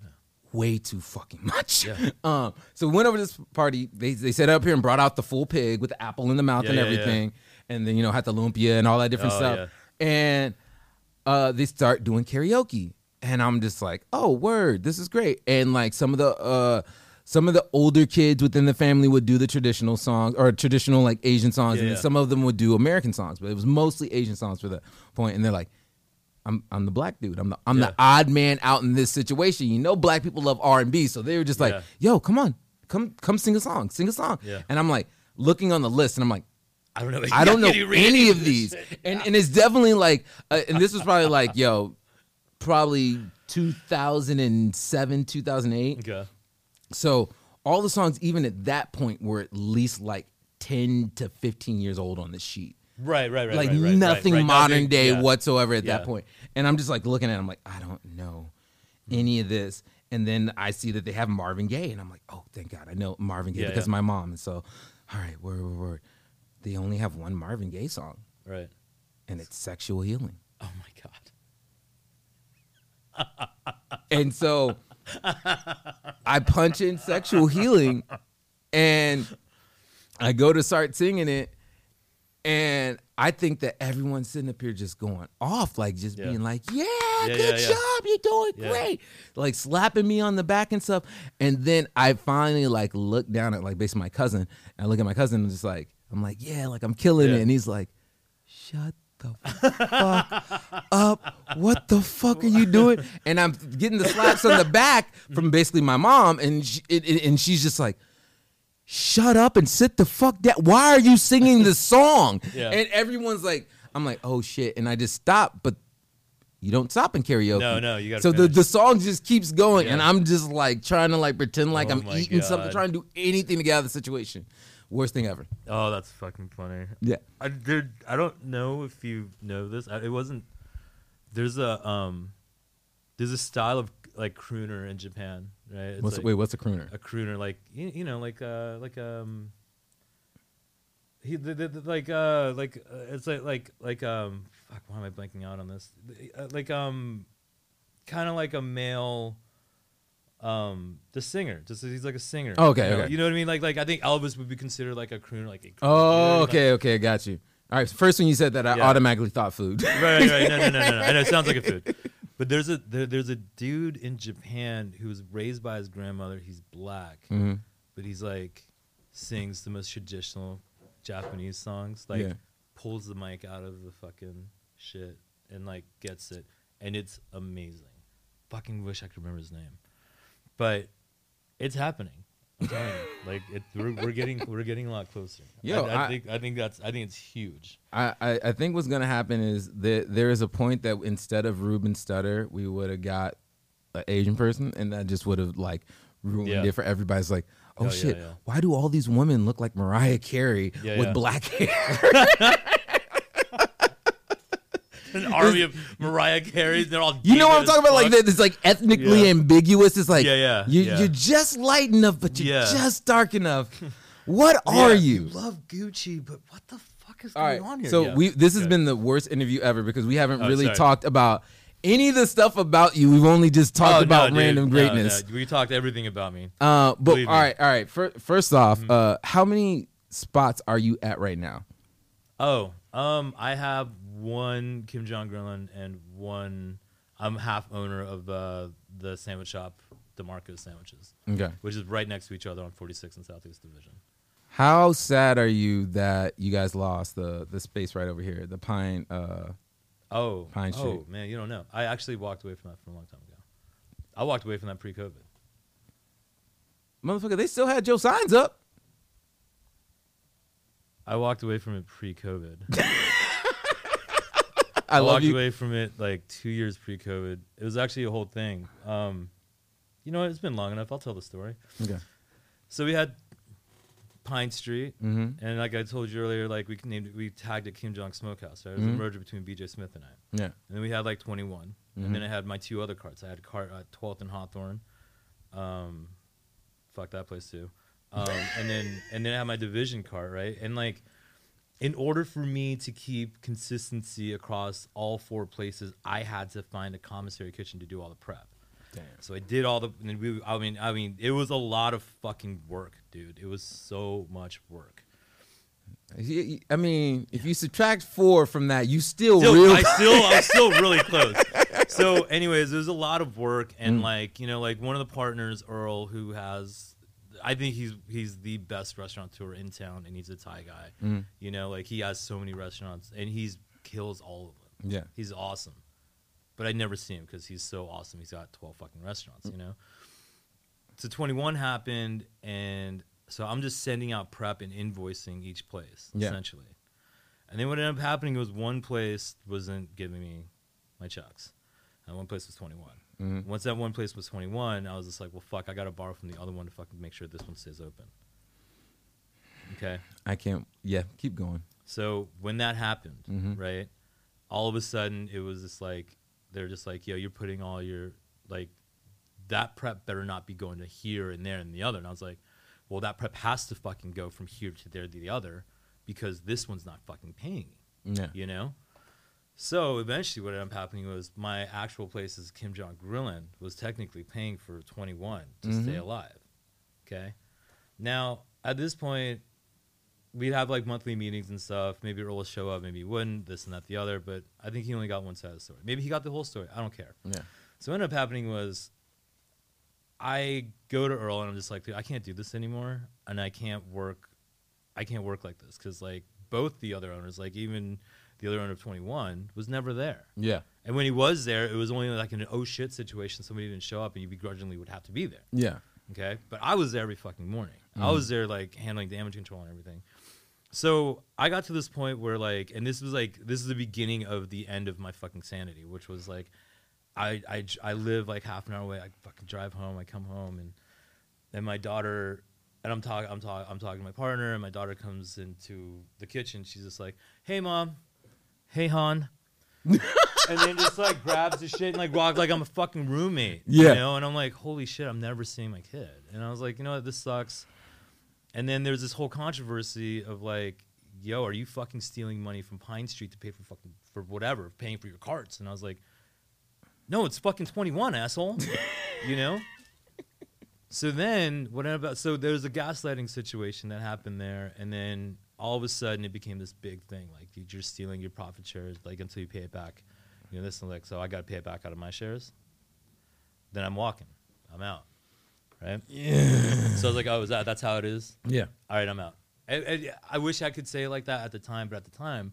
way too fucking much. Yeah. Um, so we went over to this party. They they set up here and brought out the full pig with the apple in the mouth Yeah, and yeah, yeah. everything, and then you know had the lumpia and all that different Oh, stuff. yeah. And uh, they start doing karaoke, and I'm just like, oh word, this is great. And like some of the uh, some of the older kids within the family would do the traditional songs or traditional like Asian songs, Yeah, and yeah. some of them would do American songs, but it was mostly Asian songs for the point. And they're like. I'm I'm the black dude. I'm the I'm Yeah. the odd man out in this situation. You know, black people love R and B, so they were just like. "Yo, come on, come come sing a song, sing a song." Yeah. And I'm like looking on the list, and I'm like, I don't know. I don't know any of these, and and it's definitely like, uh, and this was probably like, yo, probably 2007, 2008. Okay. So all the songs, even at that point, were at least like 10 to 15 years old on the sheet Right, right, right. like right, right, nothing right, modern day yeah. whatsoever at Yeah. that point. And I'm just like looking at it, I'm like, I don't know hmm. any of this. And then I see that they have Marvin Gaye, and I'm like, oh, thank God, I know Marvin Gaye Yeah, because my mom. And so, all right, word, word, word. They only have one Marvin Gaye song, Right. and it's Sexual Healing. Oh my god. And so I punch in Sexual Healing, and I go to start singing it, and I think that everyone's sitting up here just going off, like just Yeah. being like, "Yeah, Yeah, good yeah, job, you're doing great," like slapping me on the back and stuff. And then I finally like look down at like basically my cousin, and I look at my cousin and just like, I'm like, "Yeah, like I'm killing it," and he's like, "Shut." The fuck up. What the fuck are you doing? And I'm getting the slaps on the back from basically my mom, and she, it, it- and she's just like, "Shut up and sit the fuck down. Why are you singing the song?" Yeah. And everyone's like, "I'm like, oh shit," and I just stop, but. You don't stop in karaoke. No, no, you gotta So the, finish. the song just keeps going, and I'm just like trying to like pretend like Oh I'm eating something, trying to do anything to get out of the situation. Worst thing ever. Oh, that's fucking funny. Yeah. I dude, I don't know if you know this. I, it wasn't. There's a um, there's a style of like crooner in Japan, right? It's What's like wait? What's a crooner? a crooner, like you, you know, like uh, like um. He the, the, the- like uh like uh, it's like like like um fuck why am I blanking out on this Uh, like um kind of like a male um the singer just he's like a singer Oh, okay, you know? okay. you know what I mean like like I think Elvis would be considered like a crooner like a crooner, Oh, like- okay, okay, got you. All right, first when you said that, I Yeah. automatically thought food. right, right, right. No, no, no, no, no. I know it sounds like a food, but there's a there, there's a dude in Japan who was raised by his grandmother. He's black, Mhm. but he's like sings the most traditional Japanese songs. Like Yeah. pulls the mic out of the fucking shit and like gets it, and it's amazing. Fucking wish I could remember his name, but it's happening. I'm telling you, like it, we're, we're getting we're getting a lot closer. Yo, I, I I- think I think that's I think it's huge. I, I, I think what's gonna happen is that there is a point that instead of Ruben Studdard, we would have got an Asian person, and that just would have like ruined Yeah. it for everybody. It's like, oh Oh, yeah, shit, yeah. why do all these women look like Mariah Carey Yeah, with yeah. black hair? An army of Mariah Carey's. They're all. You know what I'm divas talking about? Like fuck. that. It's like ethnically Yeah. ambiguous. It's like, Yeah, yeah, You, yeah. You're just light enough, but you're Yeah. just dark enough. What Yeah, are you? love Gucci, but what the fuck is All going right. on here? So Yeah. we this has been the worst interview ever because we haven't Oh, really sorry. talked about any of the stuff about you. We've only just talked Oh, about dude. random No, greatness. no, We talked everything about me. Uh, but Believe all me. Mm-hmm. right, all right. Fir- first off, uh, how many spots are you at right now? Oh, um, I have one Kim Jong Grillin and one. I'm half owner of uh, the sandwich shop, DeMarco's Sandwiches, Okay. which is right next to each other on 46 and Southeast Division. How sad are you that you guys lost the the space right over here, the Pine? Uh, Oh, Pine Street. oh man, you don't know. I actually walked away from that from a long time ago. I walked away from that pre-COVID. motherfucker, they still had Joe signs up. I walked away from it pre-COVID. I, love walked you. away from it like two years pre-COVID. It was actually a whole thing. Um, you know, what? it's been long enough. I'll tell the story. Okay. So we had Pine Street, Mm-hmm. and like I told you earlier, like we named it, we tagged it Kim Jong Smokehouse. Right? It was Mhm. a merger between B.J. Smith and I. Yeah. And then we had like 21. Mhm. And then I had my two other carts. I had cart uh, 12th and Hawthorne. Um, fuck that place too. Um, and then and then I had my division cart, right? And like in order for me to keep consistency across all four places, I had to find a commissary kitchen to do all the prep. Damn. So I did all the and we I mean I mean it was a lot of fucking work, dude. It was so much work. I mean, if you subtract four from that, you still, still, real. I still, I'm still really close. So, anyways, there's a lot of work, and Mm. like you know, like one of the partners, Earl, who has, I think he's he's the best restaurateur in town, and he's a Thai guy. Mhm. You know, like he has so many restaurants, and he's kills all of them. Yeah. He's awesome, but I never see him because he's so awesome. He's got 12 fucking restaurants. You know. So 21 happened, and so I'm just sending out prep and invoicing each place Yeah. essentially. And then what ended up happening was one place wasn't giving me my checks, and one place was 21. Mhm. Once that one place was 21, I was just like, well, fuck, I gotta borrow from the other one to fucking make sure this one stays open. Okay. I can't. Yeah, keep going. So when that happened, Mhm. right, all of a sudden it was just like they're just like, yo, you're putting all your like that prep better not be going to here and there and the other. And I was like, well, that prep has to fucking go from here to there to the other because this one's not fucking paying Yeah. you know. So eventually, what ended up happening was my actual place's Kim Jong Grillin was technically paying for 21 to stay Mhm. alive. Okay. Now at this point, we'd have like monthly meetings and stuff. Maybe Earl will show up, maybe he wouldn't. This and that, the other. But I think he only got one side of the story. Maybe he got the whole story. I don't care. Yeah. So what ended up happening was, I go to Earl and I'm just like, dude, I can't do this anymore, and I can't work, I can't work like this because like both the other owners, like even the other owner of 21, was never there. Yeah. And when he was there, it was only like in an oh shit situation. Somebody didn't show up, and you begrudgingly would have to be there. Yeah. Okay. But I was there every fucking morning. I Mhm. was there like handling damage control and everything. So I got to this point where like, and this was like, this is the beginning of the end of my fucking sanity, which was like, I, I, I live like half an hour away. I fucking drive home. I come home and then my daughter, and I'm talking, I'm talking, I'm talking to my partner and my daughter comes into the kitchen. She's just like, Hey mom. Hey Han. and then just like grabs the shit and like walk like I'm a fucking roommate. Yeah. You know, and I'm like, holy shit, I'm never seeing my kid. And I was like, you know what, this sucks. And then there's this whole controversy of like, yo, are you fucking stealing money from Pine Street to pay for fucking for whatever, paying for your carts? And I was like, no, it's fucking 21, asshole. you know? So then what ended up so there's a gaslighting situation that happened there, and then all of a sudden it became this big thing. Like you're stealing your profit shares, like until you pay it back. You know, this and like so I gotta pay it back out of my shares. Then I'm walking. I'm out. Right? Yeah. So I was like, oh, is that that's how it is? Yeah. All right, I'm out. I, I, I wish I could say it like that at the time, but at the time,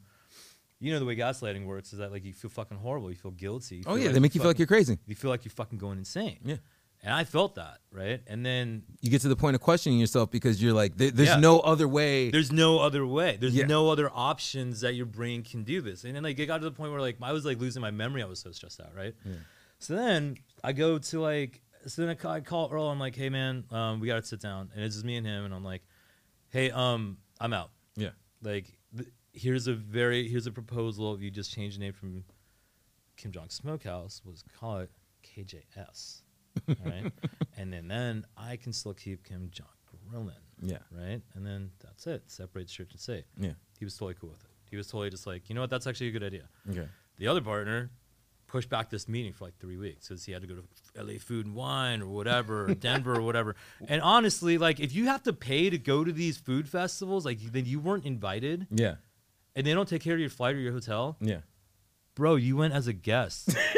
you know the way gaslighting works is that like you feel fucking horrible, you feel guilty. you Oh feel yeah, like they make you feel like you're crazy. you feel like you're fucking going insane. Yeah. And I felt that, right? And then You get to the point of questioning yourself because you're like, there, there's Yeah. no other way. there's no other way. There's Yeah. no other options that your brain can do this. And then like it got to the point where like I was like losing my memory. I was so stressed out, right? Yeah. So then I go to like so then I call, I call Earl. I'm like, hey man, um, we gotta sit down. And it's just me and him. And I'm like, hey, um, I'm out. Yeah. Like th- here's a very here's a proposal. If you just change the name from Kim Jong Smokehouse, was call it KJS. All right. and then then I can still keep Kim Jong Grillin Yeah. right? And then that's it. Separate church and state. Yeah. He was totally cool with it. He was totally just like, you know what, that's actually a good idea. Okay. The other partner pushed back this meeting for like three weeks because he had to go to LA Food and Wine or whatever, or Denver or whatever. And honestly, like if you have to pay to go to these food festivals, like then you weren't invited Yeah. and they don't take care of your flight or your hotel, Yeah. bro, you went as a guest.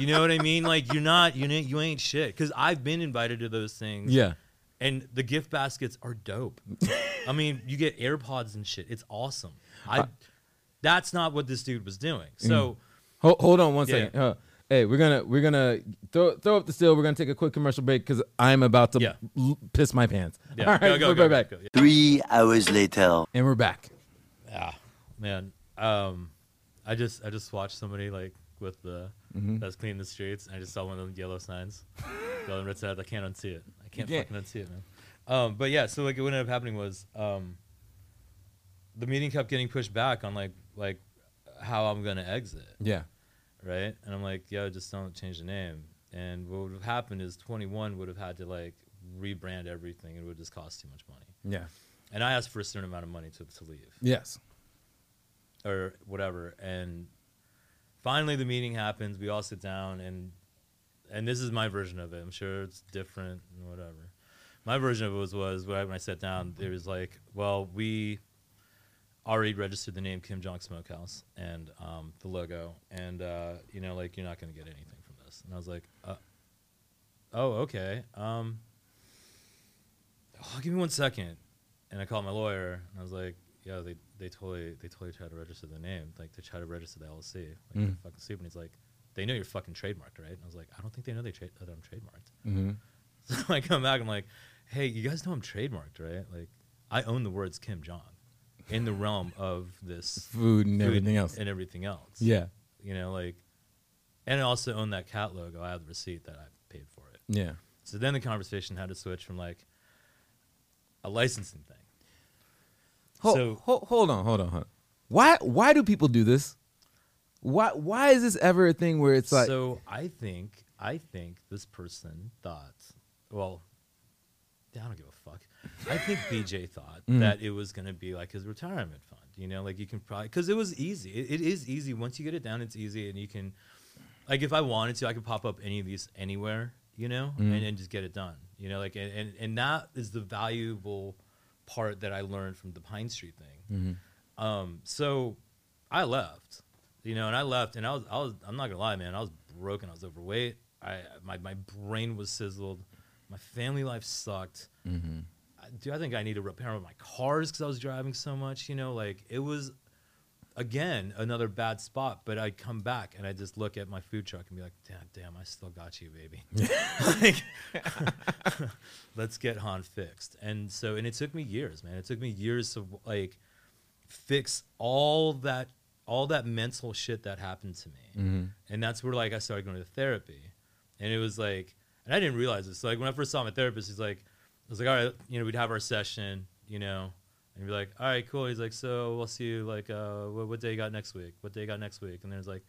you know what I mean? Like you're not, you ain't, you ain't shit. Because I've been invited to those things Yeah. and the gift baskets are dope. I mean, you get AirPods and shit. It's awesome. I. That's not what this dude was doing. So. Hold, hold on one Yeah. second. Uh, hey, we're gonna we're gonna throw throw up the still. We're gonna take a quick commercial break because I'm about to Yeah. l- piss my pants. Yeah, All right, go, go, we'll go, be go, back, go, yeah. Three hours later. and we're back. Yeah, man. Um, I just I just watched somebody like with the Mm-hmm. that's cleaning the streets. And I just saw one of those yellow signs. Yellow red signs. I can't unsee it. I can't, can't. fucking unsee it, man. Um, but yeah, so like what ended up happening was um, the meeting kept getting pushed back on like like how I'm gonna exit, Yeah, right? And I'm like, yo, just don't change the name. And what would have happened is 21 would have had to like rebrand everything. It would just cost too much money. yeah, And I asked for a certain amount of money to to leave. yes. or whatever. And finally, the meeting happens. We all sit down, and and this is my version of it. I'm sure it's different and whatever. My version of it was was when I, sat down, there was like, well, we already registered the name Kim Jong Smokehouse and um, the logo, and uh, you know, like you're not going to get anything from this. And I was like, uh, oh, okay. Um, oh, give me one second. And I called my lawyer, and I was like, yeah, they they totally they totally tried to register the name, like they tried to register the LLC, like Mm. fucking stupid. And he's like, they know you're fucking trademarked, right? And I was like, I don't think they know they tra- that I'm trademarked. Mm-hmm. So I come back, I'm like, hey, you guys know I'm trademarked, right? Like, I own the words Kim Jong in the realm of this Food and food everything else. and everything else. Yeah, you know, like, and I also own that cat logo. I have the receipt that I paid for it. yeah. So then the conversation had to switch from like a licensing thing. Hold, So- hold, hold on, hold on, hold on. Why why do people do this? Why why is this ever a thing where it's like so I think I think this person thought, well, I don't give a fuck. I think BJ thought Mm. that it was gonna be like his retirement fund. You know, like you can probably because it was easy. It, it is easy once you get it down. It's easy, and you can, like, if I wanted to, I could pop up any of these anywhere. You know, Mm. and, and just get it done. You know, like, and, and and that is the valuable part that I learned from the Pine Street thing. Mhm. Um, so I left, you know, and I left, and I was, I was, I'm not gonna lie, man, I was broken. I was overweight. I, my, my brain was sizzled. My family life sucked. Mhm. I, dude, I think I need to repair my cars because I was driving so much. You know, like it was, again, another bad spot. But i'd come back and i'd just look at my food truck and be like, damn, damn, I still got you, baby. like, let's get Han fixed. And so, and it took me years, man. It took me years to like fix all that, all that mental shit that happened to me. Mhm. And that's where like I started going to therapy. And it was like, and I didn't realize this. So, like when I first saw my therapist, he's like, I was like, all right, you know, we'd have our session, you know, and he'd be like, all right, cool. He's like, so we'll see you like, uh, what, what day you got next week? What day you got next week? And then it's like,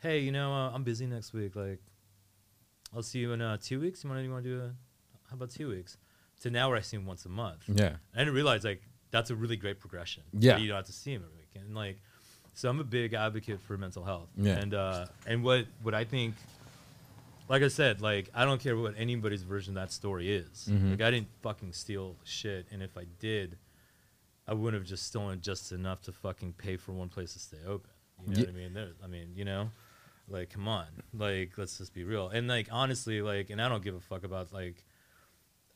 hey, you know, uh, I'm busy next week. Like, I'll see you in uh, two weeks. You want to you want to do a, how about two weeks? To now where I see him once a month. Yeah. I didn't realize like that's a really great progression. Yeah. you don't have to see him every week, and like, so I'm a big advocate for mental health. Yeah. and uh, and what what I think, like I said, like I don't care what anybody's version of that story is. Mhm. Like I didn't fucking steal shit, and if I did, I wouldn't have just stolen just enough to fucking pay for one place to stay open. You know Ye- what I mean? There, I mean, you know, like come on, like let's just be real. And like honestly, like, and I don't give a fuck about like.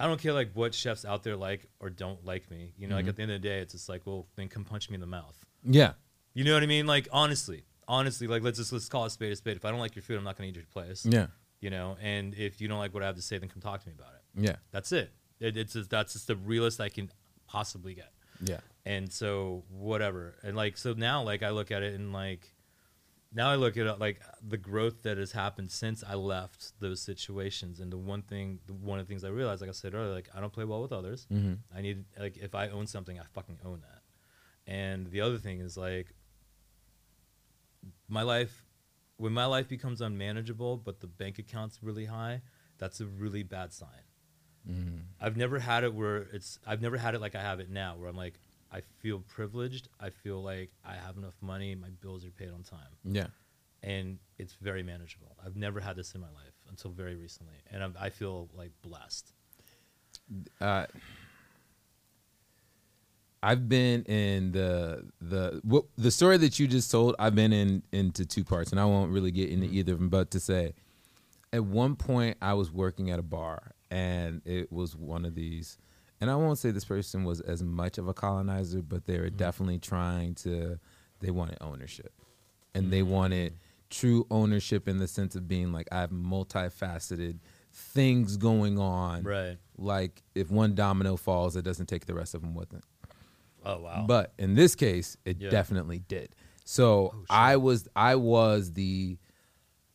I don't care like what chefs out there like or don't like me. You know, like Mhm. at the end of the day, it's just like, well, then come punch me in the mouth. Yeah. You know what I mean? Like honestly, honestly, like let's just let's call a spade a spade. If I don't like your food, I'm not gonna eat your place. Yeah. You know, and if you don't like what I have to say, then come talk to me about it. Yeah. That's it. it it's just, that's just the realest I can possibly get. Yeah. And so whatever. And like so now, like I look at it and like now I look at it like the growth that has happened since I left those situations. And the one thing, the, one of the things I realized, like I said earlier, like I don't play well with others. Mm-hmm. I need like if I own something, I fucking own that. And the other thing is like my life when my life becomes unmanageable but the bank account's really high, that's a really bad sign. Mm-hmm. I've never had it where it's I've never had it like I have it now where I'm like I feel privileged, I feel like I have enough money, my bills are paid on time Yeah. and it's very manageable. I've never had this in my life until very recently and I'm, I feel like blessed. uh, I've been in the the what, the story that you just told. I've been in into two parts, and I won't really get into either of them. But to say, at one point, I was working at a bar, and it was one of these. And I won't say this person was as much of a colonizer, but they were mm-hmm. definitely trying to. They wanted ownership, and they mm-hmm. wanted true ownership in the sense of being like I have multifaceted things going on. Right. Like if one domino falls, it doesn't take the rest of them with it. Oh wow. But in this case, it Yeah. definitely did. So oh, I was I was the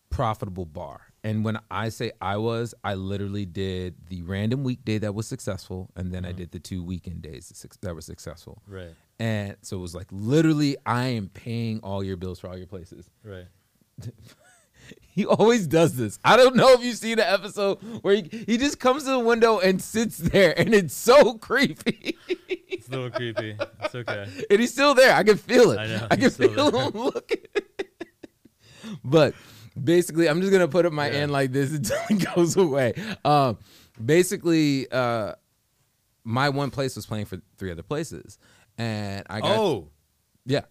profitable bar. And when I say I was, I literally did the random weekday that was successful, and then I mm-hmm. did the two weekend days that were successful. right. And so it was like literally, I am paying all your bills for all your places. Right. He always does this. I don't know if you see the episode where he, he just comes to the window and sits there, and it's so creepy. It's a little creepy. It's okay. and he's still there. I can feel it. I know, I can feel there. him looking. but basically, I'm just gonna put up my Yeah. hand like this until it goes away. Um, basically, uh, my one place was playing for three other places, and I got Oh. yeah.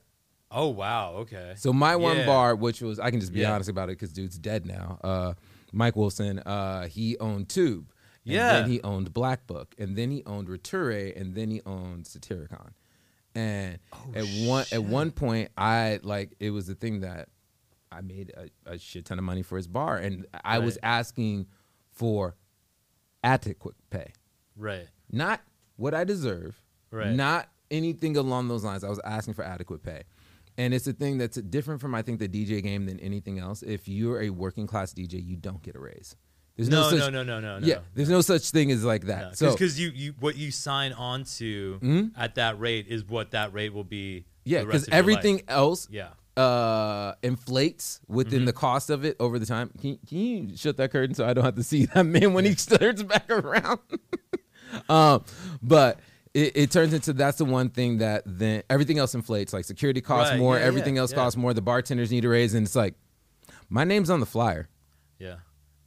Oh wow. Okay. So my one Yeah. bar, which was I can just be Yeah. honest about it because dude's dead now. Uh, Mike Wilson, uh, he owned Tube. And Yeah. Then he owned Black Book, and then he owned Rotture, and then he owned Satyricon. And Oh, at one at one point, I like it was the thing that I made a, a shit ton of money for his bar, and I was asking for adequate pay, Right. not what I deserve, Right. not anything along those lines. I was asking for adequate pay. And it's a thing that's different from I think the DJ game than anything else. If you're a working class DJ, you don't get a raise. There's no, No, such, no, no, no, no, no. Yeah, there's no such thing as like that. so because you, you what you sign on to Mhm. at that rate is what that rate will be. yeah, because rest of your everything else Yeah. Uh, inflates within Mm-hmm. the cost of it over the time. Can, can you shut that curtain so I don't have to see that man when he turns back around? um, but it, it turns into that's the one thing that then everything else inflates. Like security costs Right, more, yeah, everything yeah, else yeah. costs more. The bartenders need a raise, and it's like my name's on the flyer. Yeah.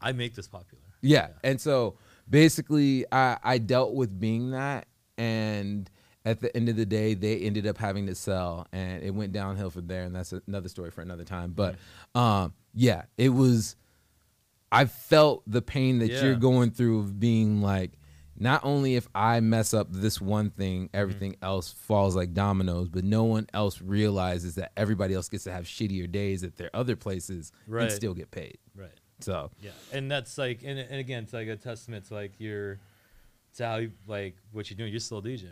I make this popular. Yeah. And so basically I, I dealt with being that and at the end of the day they ended up having to sell and it went downhill from there and that's another story for another time. But um yeah, it was I felt the pain that Yeah. you're going through of being like not only if I mess up this one thing, everything Mm-hmm. else falls like dominoes, but no one else realizes that everybody else gets to have shittier days at their other places Right. and still get paid. Right. So Yeah. And that's like, and, and again, it's like a testament to like your, to how you, like what you're doing. You're still a DJ.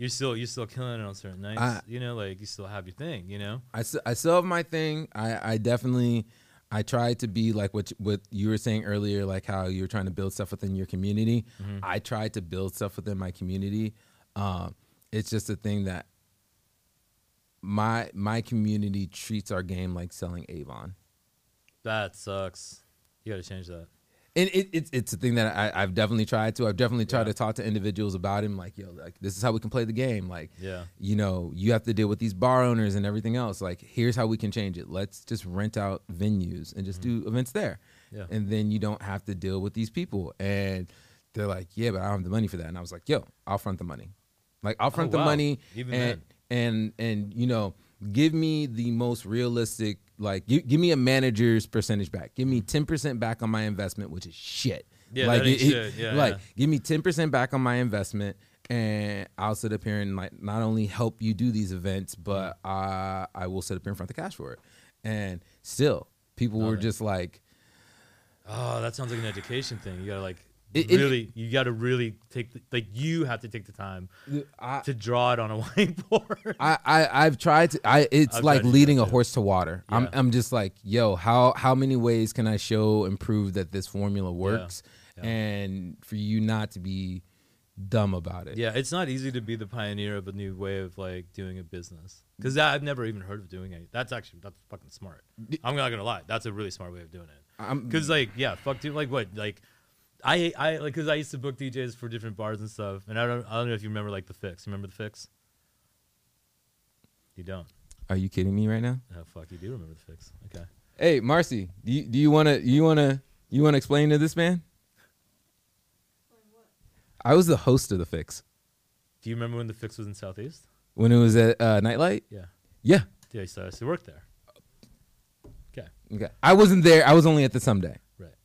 You're still you're still killing it on certain nights. I- you know, like you still have your thing. You know. I, I still have my thing. I, I definitely I try to be like what what you were saying earlier, like how you were trying to build stuff within your community. I try to build stuff within my community. Um, it's just a thing that my my community treats our game like selling Avon. That sucks. You got to change that. And it, it's it's a thing that I, I've definitely tried to. I've definitely tried Yeah. to talk to individuals about him, like yo, like this is how we can play the game. Like Yeah. you know, you have to deal with these bar owners and everything else. Like, here's how we can change it. Let's just rent out venues and just do events there. Mm-hmm. Yeah. And then you don't have to deal with these people. And they're like, yeah, but I don't have the money for that. And I was like, yo, I'll front the money. Like, I'll front the Oh, wow. money. Even and, and, and, you know, give me the most realistic, like, give, give me a manager's percentage back. Give me 10% back on my investment, which is shit. Yeah, like, ain't shit. Yeah, like, yeah. give me 10% back on my investment and I'll sit up here and like not only help you do these events, but mm-hmm. I I will sit up here in front of the cash for it. And still, people were it. just like, Oh, that sounds like an education thing. You gotta like It- it- really, you gotta really take the, like you have to take the time I, to draw it on a whiteboard. I, I I've tried to. I it's I've like to leading a too. horse to water. I'm I'm just like, yo, how how many ways can I show and prove that this formula works, Yeah. and for you not to be dumb about it. yeah, it's not easy to be the pioneer of a new way of like doing a business because I've never even heard of doing it. That's actually that's fucking smart. I'm not gonna lie, that's a really smart way of doing it. Because like yeah, fuck dude, like what like. I I like because I used to book DJs for different bars and stuff, and I don't I don't know if you remember like the fix. You remember the fix? You don't. are you kidding me right now? Oh fuck, you do remember the fix. Okay. Hey, Marcy, do you do you want to you want to you want to explain to this man? I was the host of the fix Do you remember when the fix was in Southeast? when it was at uh, Nightlight. Yeah. Yeah. Yeah, I used to, I used to work there. Okay. Okay. I wasn't there. I was only at the someday.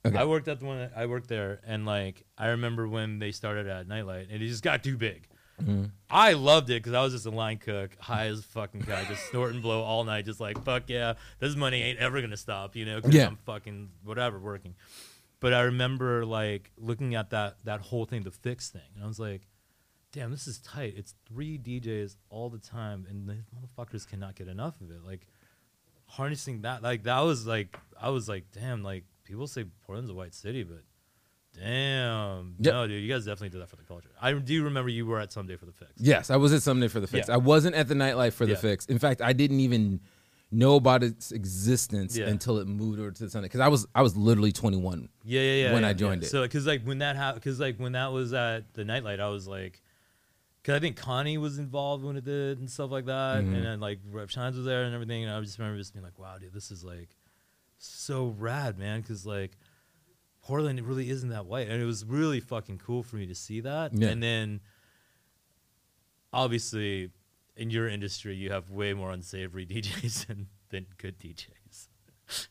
Okay. I worked at the one. I worked there, and like I remember when they started at Nightlight, and it just got too big. Mm-hmm. I loved it because I was just a line cook, high as fucking guy, just snort and blow all night, just like fuck yeah, this money ain't ever gonna stop, you know? Because Yeah. I'm fucking whatever working. But I remember like looking at that that whole thing, the fix thing, and I was like, damn, this is tight. It's three DJs all the time, and these motherfuckers cannot get enough of it. Like harnessing that, like that was like I was like, damn, like people say Portland's a white city, but damn, Yep. no, dude, you guys definitely did that for the culture. I do remember you were at Someday for the fix. Yes, I was at Someday for the fix. Yeah. I wasn't at the nightlight for the Yeah. fix. In fact, I didn't even know about its existence Yeah. until it moved over to the Someday because I was I was literally 21. Yeah, yeah, yeah. when yeah, I joined yeah. it. So, because like when that happened, because like when that was at the nightlight, I was like, because I think Connie was involved when it did and stuff like that, Mhm. and then like Rep Shines was there and everything, and I just remember just being like, wow, dude, this is like so rad, man, because like Portland it really isn't that white, and it was really fucking cool for me to see that, Yeah. and then obviously in your industry you have way more unsavory DJs than than good DJs.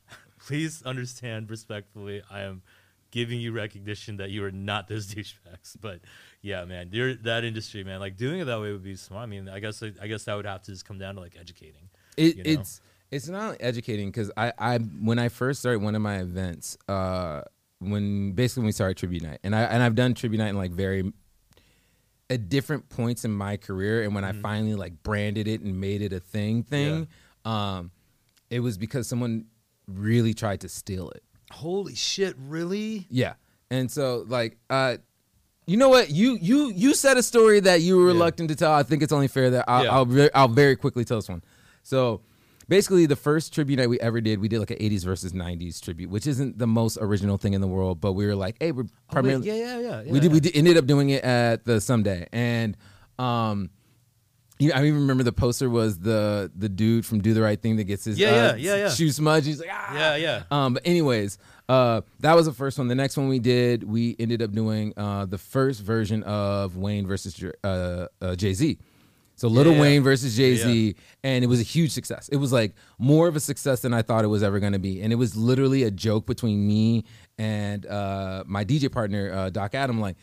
Please understand respectfully, I am giving you recognition that you are not those douchebags. But yeah, man, you're that industry, man. Like doing it that way would be smart. I mean, I guess I guess that would have to just come down to like educating. It, You know? It's it's not educating because I, I when I first started one of my events, uh, when basically when we started tribute night, and I and I've done tribute night in like very at different points in my career, and when I finally like branded it and made it a thing thing, um, it was because someone really tried to steal it. Holy shit, really? Yeah. And so like uh you know what? You you you said a story that you were Yeah. reluctant to tell. I think it's only fair that I'll Yeah. I'll, ve- I'll very quickly tell this one. So basically the first tribute night we ever did, we did like an 80s versus 90s tribute, which isn't the most original thing in the world, but we were like, "Hey, we're primarily yeah, yeah, yeah, we did we did, ended up doing it at the someday and um you I even remember the poster was the the dude from Do the Right Thing that gets his Yeah, uh, yeah, yeah, yeah. shoe smudge. He's like, ah. Yeah, yeah. Um, but anyways, uh, that was the first one. The next one we did, we ended up doing uh, the first version of Wayne versus uh, uh, Jay Z. So Little Yeah. Wayne versus Jay Z, and it was a huge success. It was like more of a success than I thought it was ever going to be, and it was literally a joke between me and uh, my DJ partner uh, Doc Adam. Like,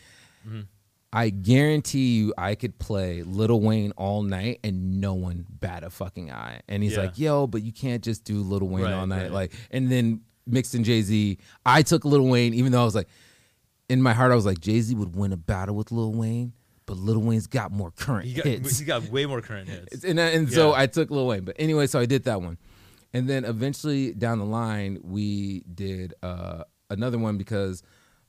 I guarantee you, I could play Lil Wayne all night and no one bat a fucking eye. And he's Yeah. like, "Yo, but you can't just do Lil Wayne Right, all night." right. Like, and then mixed in Jay Z, I took Lil Wayne, even though I was like, in my heart, I was like, Jay Z would win a battle with Lil Wayne, but Lil Wayne's got more current He got, hits. he got way more current hits. It's- and and so I took Lil Wayne. But anyway, so I did that one, and then eventually down the line we did uh, another one because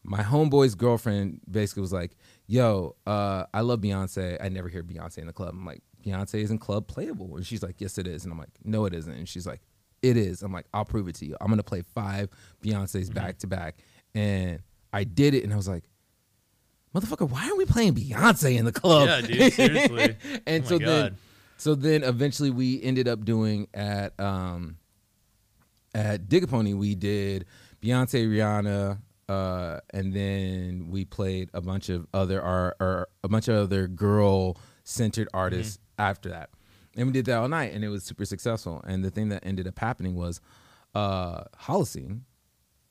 my homeboy's girlfriend basically was like, "Yo, uh, I love Beyonce. I never hear Beyonce in the club." I'm like, "Beyonce isn't club playable," and she's like, "Yes, it is," and I'm like, "No, it isn't," and she's like, "It is." I'm like, "I'll prove it to you. I'm gonna play five Beyonces Mm-hmm. back to back," and I did it, and I was like. Motherfucker, why are we playing Beyonce in the club? Yeah, dude, seriously. and Oh so my then God. so then eventually we ended up doing at um at Dig A Pony we did Beyonce, Rihanna, uh, and then we played a bunch of other our, our a bunch of other girl centered artists after that. And we did that all night and it was super successful. And the thing that ended up happening was uh Holocene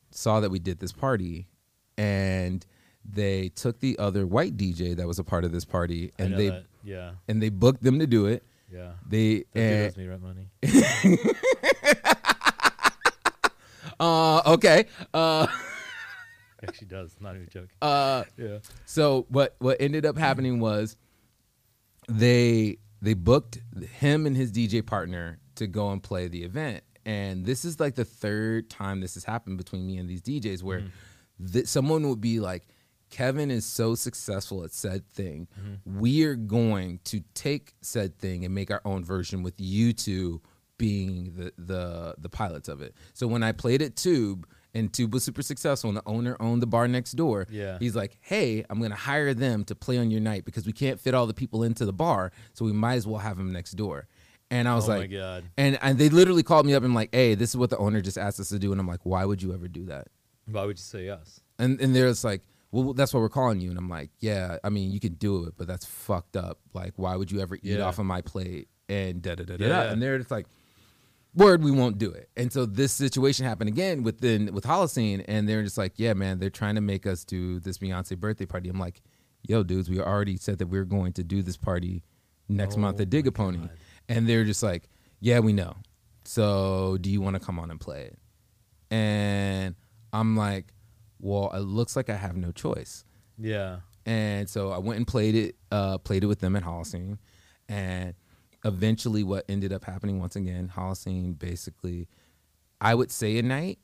saw that we did this party and they took the other white DJ that was a part of this party and they that. Yeah, and they booked them to do it. yeah. They That and, me rent money. uh okay uh actually does. Not even joking. uh yeah. so what what ended up happening was they they booked him and his DJ partner to go and play the event and this is like the third time this has happened between me and these DJs where th- someone would be like Kevin is so successful at said thing. Mm-hmm. We are going to take said thing and make our own version with you two being the the the pilots of it. So when I played at Tube and Tube was super successful and the owner owned the bar next door, Yeah. he's like, "Hey, I'm going to hire them to play on your night because we can't fit all the people into the bar, so we might as well have them next door." And I was Oh my like, God. And and they literally called me up and like, "Hey, this is what the owner just asked us to do." And I'm like, "Why would you ever do that?" Why would you say yes? And and they're just like, well, that's what we're calling you. And I'm like, yeah, I mean, you can do it, but that's fucked up. Like, why would you ever eat Yeah. off of my plate? And da da da da. Yeah, And they're just like, word we won't do it and so this situation happened again within with holocene and they're just like yeah man they're trying to make us do this beyonce birthday party i'm like yo dudes we already said that we are going to do this party next month Oh at dig a pony and they're just like yeah we know so do you want to come on and play it and i'm like well it looks like i have no choice Yeah. and so I went and played it, uh, played it with them at Holocene, and eventually, what ended up happening once again, Holocene basically, I would say a night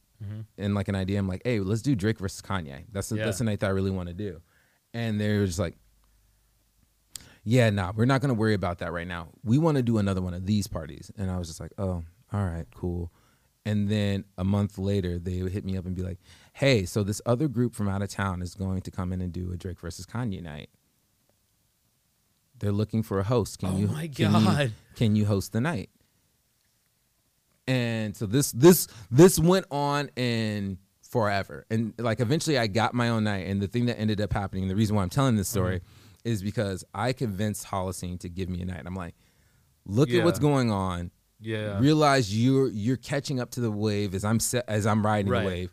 and like an idea. I'm like, hey, let's do Drake versus Kanye. That's the, Yeah. that's the night that I really want to do, and they're just like, yeah, nah, we're not gonna worry about that right now. We want to do another one of these parties, and I was just like, oh, all right, cool. And then a month later, they would hit me up and be like, "Hey, so this other group from out of town is going to come in and do a Drake versus Kanye night. They're looking for a host. Can Oh you? my can you- God. can you host the night?" And so this this this went on in forever, and like eventually, I got my own night. And the thing that ended up happening, the reason why I'm telling this story, Mm-hmm. is because I convinced Holocene to give me a night. I'm like, look Yeah. at what's going on Yeah. realize you're you're catching up to the wave as I'm se- as I'm riding Right. the wave.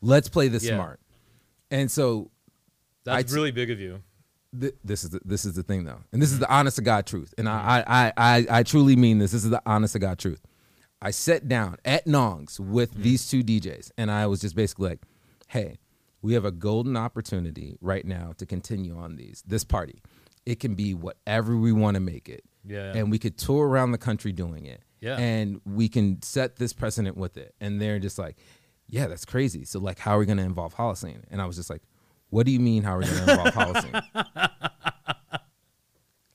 Let's play this Yeah. smart. And so That's I- really big of you. th- this is the, this is the thing though, and this is mm-hmm. the honest to God truth, and I, mm-hmm. I I I I truly mean this. This is the honest to God truth. I sat down at Nong's with mm-hmm. these two DJs, and I was just basically like, "Hey, we have a golden opportunity right now to continue on these this party. It can be whatever we want to make it, Yeah. and we could tour around the country doing it, Yeah. and we can set this precedent with it." And they're just like, "Yeah, that's crazy. So like, how are we going to involve Holocene?" And I was just like, "What do you mean? How are we going to involve Holocene?"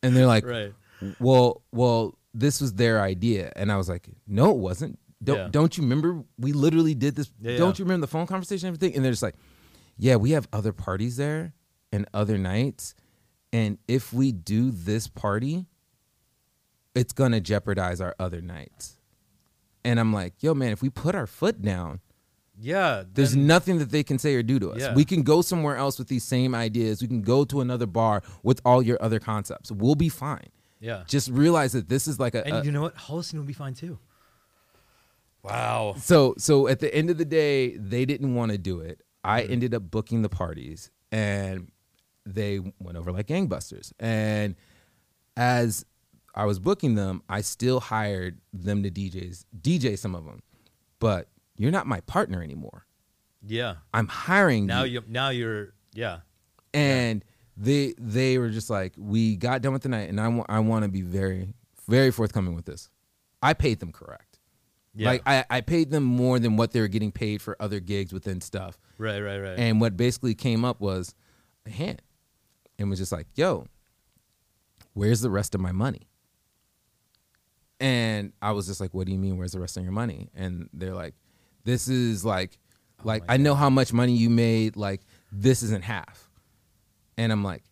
and they're like, Right. well, well, this was their idea, and I was like, no, it wasn't. Don't Yeah. don't you remember? We literally did this. Yeah, don't yeah. you remember the phone conversation and everything? And they're just like, yeah, we have other parties there and other nights, and if we do this party, it's gonna jeopardize our other nights. And I'm like, yo, man, if we put our foot down, Yeah. there's then- nothing that they can say or do to us. Yeah. We can go somewhere else with these same ideas. We can go to another bar with all your other concepts. We'll be fine. Yeah. Just realize that this is like a, And a- you know what? Holocene will be fine too. Wow. so so at the end of the day, they didn't want to do it. I Mm-hmm. ended up booking the parties and they went over like gangbusters. And as I was booking them, I still hired them to DJs, DJ some of them. But you're not my partner anymore. Yeah. I'm hiring Now you. you now you're yeah. and they they were just like we got done with the night and I want I want to be very very forthcoming with this. I paid them correct. Yeah. Like I, I paid them more than what they were getting paid for other gigs within stuff. right, right, right. And what basically came up was a hint and was just like, yo, where's the rest of my money? And I was just like, what do you mean, where's the rest of your money? And they're like, this is like, like, my I know how much money you made. Like, this isn't half. And I'm like,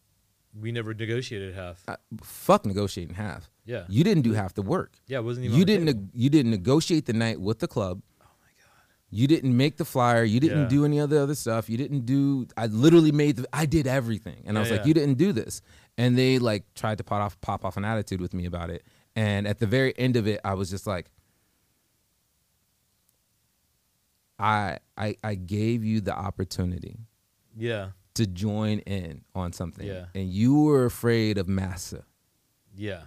we never negotiated half. uh, fuck negotiating half. Yeah. You didn't do half the work. Yeah, it wasn't even You didn't. table. neg- you didn't negotiate the night with the club. Oh my god. You didn't make the flyer. You didn't Yeah. do any other other stuff. You didn't do. I literally made. The, I did everything, and I Yeah, was like, you didn't do this. And they like tried to pop off pop off an attitude with me about it. And at the very end of it, I was just like, I I I gave you the opportunity Yeah. to join in on something, Yeah. and you were afraid of massa. Yeah.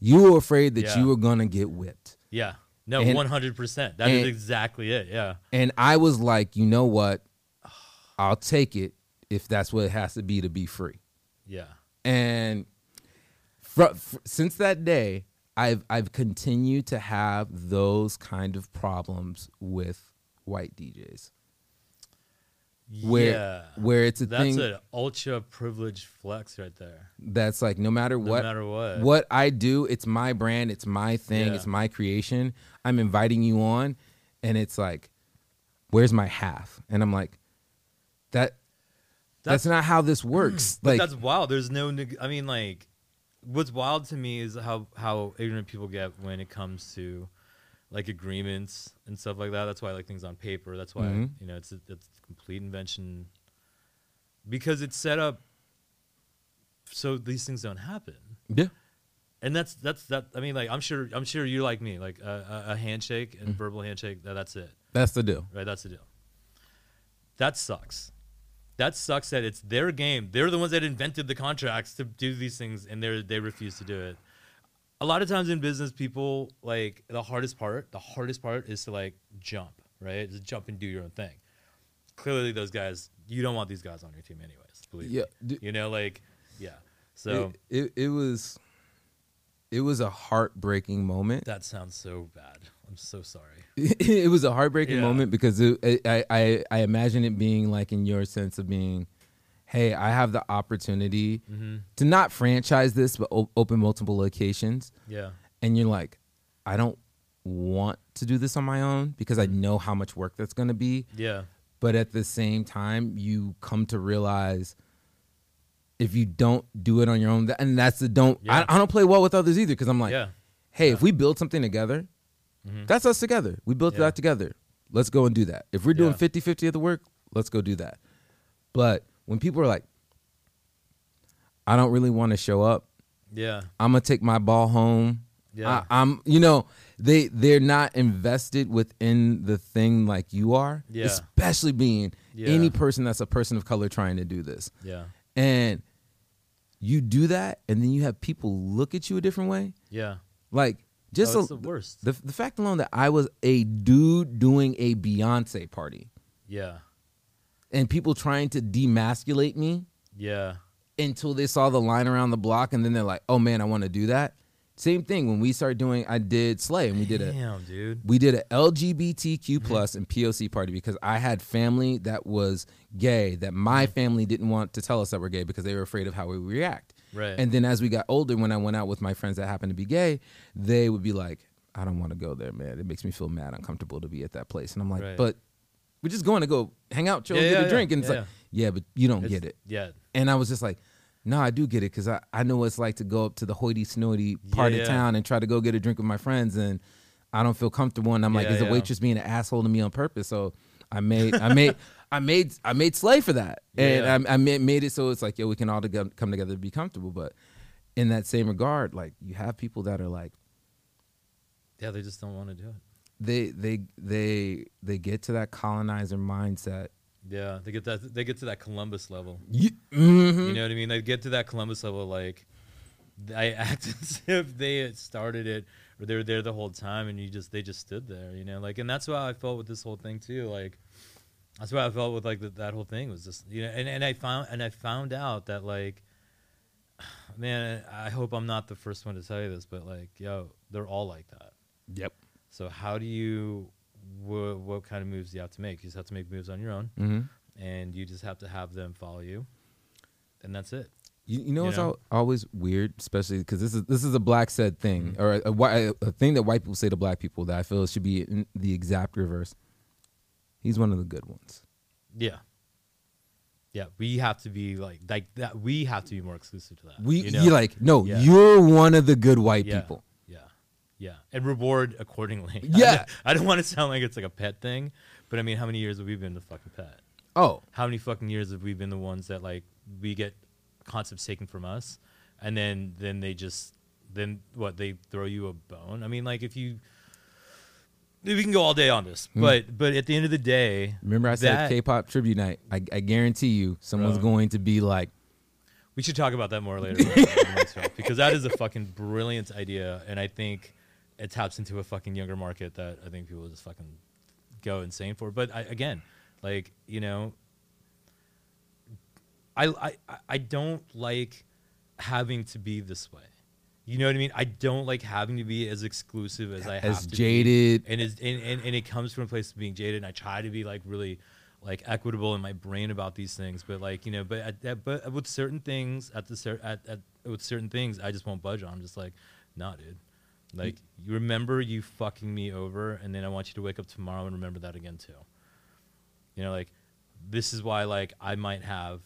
You were afraid that Yeah. you were gonna get whipped. Yeah. No, one hundred percent. That is and- exactly it. Yeah. And I was like, you know what? I'll take it if that's what it has to be to be free. Yeah. And fr- fr- since that day, I've I've continued to have those kind of problems with white DJs, where yeah. where it's a That's thing an ultra privileged flex right there. that's like no matter what No what matter what. what I do, it's my brand, it's my thing, Yeah. it's my creation. I'm inviting you on, and it's like, where's my half? And I'm like, that that's, That's- not how this works. But like that's wild. There's no. Neg- I mean, like, what's wild to me is how how ignorant people get when it comes to like agreements and stuff like that. That's why I like things on paper. That's why Mhm. you know it's a, it's a complete invention because it's set up so these things don't happen. yeah, and that's that's that. I mean, like I'm sure I'm sure you're like me, like a, a, a handshake and verbal handshake. That, that's it, That's the deal. right? That's the deal. That sucks. That sucks that it's their game. They're the ones that invented the contracts to do these things, and they they refuse to do it. A lot of times in business, people like the hardest part. The hardest part is to like jump, right? Just jump and do your own thing. Clearly, those guys, you don't want these guys on your team, anyways. Believe. Yeah, d- You know, like, yeah. So it, it it was it was a heartbreaking moment. that sounds so bad. I'm so sorry. it was a heartbreaking Yeah. moment because it, it, I, I I imagine it being like in your sense of being, hey, I have the opportunity Mm-hmm. to not franchise this, but o- open multiple locations, Yeah. and you're like, I don't want to do this on my own because Mm-hmm. I know how much work that's going to be. Yeah. But at the same time, you come to realize if you don't do it on your own, and that's the don't. Yeah. I, I don't play well with others either because I'm like, yeah. hey, if we build something together, Mhm. that's us together. We built Yeah. that together. Let's go and do that. If we're doing Yeah. 50 50 of the work, let's go do that. But when people are like, I don't really want to show up, Yeah. I'm to take my ball home. Yeah. I, I'm, you know, they they're not invested within the thing like you are, Yeah. especially being Yeah. any person that's a person of color trying to do this. yeah. And you do that, and then you have people look at you a different way. Yeah. Like, just oh, a- the worst. the the fact alone that I was a dude doing a Beyonce party yeah. And people trying to demasculate me Yeah. until they saw the line around the block and then they're like, "Oh man, I want to do that." Same thing when we started doing I did Slay and we did a Damn, dude. we did a LGBTQ Mm-hmm. plus and POC party because I had family that was gay that my Mm-hmm. family didn't want to tell us that we're gay because they were afraid of how we react. Right. And then as we got older, when I went out with my friends that happened to be gay, they would be like, I don't want to go there, man. It makes me feel mad, uncomfortable to be at that place. And I'm like, Right. but we're just going to go hang out, chill, Yeah, get yeah, a yeah. drink. And it's Yeah, like, yeah, but you don't It's- get it. Yeah. And I was just like, no, I do get it because I, I know what it's like to go up to the hoity snoity part Yeah, of yeah. town and try to go get a drink with my friends. And I don't feel comfortable. And I'm like, Yeah, is the waitress being an asshole to me on purpose? So I made, I made, I made, I made Slay for that. Yeah. And I, I made, made it so it's like, yo, we can all together, come together to be comfortable. But in that same regard, like you have people that are like, Yeah. They just don't want to do it. They, they, they, they get to that colonizer mindset. Yeah. They get that. They get to that Columbus level. You, mhm. You know what I mean? They get to that Columbus level, like I act as if they had started it or they were there the whole time, and you just they just stood there, you know. Like, and that's how I felt with this whole thing too. Like, that's why I felt with like the, that whole thing was just you know, and, and I found and I found out that like, man, I hope I'm not the first one to tell you this, but like, yo, they're all like that. Yep. So how do you what, what kind of moves do you have to make? You just have to make moves on your own, hmm and you just have to have them follow you, and that's it. You, you know You what's know? al- always weird, especially because this is this is a black said thing Mm-hmm. or a, a, a thing that white people say to black people that I feel should be in the exact reverse. He's one of the good ones. Yeah. Yeah, we have to be like like that. We have to be more exclusive to that. We you know? like no, Yeah. you're one of the good white yeah, people. Yeah, and reward accordingly. Yeah. I don't, want to sound like it's like a pet thing, but I mean, how many years have we been the fucking pet? Oh, How many fucking years have we been the ones that like we get concepts taken from us, and then then they just then what they throw you a bone? I mean, like if you. We can go all day on this, Hmm. but but at the end of the day, remember I said that- K-pop tribute night. I, I guarantee you, someone's Bro. going to be like, We should talk about that more later on the next round, because that is a fucking brilliant idea, and I think it taps into a fucking younger market that I think people just fucking go insane for. But I, again, like you know, I, I I- don't like having to be this way. You know what I mean? I don't like having to be as exclusive as I have as to be jaded. and, is, and, and and it comes from a place of being jaded and i try to be like really like equitable in my brain about these things but like you know but at, at, but with certain things at the cer- at, at with certain things i just won't budge on i'm just like nah dude like mm-hmm. you remember you fucking me over and then i want you to wake up tomorrow and remember that again too. You know like this is why like i might have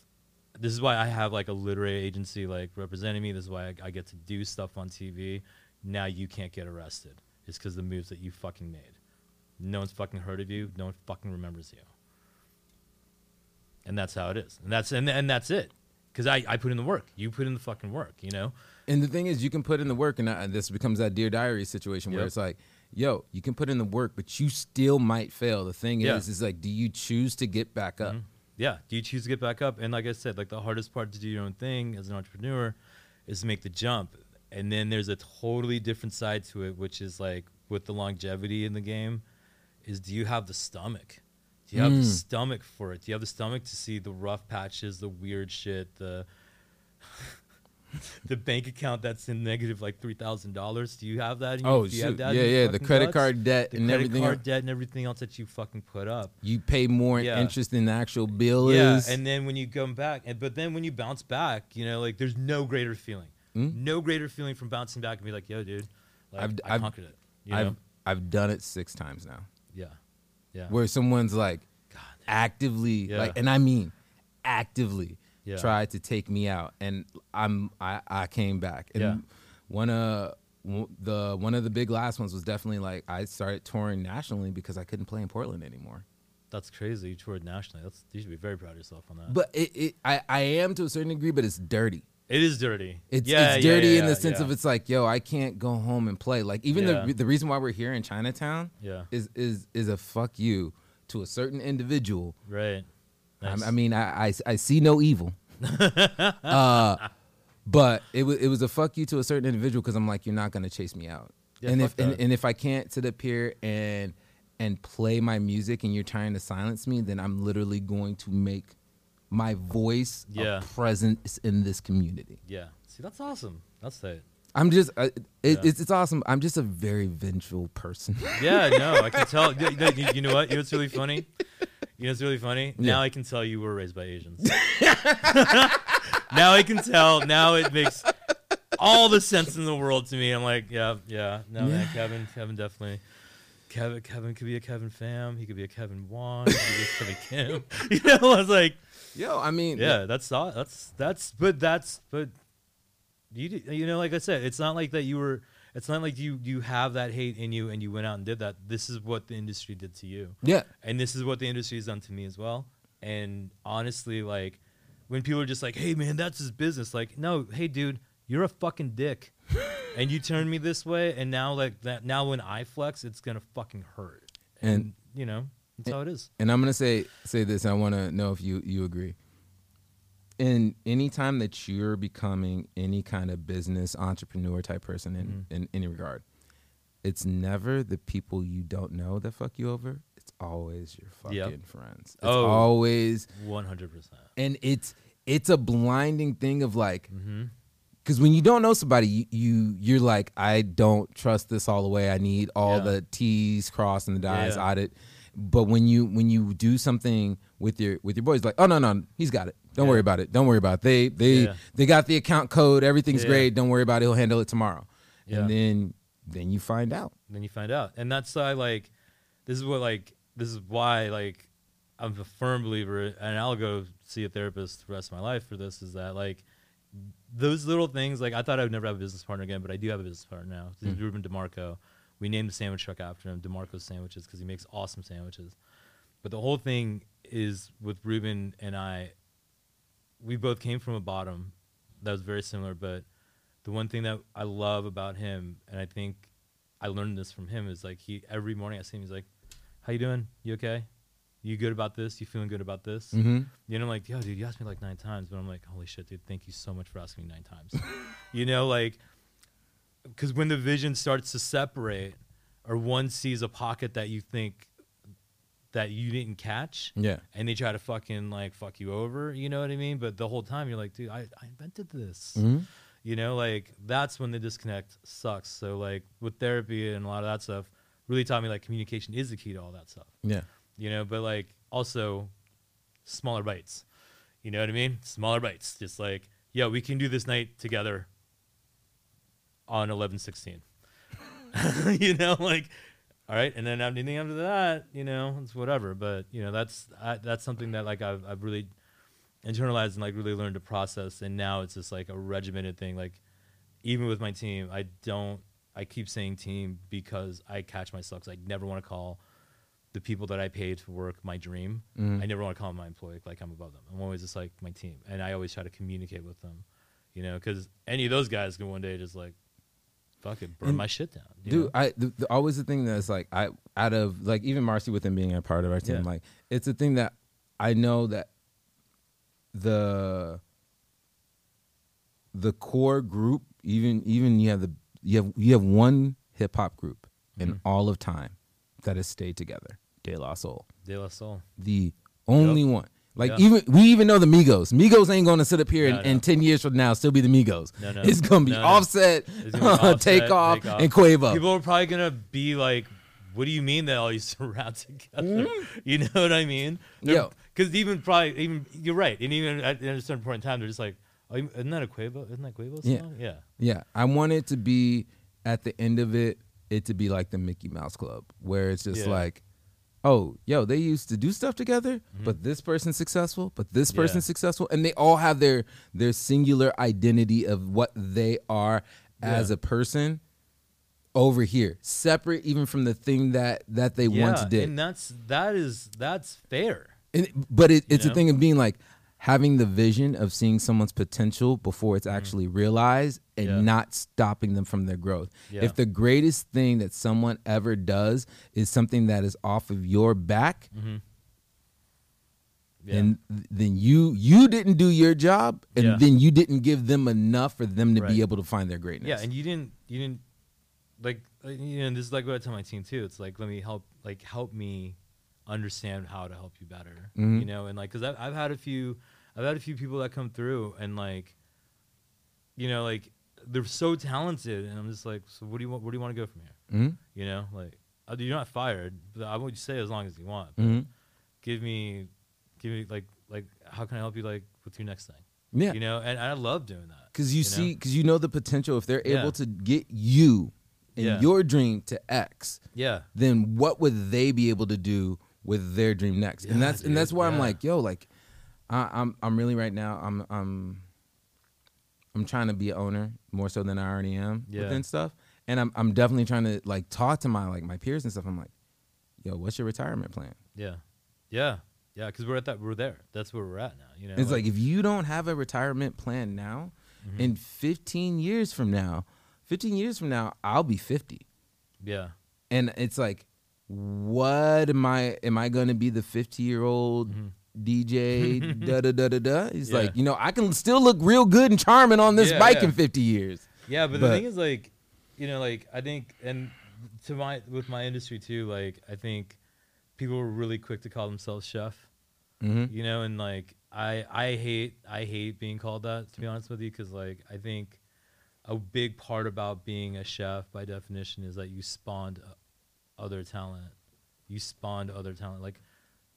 this is why i have like a literary agency like representing me. This is why i, I get to do stuff on tv now you can't get arrested. It's because the moves that you fucking made. No one's fucking heard of you. No one fucking remembers you. And that's how it is. And that's and, and that's it. Because I, I put in the work. You put in the fucking work you know And the thing is, you can put in the work, and uh, this becomes that dear diary situation where Yep. it's like, yo, you can put in the work, but you still might fail. The thing Yeah. is, is like, do you choose to get back up? Mhm. Yeah. Do you choose to get back up? And like I said, like the hardest part to do your own thing as an entrepreneur is to make the jump. And then there's a totally different side to it, which is like with the longevity in the game, is do you have the stomach? Do you have the Mm. stomach for it? Do you have the stomach to see the rough patches, the weird shit, the the bank account that's in negative like three thousand dollars? Do you have that? You? Oh Do you have shoot, that yeah, yeah, the credit card debt the and credit everything. card else. debt and everything else that you fucking put up. You pay more Yeah. interest than the actual bill Yeah, is. and then when you come back, and but then when you bounce back, you know, like there's no greater feeling, Mm. no greater feeling from bouncing back and be like, "Yo, dude, like, I've- I I've- conquered it." You I've? I've done it six times now, Yeah, yeah. where someone's like God, actively Yeah. like, and I mean actively Yeah. tried to take me out, and I'm I I came back, and Yeah. one uh w- the one of the big last ones was definitely like I started touring nationally because I couldn't play in Portland anymore. that's crazy. You toured nationally. That's you should be very proud of yourself on that. But it, it I I am to a certain degree, but it's dirty. it is dirty. It's, yeah, it's yeah, dirty yeah, in the yeah, sense yeah. of it's like, yo, I can't go home and play. Like even Yeah. the the reason why we're here in Chinatown yeah, is is is a fuck you to a certain individual. right. Nice. I, I mean, I, I I see no evil. uh, but it was it was a fuck you to a certain individual because I'm like, you're not gonna chase me out. Yeah, and if and, and if I can't sit up here and and play my music and you're trying to silence me, then I'm literally going to make my voice Yeah. a presence in this community. yeah. See, that's awesome. That's it. I'm just, uh, it, Yeah. it's, it's awesome. I'm just a very vengeful person. Yeah, no, I can tell. You, you- you know what? You know what's really funny? You know what's really funny? Yeah. Now I can tell you were raised by Asians. now I can tell. Now it makes all the sense in the world to me. I'm like, yeah, yeah. No, man, Kevin, Kevin definitely. Kevin, Kevin could be a Kevin Pham. He could be a Kevin Wong. He could be a Kevin Kim. You know, I was like, Yo, I mean, yeah, that's that's that's, but that's, but you, you know, like I said, it's not like that. You were. It's not like you you have that hate in you and you went out and did that. This is what the industry did to you yeah, and this is what the industry has done to me as well. And honestly, like when people are just like, "Hey, man, that's his business," like, no, hey, dude, you're a fucking dick, and you turned me this way, and now like that, now when I flex, it's gonna fucking hurt, and, And- you know that's how it is. and I'm gonna say say this. I want to know if you you agree. In any time that you're becoming any kind of business entrepreneur type person in Mhm. in any regard, it's never the people you don't know that fuck you over. It's always your fucking Yep. friends. It's Oh. always One hundred percent. and it's it's a blinding thing of like Mm-hmm. because when you don't know somebody you, you you're like i don't trust this all the way i need all Yeah. the t's crossed and the i's Yeah. dotted but when you when you do something with your with your boys like oh no no he's got it don't Yeah. worry about it. Don't worry about it. They they Yeah. they got the account code. Everything's Yeah. great. Don't worry about it. He'll handle it tomorrow. Yeah. and then then you find out. Then you find out. And that's why like this is what like this is why like i'm a firm believer and i'll go see a therapist the rest of my life for this is that like those little things like i thought i would never have a business partner again but i do have a business partner now. This is Mm. ruben demarco. We named the sandwich truck after him demarco's sandwiches because he makes awesome sandwiches. But the whole thing is with ruben and i we both came from a bottom that was very similar but the one thing that i love about him and i think I learned this from him is like he every morning I see him he's like, "How you doing? You okay? You good about this? You feeling good about this?" mm-hmm. You know, I'm like, "Yo, dude, you asked me like nine times," but I'm like, "Holy shit, dude! Thank you so much for asking me nine times." you know, like, because when the vision starts to separate, or one sees a pocket that you think that you didn't catch, yeah. And they try to fucking like fuck you over, you know what I mean? But the whole time you're like, "Dude, I, I invented this." mm-hmm. you know like that's when the disconnect sucks. So like with therapy and a lot of that stuff really taught me like communication is the key to all that stuff. Yeah. You know but like also smaller bites. You know what i mean? Smaller bites. Just like yeah, we can do this night together on 11 16 you know like all right and then anything after that you know it's whatever but you know that's I, that's something that like I've, I've really internalized and like really learned to process and now it's just like a regimented thing like even with my team i don't i keep saying team because i catch myself 'cause i never want to call the people that i pay to work my dream Mhm. i never want to call them my employee like i'm above them i'm always just like my team and i always try to communicate with them You know, because any of those guys can one day just like, fuck it, burn And- my shit down. Dude, know? I the, the, always the thing that's like I out of like even Marcy with him being a part of our team, Yeah. like it's a thing that I know that the the core group, even even you have the you have you have one hip hop group in Mhm. all of time that has stayed together, De La Soul, De La Soul. the only one. Like Yeah. even we even know the Migos. Migos ain't gonna sit up here No, and, no. and ten years from now still be the Migos. No, no. It's gonna be No. Offset, gonna be Offset, Takeoff, Takeoff. and Quavo. People are probably gonna be like, "What do you mean they all used to rap together?" You know what I mean? Mm-hmm. Because even probably even you're right, and even at, at a certain point in time, they're just like, oh, isn't that a Quavo? Isn't that Quavo Yeah. song? Yeah, Yeah, I want it to be at the end of it, it to be like the Mickey Mouse Club, where it's just Yeah. like, oh, yo, they used to do stuff together, but this person's successful, but this Mm-hmm. Yeah. person's successful, and they all have their their singular identity of what they are as Yeah. a person over here, separate even from the thing that that they yeah, once did. and that's that is that's fair. And, but it, it's a thing of being like having the vision of seeing someone's potential before it's actually realized and Mm. Yeah. not stopping them from their growth. Yeah. If the greatest thing that someone ever does is something that is off of your back, Mm-hmm. Yeah. then then you you didn't do your job and then you didn't give them enough for them to Right. be able to find their greatness. Yeah, and you didn't you didn't like uh, you know this is like what I tell my team too. It's like let me help like help me understand how to help you better. Mhm. You know, and like because I've, I've had a few I've had a few people that come through and like you know like they're so talented and I'm just like so what do you want where do you want to go from here? Mhm. You know like uh, you're not fired, but I would say as long as you want. But Mhm. Give me give me like like how can I help you like with your next thing? Yeah. You know, and I love doing that. Because you, know? see, because you know the potential. If they're Yeah. able to get you and Yeah. your dream to X, Yeah. then what would they be able to do with their dream next? and Yeah, that's and that's why I'm like, yo, like, I, I'm I'm really right now. I'm I'm I'm trying to be an owner more so than I already am Yeah. within stuff, and I'm I'm definitely trying to like talk to my like my peers and stuff. I'm like, yo, what's your retirement plan? Yeah, yeah, yeah. Because we're at that, we're there. That's where we're at now. You know, It's like if you don't have a retirement plan now, Mm-hmm. in 15 years from now, 15 years from now, I'll be 50. yeah, and it's like what am i am i gonna be the 50 year old dj da da da da da he's Mm-hmm. Yeah. like you know i can still look real good and charming on this Yeah, bike yeah. in 50 years yeah. But, But- the thing is, like, you know, like I think, and to my with my industry too, like I think people were really quick to call themselves chef. mm-hmm. You know, and like I I hate I hate being called that to be honest with you, because like I think a big part about being a chef by definition is that you spawned other talent. You spawned other talent. Like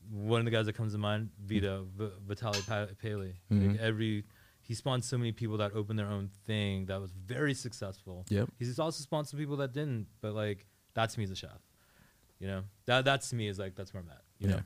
one of the guys that comes to mind, Vito v- Vitaly Pa- Paley. Mhm. Like every he spawned so many people that opened their own thing that was very successful. Yep. He's also spawned some people that didn't, but like that to me is a chef. You know, that that to me is like that's where I'm at. You Yeah. know,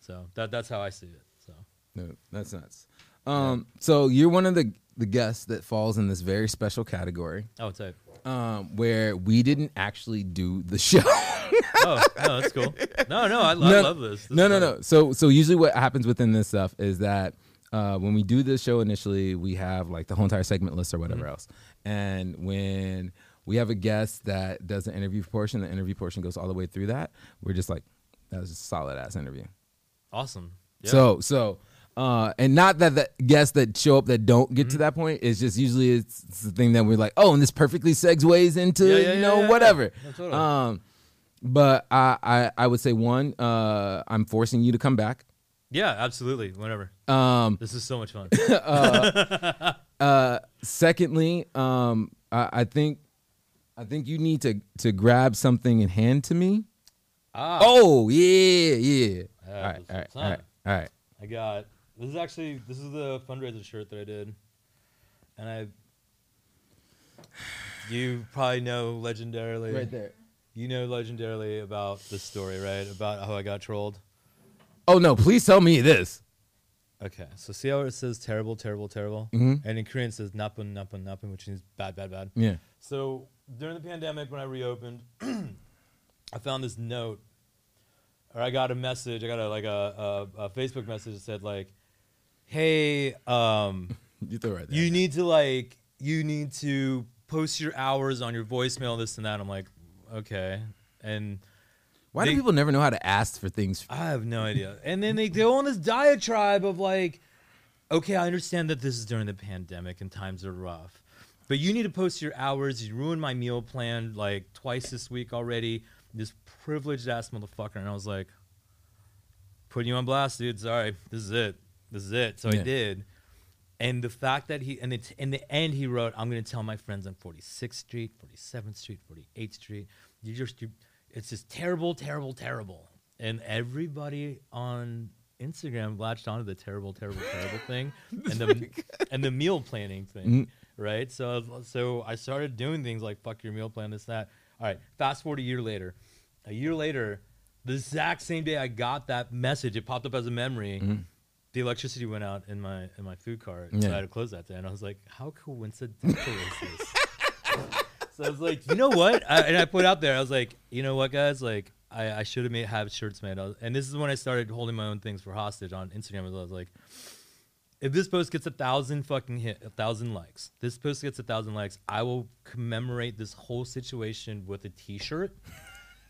so that that's how I see it. So no that's nuts um so you're one of the the guests that falls in this very special category Oh, say, um where we didn't actually do the show oh no, that's cool. No, no, I, I No, love this. This no, no, no. So, so usually what happens within this stuff is that uh, when we do this show initially, we have like the whole entire segment list or whatever Mm-hmm. else. And when we have a guest that does the interview portion, the interview portion goes all the way through that. We're just like, that was a solid ass interview. Awesome. Yeah. So, so. Uh, and not that the guests that show up that don't Mm-hmm. get to that point. It's just usually it's, it's the thing that we're like, oh, and this perfectly segues into Yeah, yeah, you know yeah, whatever. totally. Um, but I, I I would say one, uh, I'm forcing you to come back. yeah, absolutely. Whenever. Um, This is so much fun. uh, secondly, um, I, I think I think you need to to grab something and hand to me. ah, Oh yeah, yeah. Yeah, All right, all right, all right, all right. I got this is actually this is the fundraiser shirt that I did, and I. You probably know legendarily. Right there. You know legendarily about this story, right? About how I got trolled. Oh no! Please tell me this. Okay, so see how it says terrible, terrible, terrible, Mhm. and in Korean it says napun, napun, napun, which means bad, bad, bad. Yeah. So during the pandemic, when I reopened, I found this note, or I got a message. I got a like a, a, a Facebook message that said like, "Hey, um, You throw right there. you need to like you need to post your hours on your voicemail, this and that. I'm like, okay. And Why do people never know how to ask for things? I have no idea. And then they go on this diatribe of like, okay, I understand that this is during the pandemic and times are rough, but you need to post your hours. You ruined my meal plan like twice this week already. This privileged ass motherfucker. And I was like, putting you on blast, dude. Sorry, this is it. This is it. So Yeah. I did. And the fact that he, and it, in the end, he wrote, I'm going to tell my friends on 46th Street, 47th Street, 48th Street. You just, you, it's just terrible, terrible, terrible. And everybody on Instagram latched onto the terrible, terrible, terrible thing and the, and the meal planning thing, Mhm. right? So, so I started doing things like fuck your meal plan, this, that. All right, fast forward a year later. A year later, the exact same day I got that message, it popped up as a memory Mhm. The electricity went out in my in my food cart, Yeah. so I had to close that day. And I was like, "How coincidental is this?" so I was like, "You know what?" I, and I put out there, I was like, "You know what, guys? Like, I, I should have made have shirts made." Was, and this is when I started holding my own things for hostage on Instagram. as well. I was like, "If this post gets a thousand fucking hit, a thousand likes, this post gets a thousand likes, I will commemorate this whole situation with a T-shirt."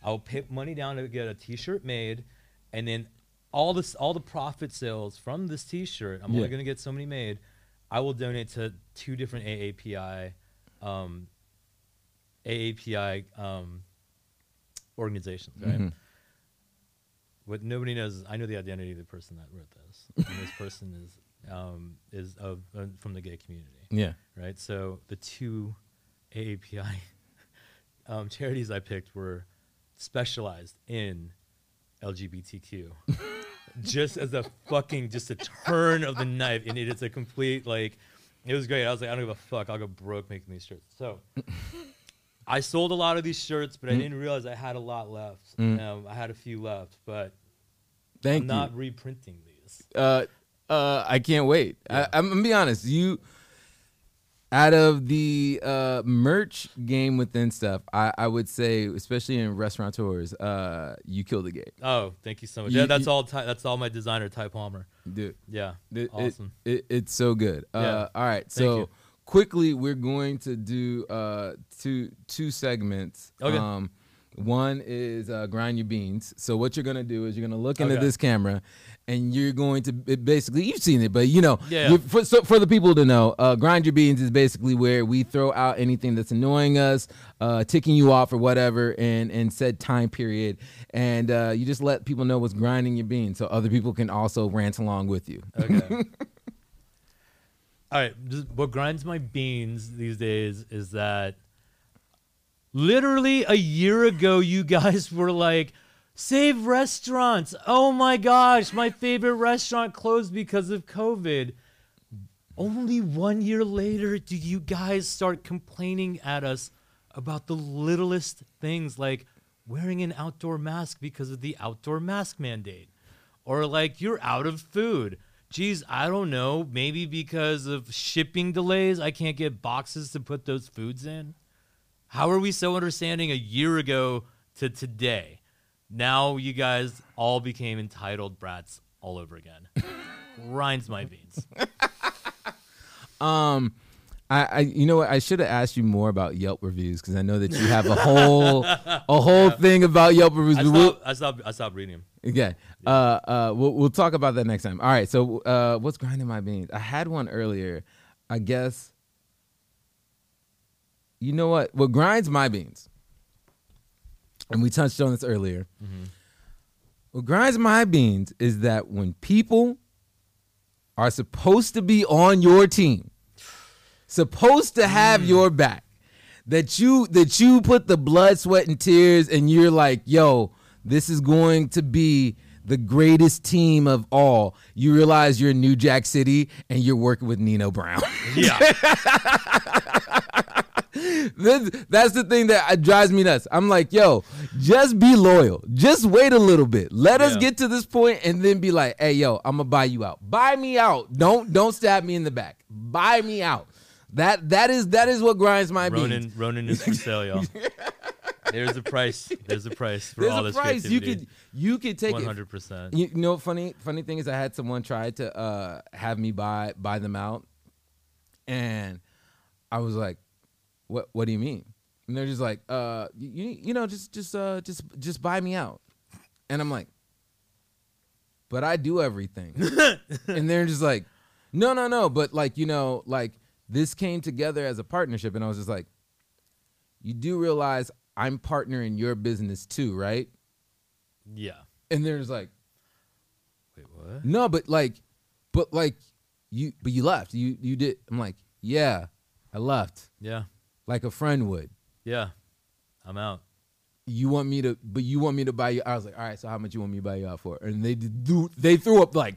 I'll pay money down to get a T-shirt made, and then all this, all the profit sales from this T-shirt, I'm Yeah. only gonna get so many made. I will donate to two different AAPI, um, AAPI um, organizations. Right. Mhm. What nobody knows is I know the identity of the person that wrote this. and this person is um, is of uh, from the gay community Yeah. right? So the two AAPI um, charities I picked were specialized in LGBTQ. just as a fucking just a turn of the knife, and it is a complete like. It was great. I was like, I don't give a fuck. I'll go broke making these shirts. So I sold a lot of these shirts, but I Mm. didn't realize I had a lot left. Mm. Um, I had a few left, but Thank I'm you. not reprinting these. uh, uh, I can't wait. Yeah. I, I'm gonna be honest. You, out of the uh, merch game within stuff, I, I would say, especially in restaurateurs, uh, you killed the game, Oh, thank you so much. You- yeah, that's you- all. Ty, that's all my designer, Ty Palmer. dude. Yeah, It, it- awesome. It, it's so good. Uh, Yeah. all right, Thank so you. quickly we're going to do uh, two two segments. Okay. Um, one is uh, grind your beans. So what you're gonna do is you're gonna look into Okay. this camera, and you're going to basically you've seen it, but you know, Yeah. for, so for the people to know, uh, grind your beans is basically where we throw out anything that's annoying us, uh, ticking you off or whatever, and and said time period, and uh, you just let people know what's grinding your beans, so other people can also rant along with you. Okay. All right. What grinds my beans these days is that literally a year ago, you guys were like, save restaurants. Oh my gosh, my favorite restaurant closed because of COVID. Only one year later, do you guys start complaining at us about the littlest things like wearing an outdoor mask because of the outdoor mask mandate? Or like you're out of food. Geez, I don't know. Maybe because of shipping delays, I can't get boxes to put those foods in. How are we so understanding a year ago to today? Now you guys all became entitled brats all over again. Grinds my beans. Um, I, I you know what? I should have asked you more about Yelp reviews because I know that you have a whole a whole thing about Yelp reviews. I but we'll- I stopped, I stopped reading them. Okay. Uh, uh, we'll we'll talk about that next time. All right. So, uh, what's grinding my beans? I had one earlier. I guess. You know what? What grinds my beans? And we touched on this earlier. Mm-hmm. What grinds my beans is that when people are supposed to be on your team, supposed to have mm. your back, that you that you put the blood, sweat, and tears, and you're like, yo, this is going to be the greatest team of all. You realize you're in New Jack City and you're working with Nino Brown. Yeah. This- that's the thing that drives me nuts. I'm like, yo, just be loyal. Just wait a little bit. Let us get to this point and then be like, hey, yo, I'm gonna buy you out. Buy me out. Don't don't stab me in the back. Buy me out. That that is that is what grinds my beans. Ronin, Ronin is for sale, y'all. There's a price. There's a price for There's all a this price. You could you could take One it. hundred percent. You know, funny funny thing is, I had someone try to uh, have me buy buy them out, and I was like, "What? What do you mean?" And they're just like, "Uh, you you know, just just uh just just buy me out," and I'm like, "But I do everything," and they're just like, "No, no, no," but like you know, like this came together as a partnership, and I was just like, "You do realize I'm partner in your business too, right?" Yeah. And they're just like. Wait, what? No, but like, but like, you, but you left. You, you did. I'm like, yeah, I left, Yeah. Like a friend would. Yeah. I'm out. You want me to, but you want me to buy you. I was like, all right, so how much you want me to buy you out for? And they do. They threw up like,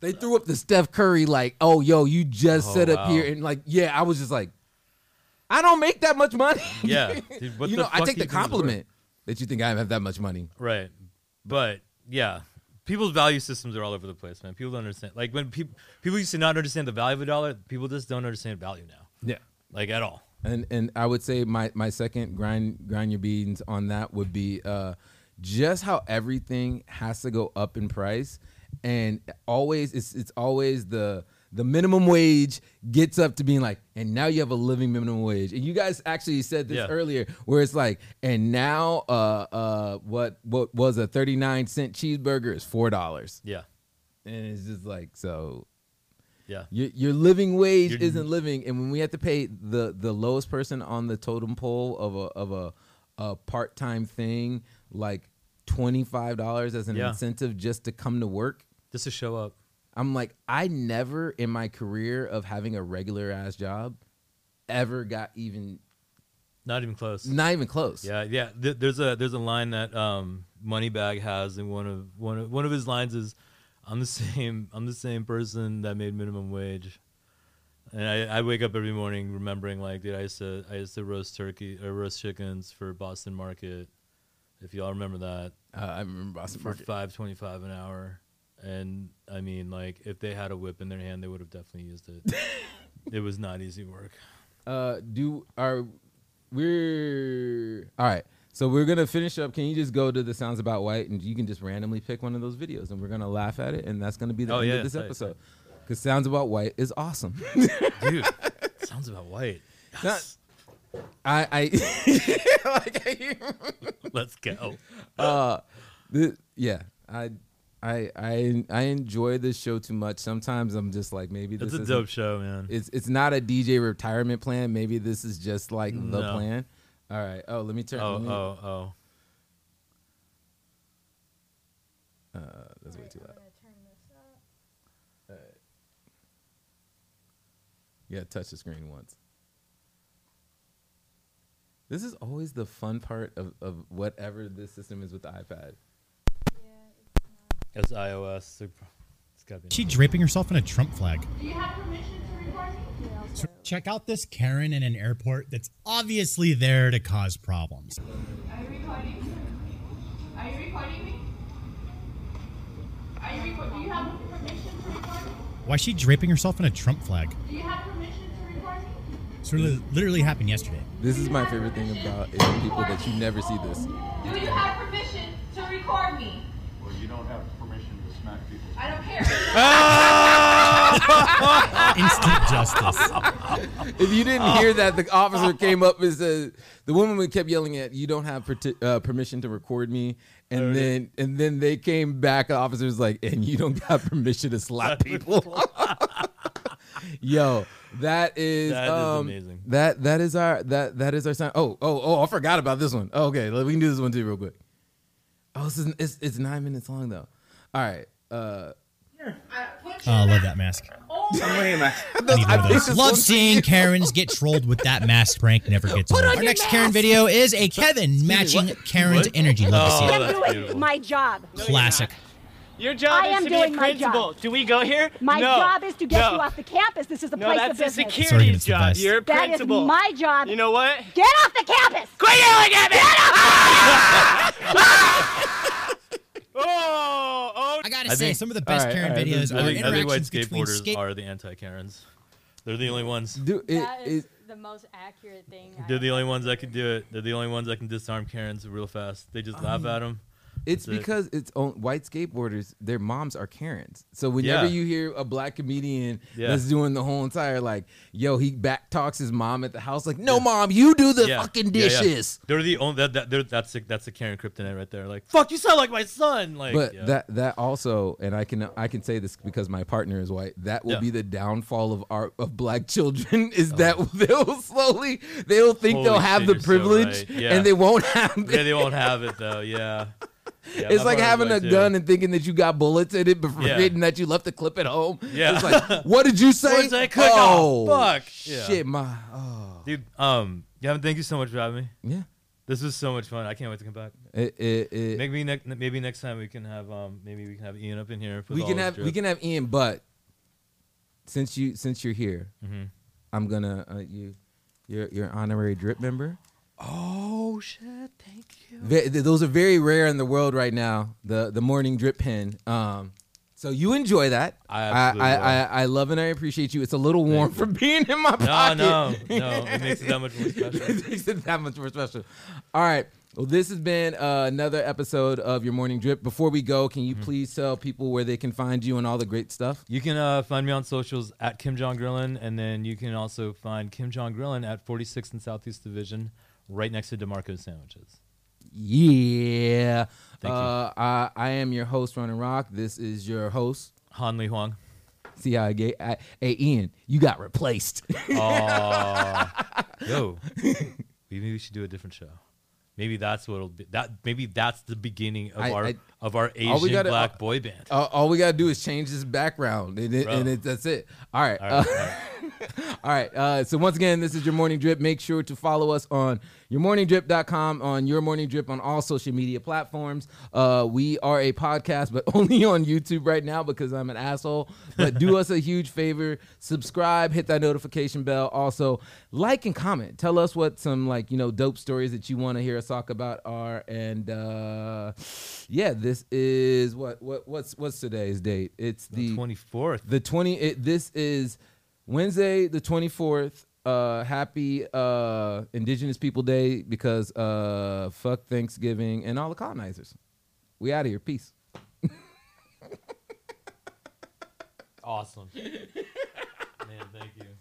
they threw up the Steph Curry like, oh yo, you just Oh, set up wow. here and like, yeah, I was just like, I don't make that much money. Yeah. Dude, you know, I take the you think it's worth? compliment that you think I have that much money. Right. But yeah, people's value systems are all over the place, man. People don't understand. Like when people people used to not understand the value of a dollar, people just don't understand value now. Yeah. Like at all. And and I would say my my second grind grind your beans on that would be uh, just how everything has to go up in price, and always it's it's always the the minimum wage gets up to being like, and now you have a living minimum wage. And you guys actually said this Yeah. earlier, where it's like, and now uh uh what what was a thirty nine cent cheeseburger is four dollars, Yeah. and it's just like so Yeah. your, your living wage Your- isn't living, and when we have to pay the the lowest person on the totem pole of a of a, a part time thing, like twenty five dollars as an Yeah. incentive just to come to work, Just to show up. I'm like, I never in my career of having a regular ass job ever got even Not even close. not even close. Yeah, yeah. Th- there's a there's a line that um, Moneybagg has, and one of one of one of his lines is, "I'm the same I'm the same person that made minimum wage." And I, I wake up every morning remembering like, dude, I used to I used to roast turkey or roast chickens for Boston Market, if y'all remember that, Uh, I remember Boston for Market. five twenty five an hour. And I mean, like, if they had a whip in their hand, they would have definitely used it. it was not easy work. Uh, do are we're all right? So we're gonna finish up. Can you just go to the sounds about white and you can just randomly pick one of those videos and we're gonna laugh at it and that's gonna be the Oh, end yeah, of this episode. Because sounds about white is awesome. Dude, sounds about white. Yes. I I like I, Let's go. uh, yeah I. I, I I enjoy this show too much. Sometimes I'm just like maybe this is a dope show, man. It's it's not a DJ retirement plan. Maybe this is just like the plan. All right. Oh, let me turn. Oh, let me- oh, oh. Uh, that's way too loud. Yeah, touch the screen once. This is always the fun part of, of whatever this system is with the iPad. Yeah, it's iOS. so It's gotta be. She draping herself in a Trump flag. Do you have permission to record me? So check out this Karen in an airport that's obviously there to cause problems. Are you recording? Are you recording me? Are you recording? Do you have permission to record me? Why is she draping herself in a Trump flag? Do you have permission to record me? This really, literally happened yesterday. This is my favorite thing about is people that you never see this. Do you have permission to record me? Well, you don't have permission to smack people. I don't care. Instant justice. If you didn't hear that, the officer came up and said the woman we kept yelling at, "You don't have perti- uh, permission to record me," and then and then they came back. The officers like, "And you don't got permission to slap people." Yo, that is That is um, amazing. That that is our that that is our sign. Oh oh oh! I forgot about this one. Oh, okay, we can do this one too real quick. Oh, this is it's, it's nine minutes long though. All right. Uh, Oh, I love that mask. Oh my I need one of those. Love seeing. Karens get trolled with that mask prank. Never gets old. Our next Karen video is a Kevin matching Karen's What? energy. Love to see Oh, it. that's doing beautiful. my job. Classic. Your job I is am to doing be a my principal. Do we go here? My no. job is to get no. you off the campus. This is a No, place that's of the business. Sorry, security's it's the job. best. You're a That is principal. my job. You know what? Get off the campus. Quit yelling at me! oh, oh. I gotta I say, think- some of the best Alright, Karen alright, videos I I are think, I think white interactions between skateboarders skate. are the anti-Karens. They're the only ones. do it, That is it the most accurate thing. They're I've the only ever ones that can do it. They're the only ones that can disarm Karens real fast. They just laugh um, at them. It's That's because it's on, white skateboarders. Their moms are Karens. So whenever Yeah. you hear a black comedian Yeah. that's doing the whole entire like, yo, he back talks his mom at the house like, no, mom, you do the fucking Yeah, yeah. dishes. They're the only that, that they're, that's a, that's a Karen kryptonite right there. Like fuck, you sound like my son. Like But yeah. that that also, and I can I can say this because my partner is white. That will Yeah. be the downfall of our of black children is oh, that they'll slowly they'll think Holy they'll have shit, the you're so privilege right. Yeah. and they won't have. yeah, they won't have it though. Yeah. Yeah, it's like having a too. gun and thinking that you got bullets in it, but Yeah. forgetting that you left the clip at home. Yeah. It's like, what did you say? What did I cook? oh, fuck. Yeah. Shit, my. Oh. Dude, um, Gavin, thank you so much for having me. Yeah. This was so much fun. I can't wait to come back. It, it, it, Maybe next, maybe next time we can have, um, maybe we can have Ian up in here. we can have we can have Ian, but since you since you're here, Mhm. I'm gonna uh, you you're you're an honorary drip member. Oh shit! Thank you. Ve- th- those are very rare in the world right now. The the morning drip pen. Um, so you enjoy that. I I, absolutely I, will. I, I love and I appreciate you. It's a little warm for being in my No, pocket. no, no. It makes it that much more special. it makes it that much more special. All right. Well, this has been uh, another episode of your morning drip. Before we go, can Mm-hmm. you please tell people where they can find you and all the great stuff? You can uh, find me on socials at Kim Jong Grillin, and then you can also find Kim Jong Grillin at 46th and Southeast Division, right next to DeMarco's Sandwiches. Yeah. Thank you. uh, I, I am your host, Ronin Roc. This is your host. Han Li Hwang. See how I get? I, hey, Ian, you got replaced. Aw. Yo, maybe we should do a different show. Maybe that's what it'll be. That maybe that's the beginning of I- our I- of our all we Asian gotta- black uh, boy band. all, all we gotta do is change this background, and, it, Bro. and it, that's it. All right. All uh, right, all right. All right. Uh, so once again, this is your morning drip. Make sure to follow us on yourmorningdrip.com, on your morning drip on all social media platforms. Uh, we are a podcast, but only on YouTube right now because I'm an asshole. But do us a huge favor: subscribe, hit that notification bell. Also, like and comment. Tell us what some like you know dope stories that you want to hear us talk about are. And uh, yeah, this is what what what's what's today's date? It's The 24th. the 20 it, this is wednesday the 24th uh happy uh indigenous people day because uh fuck thanksgiving and all the colonizers we out of here peace Awesome. Man, thank you.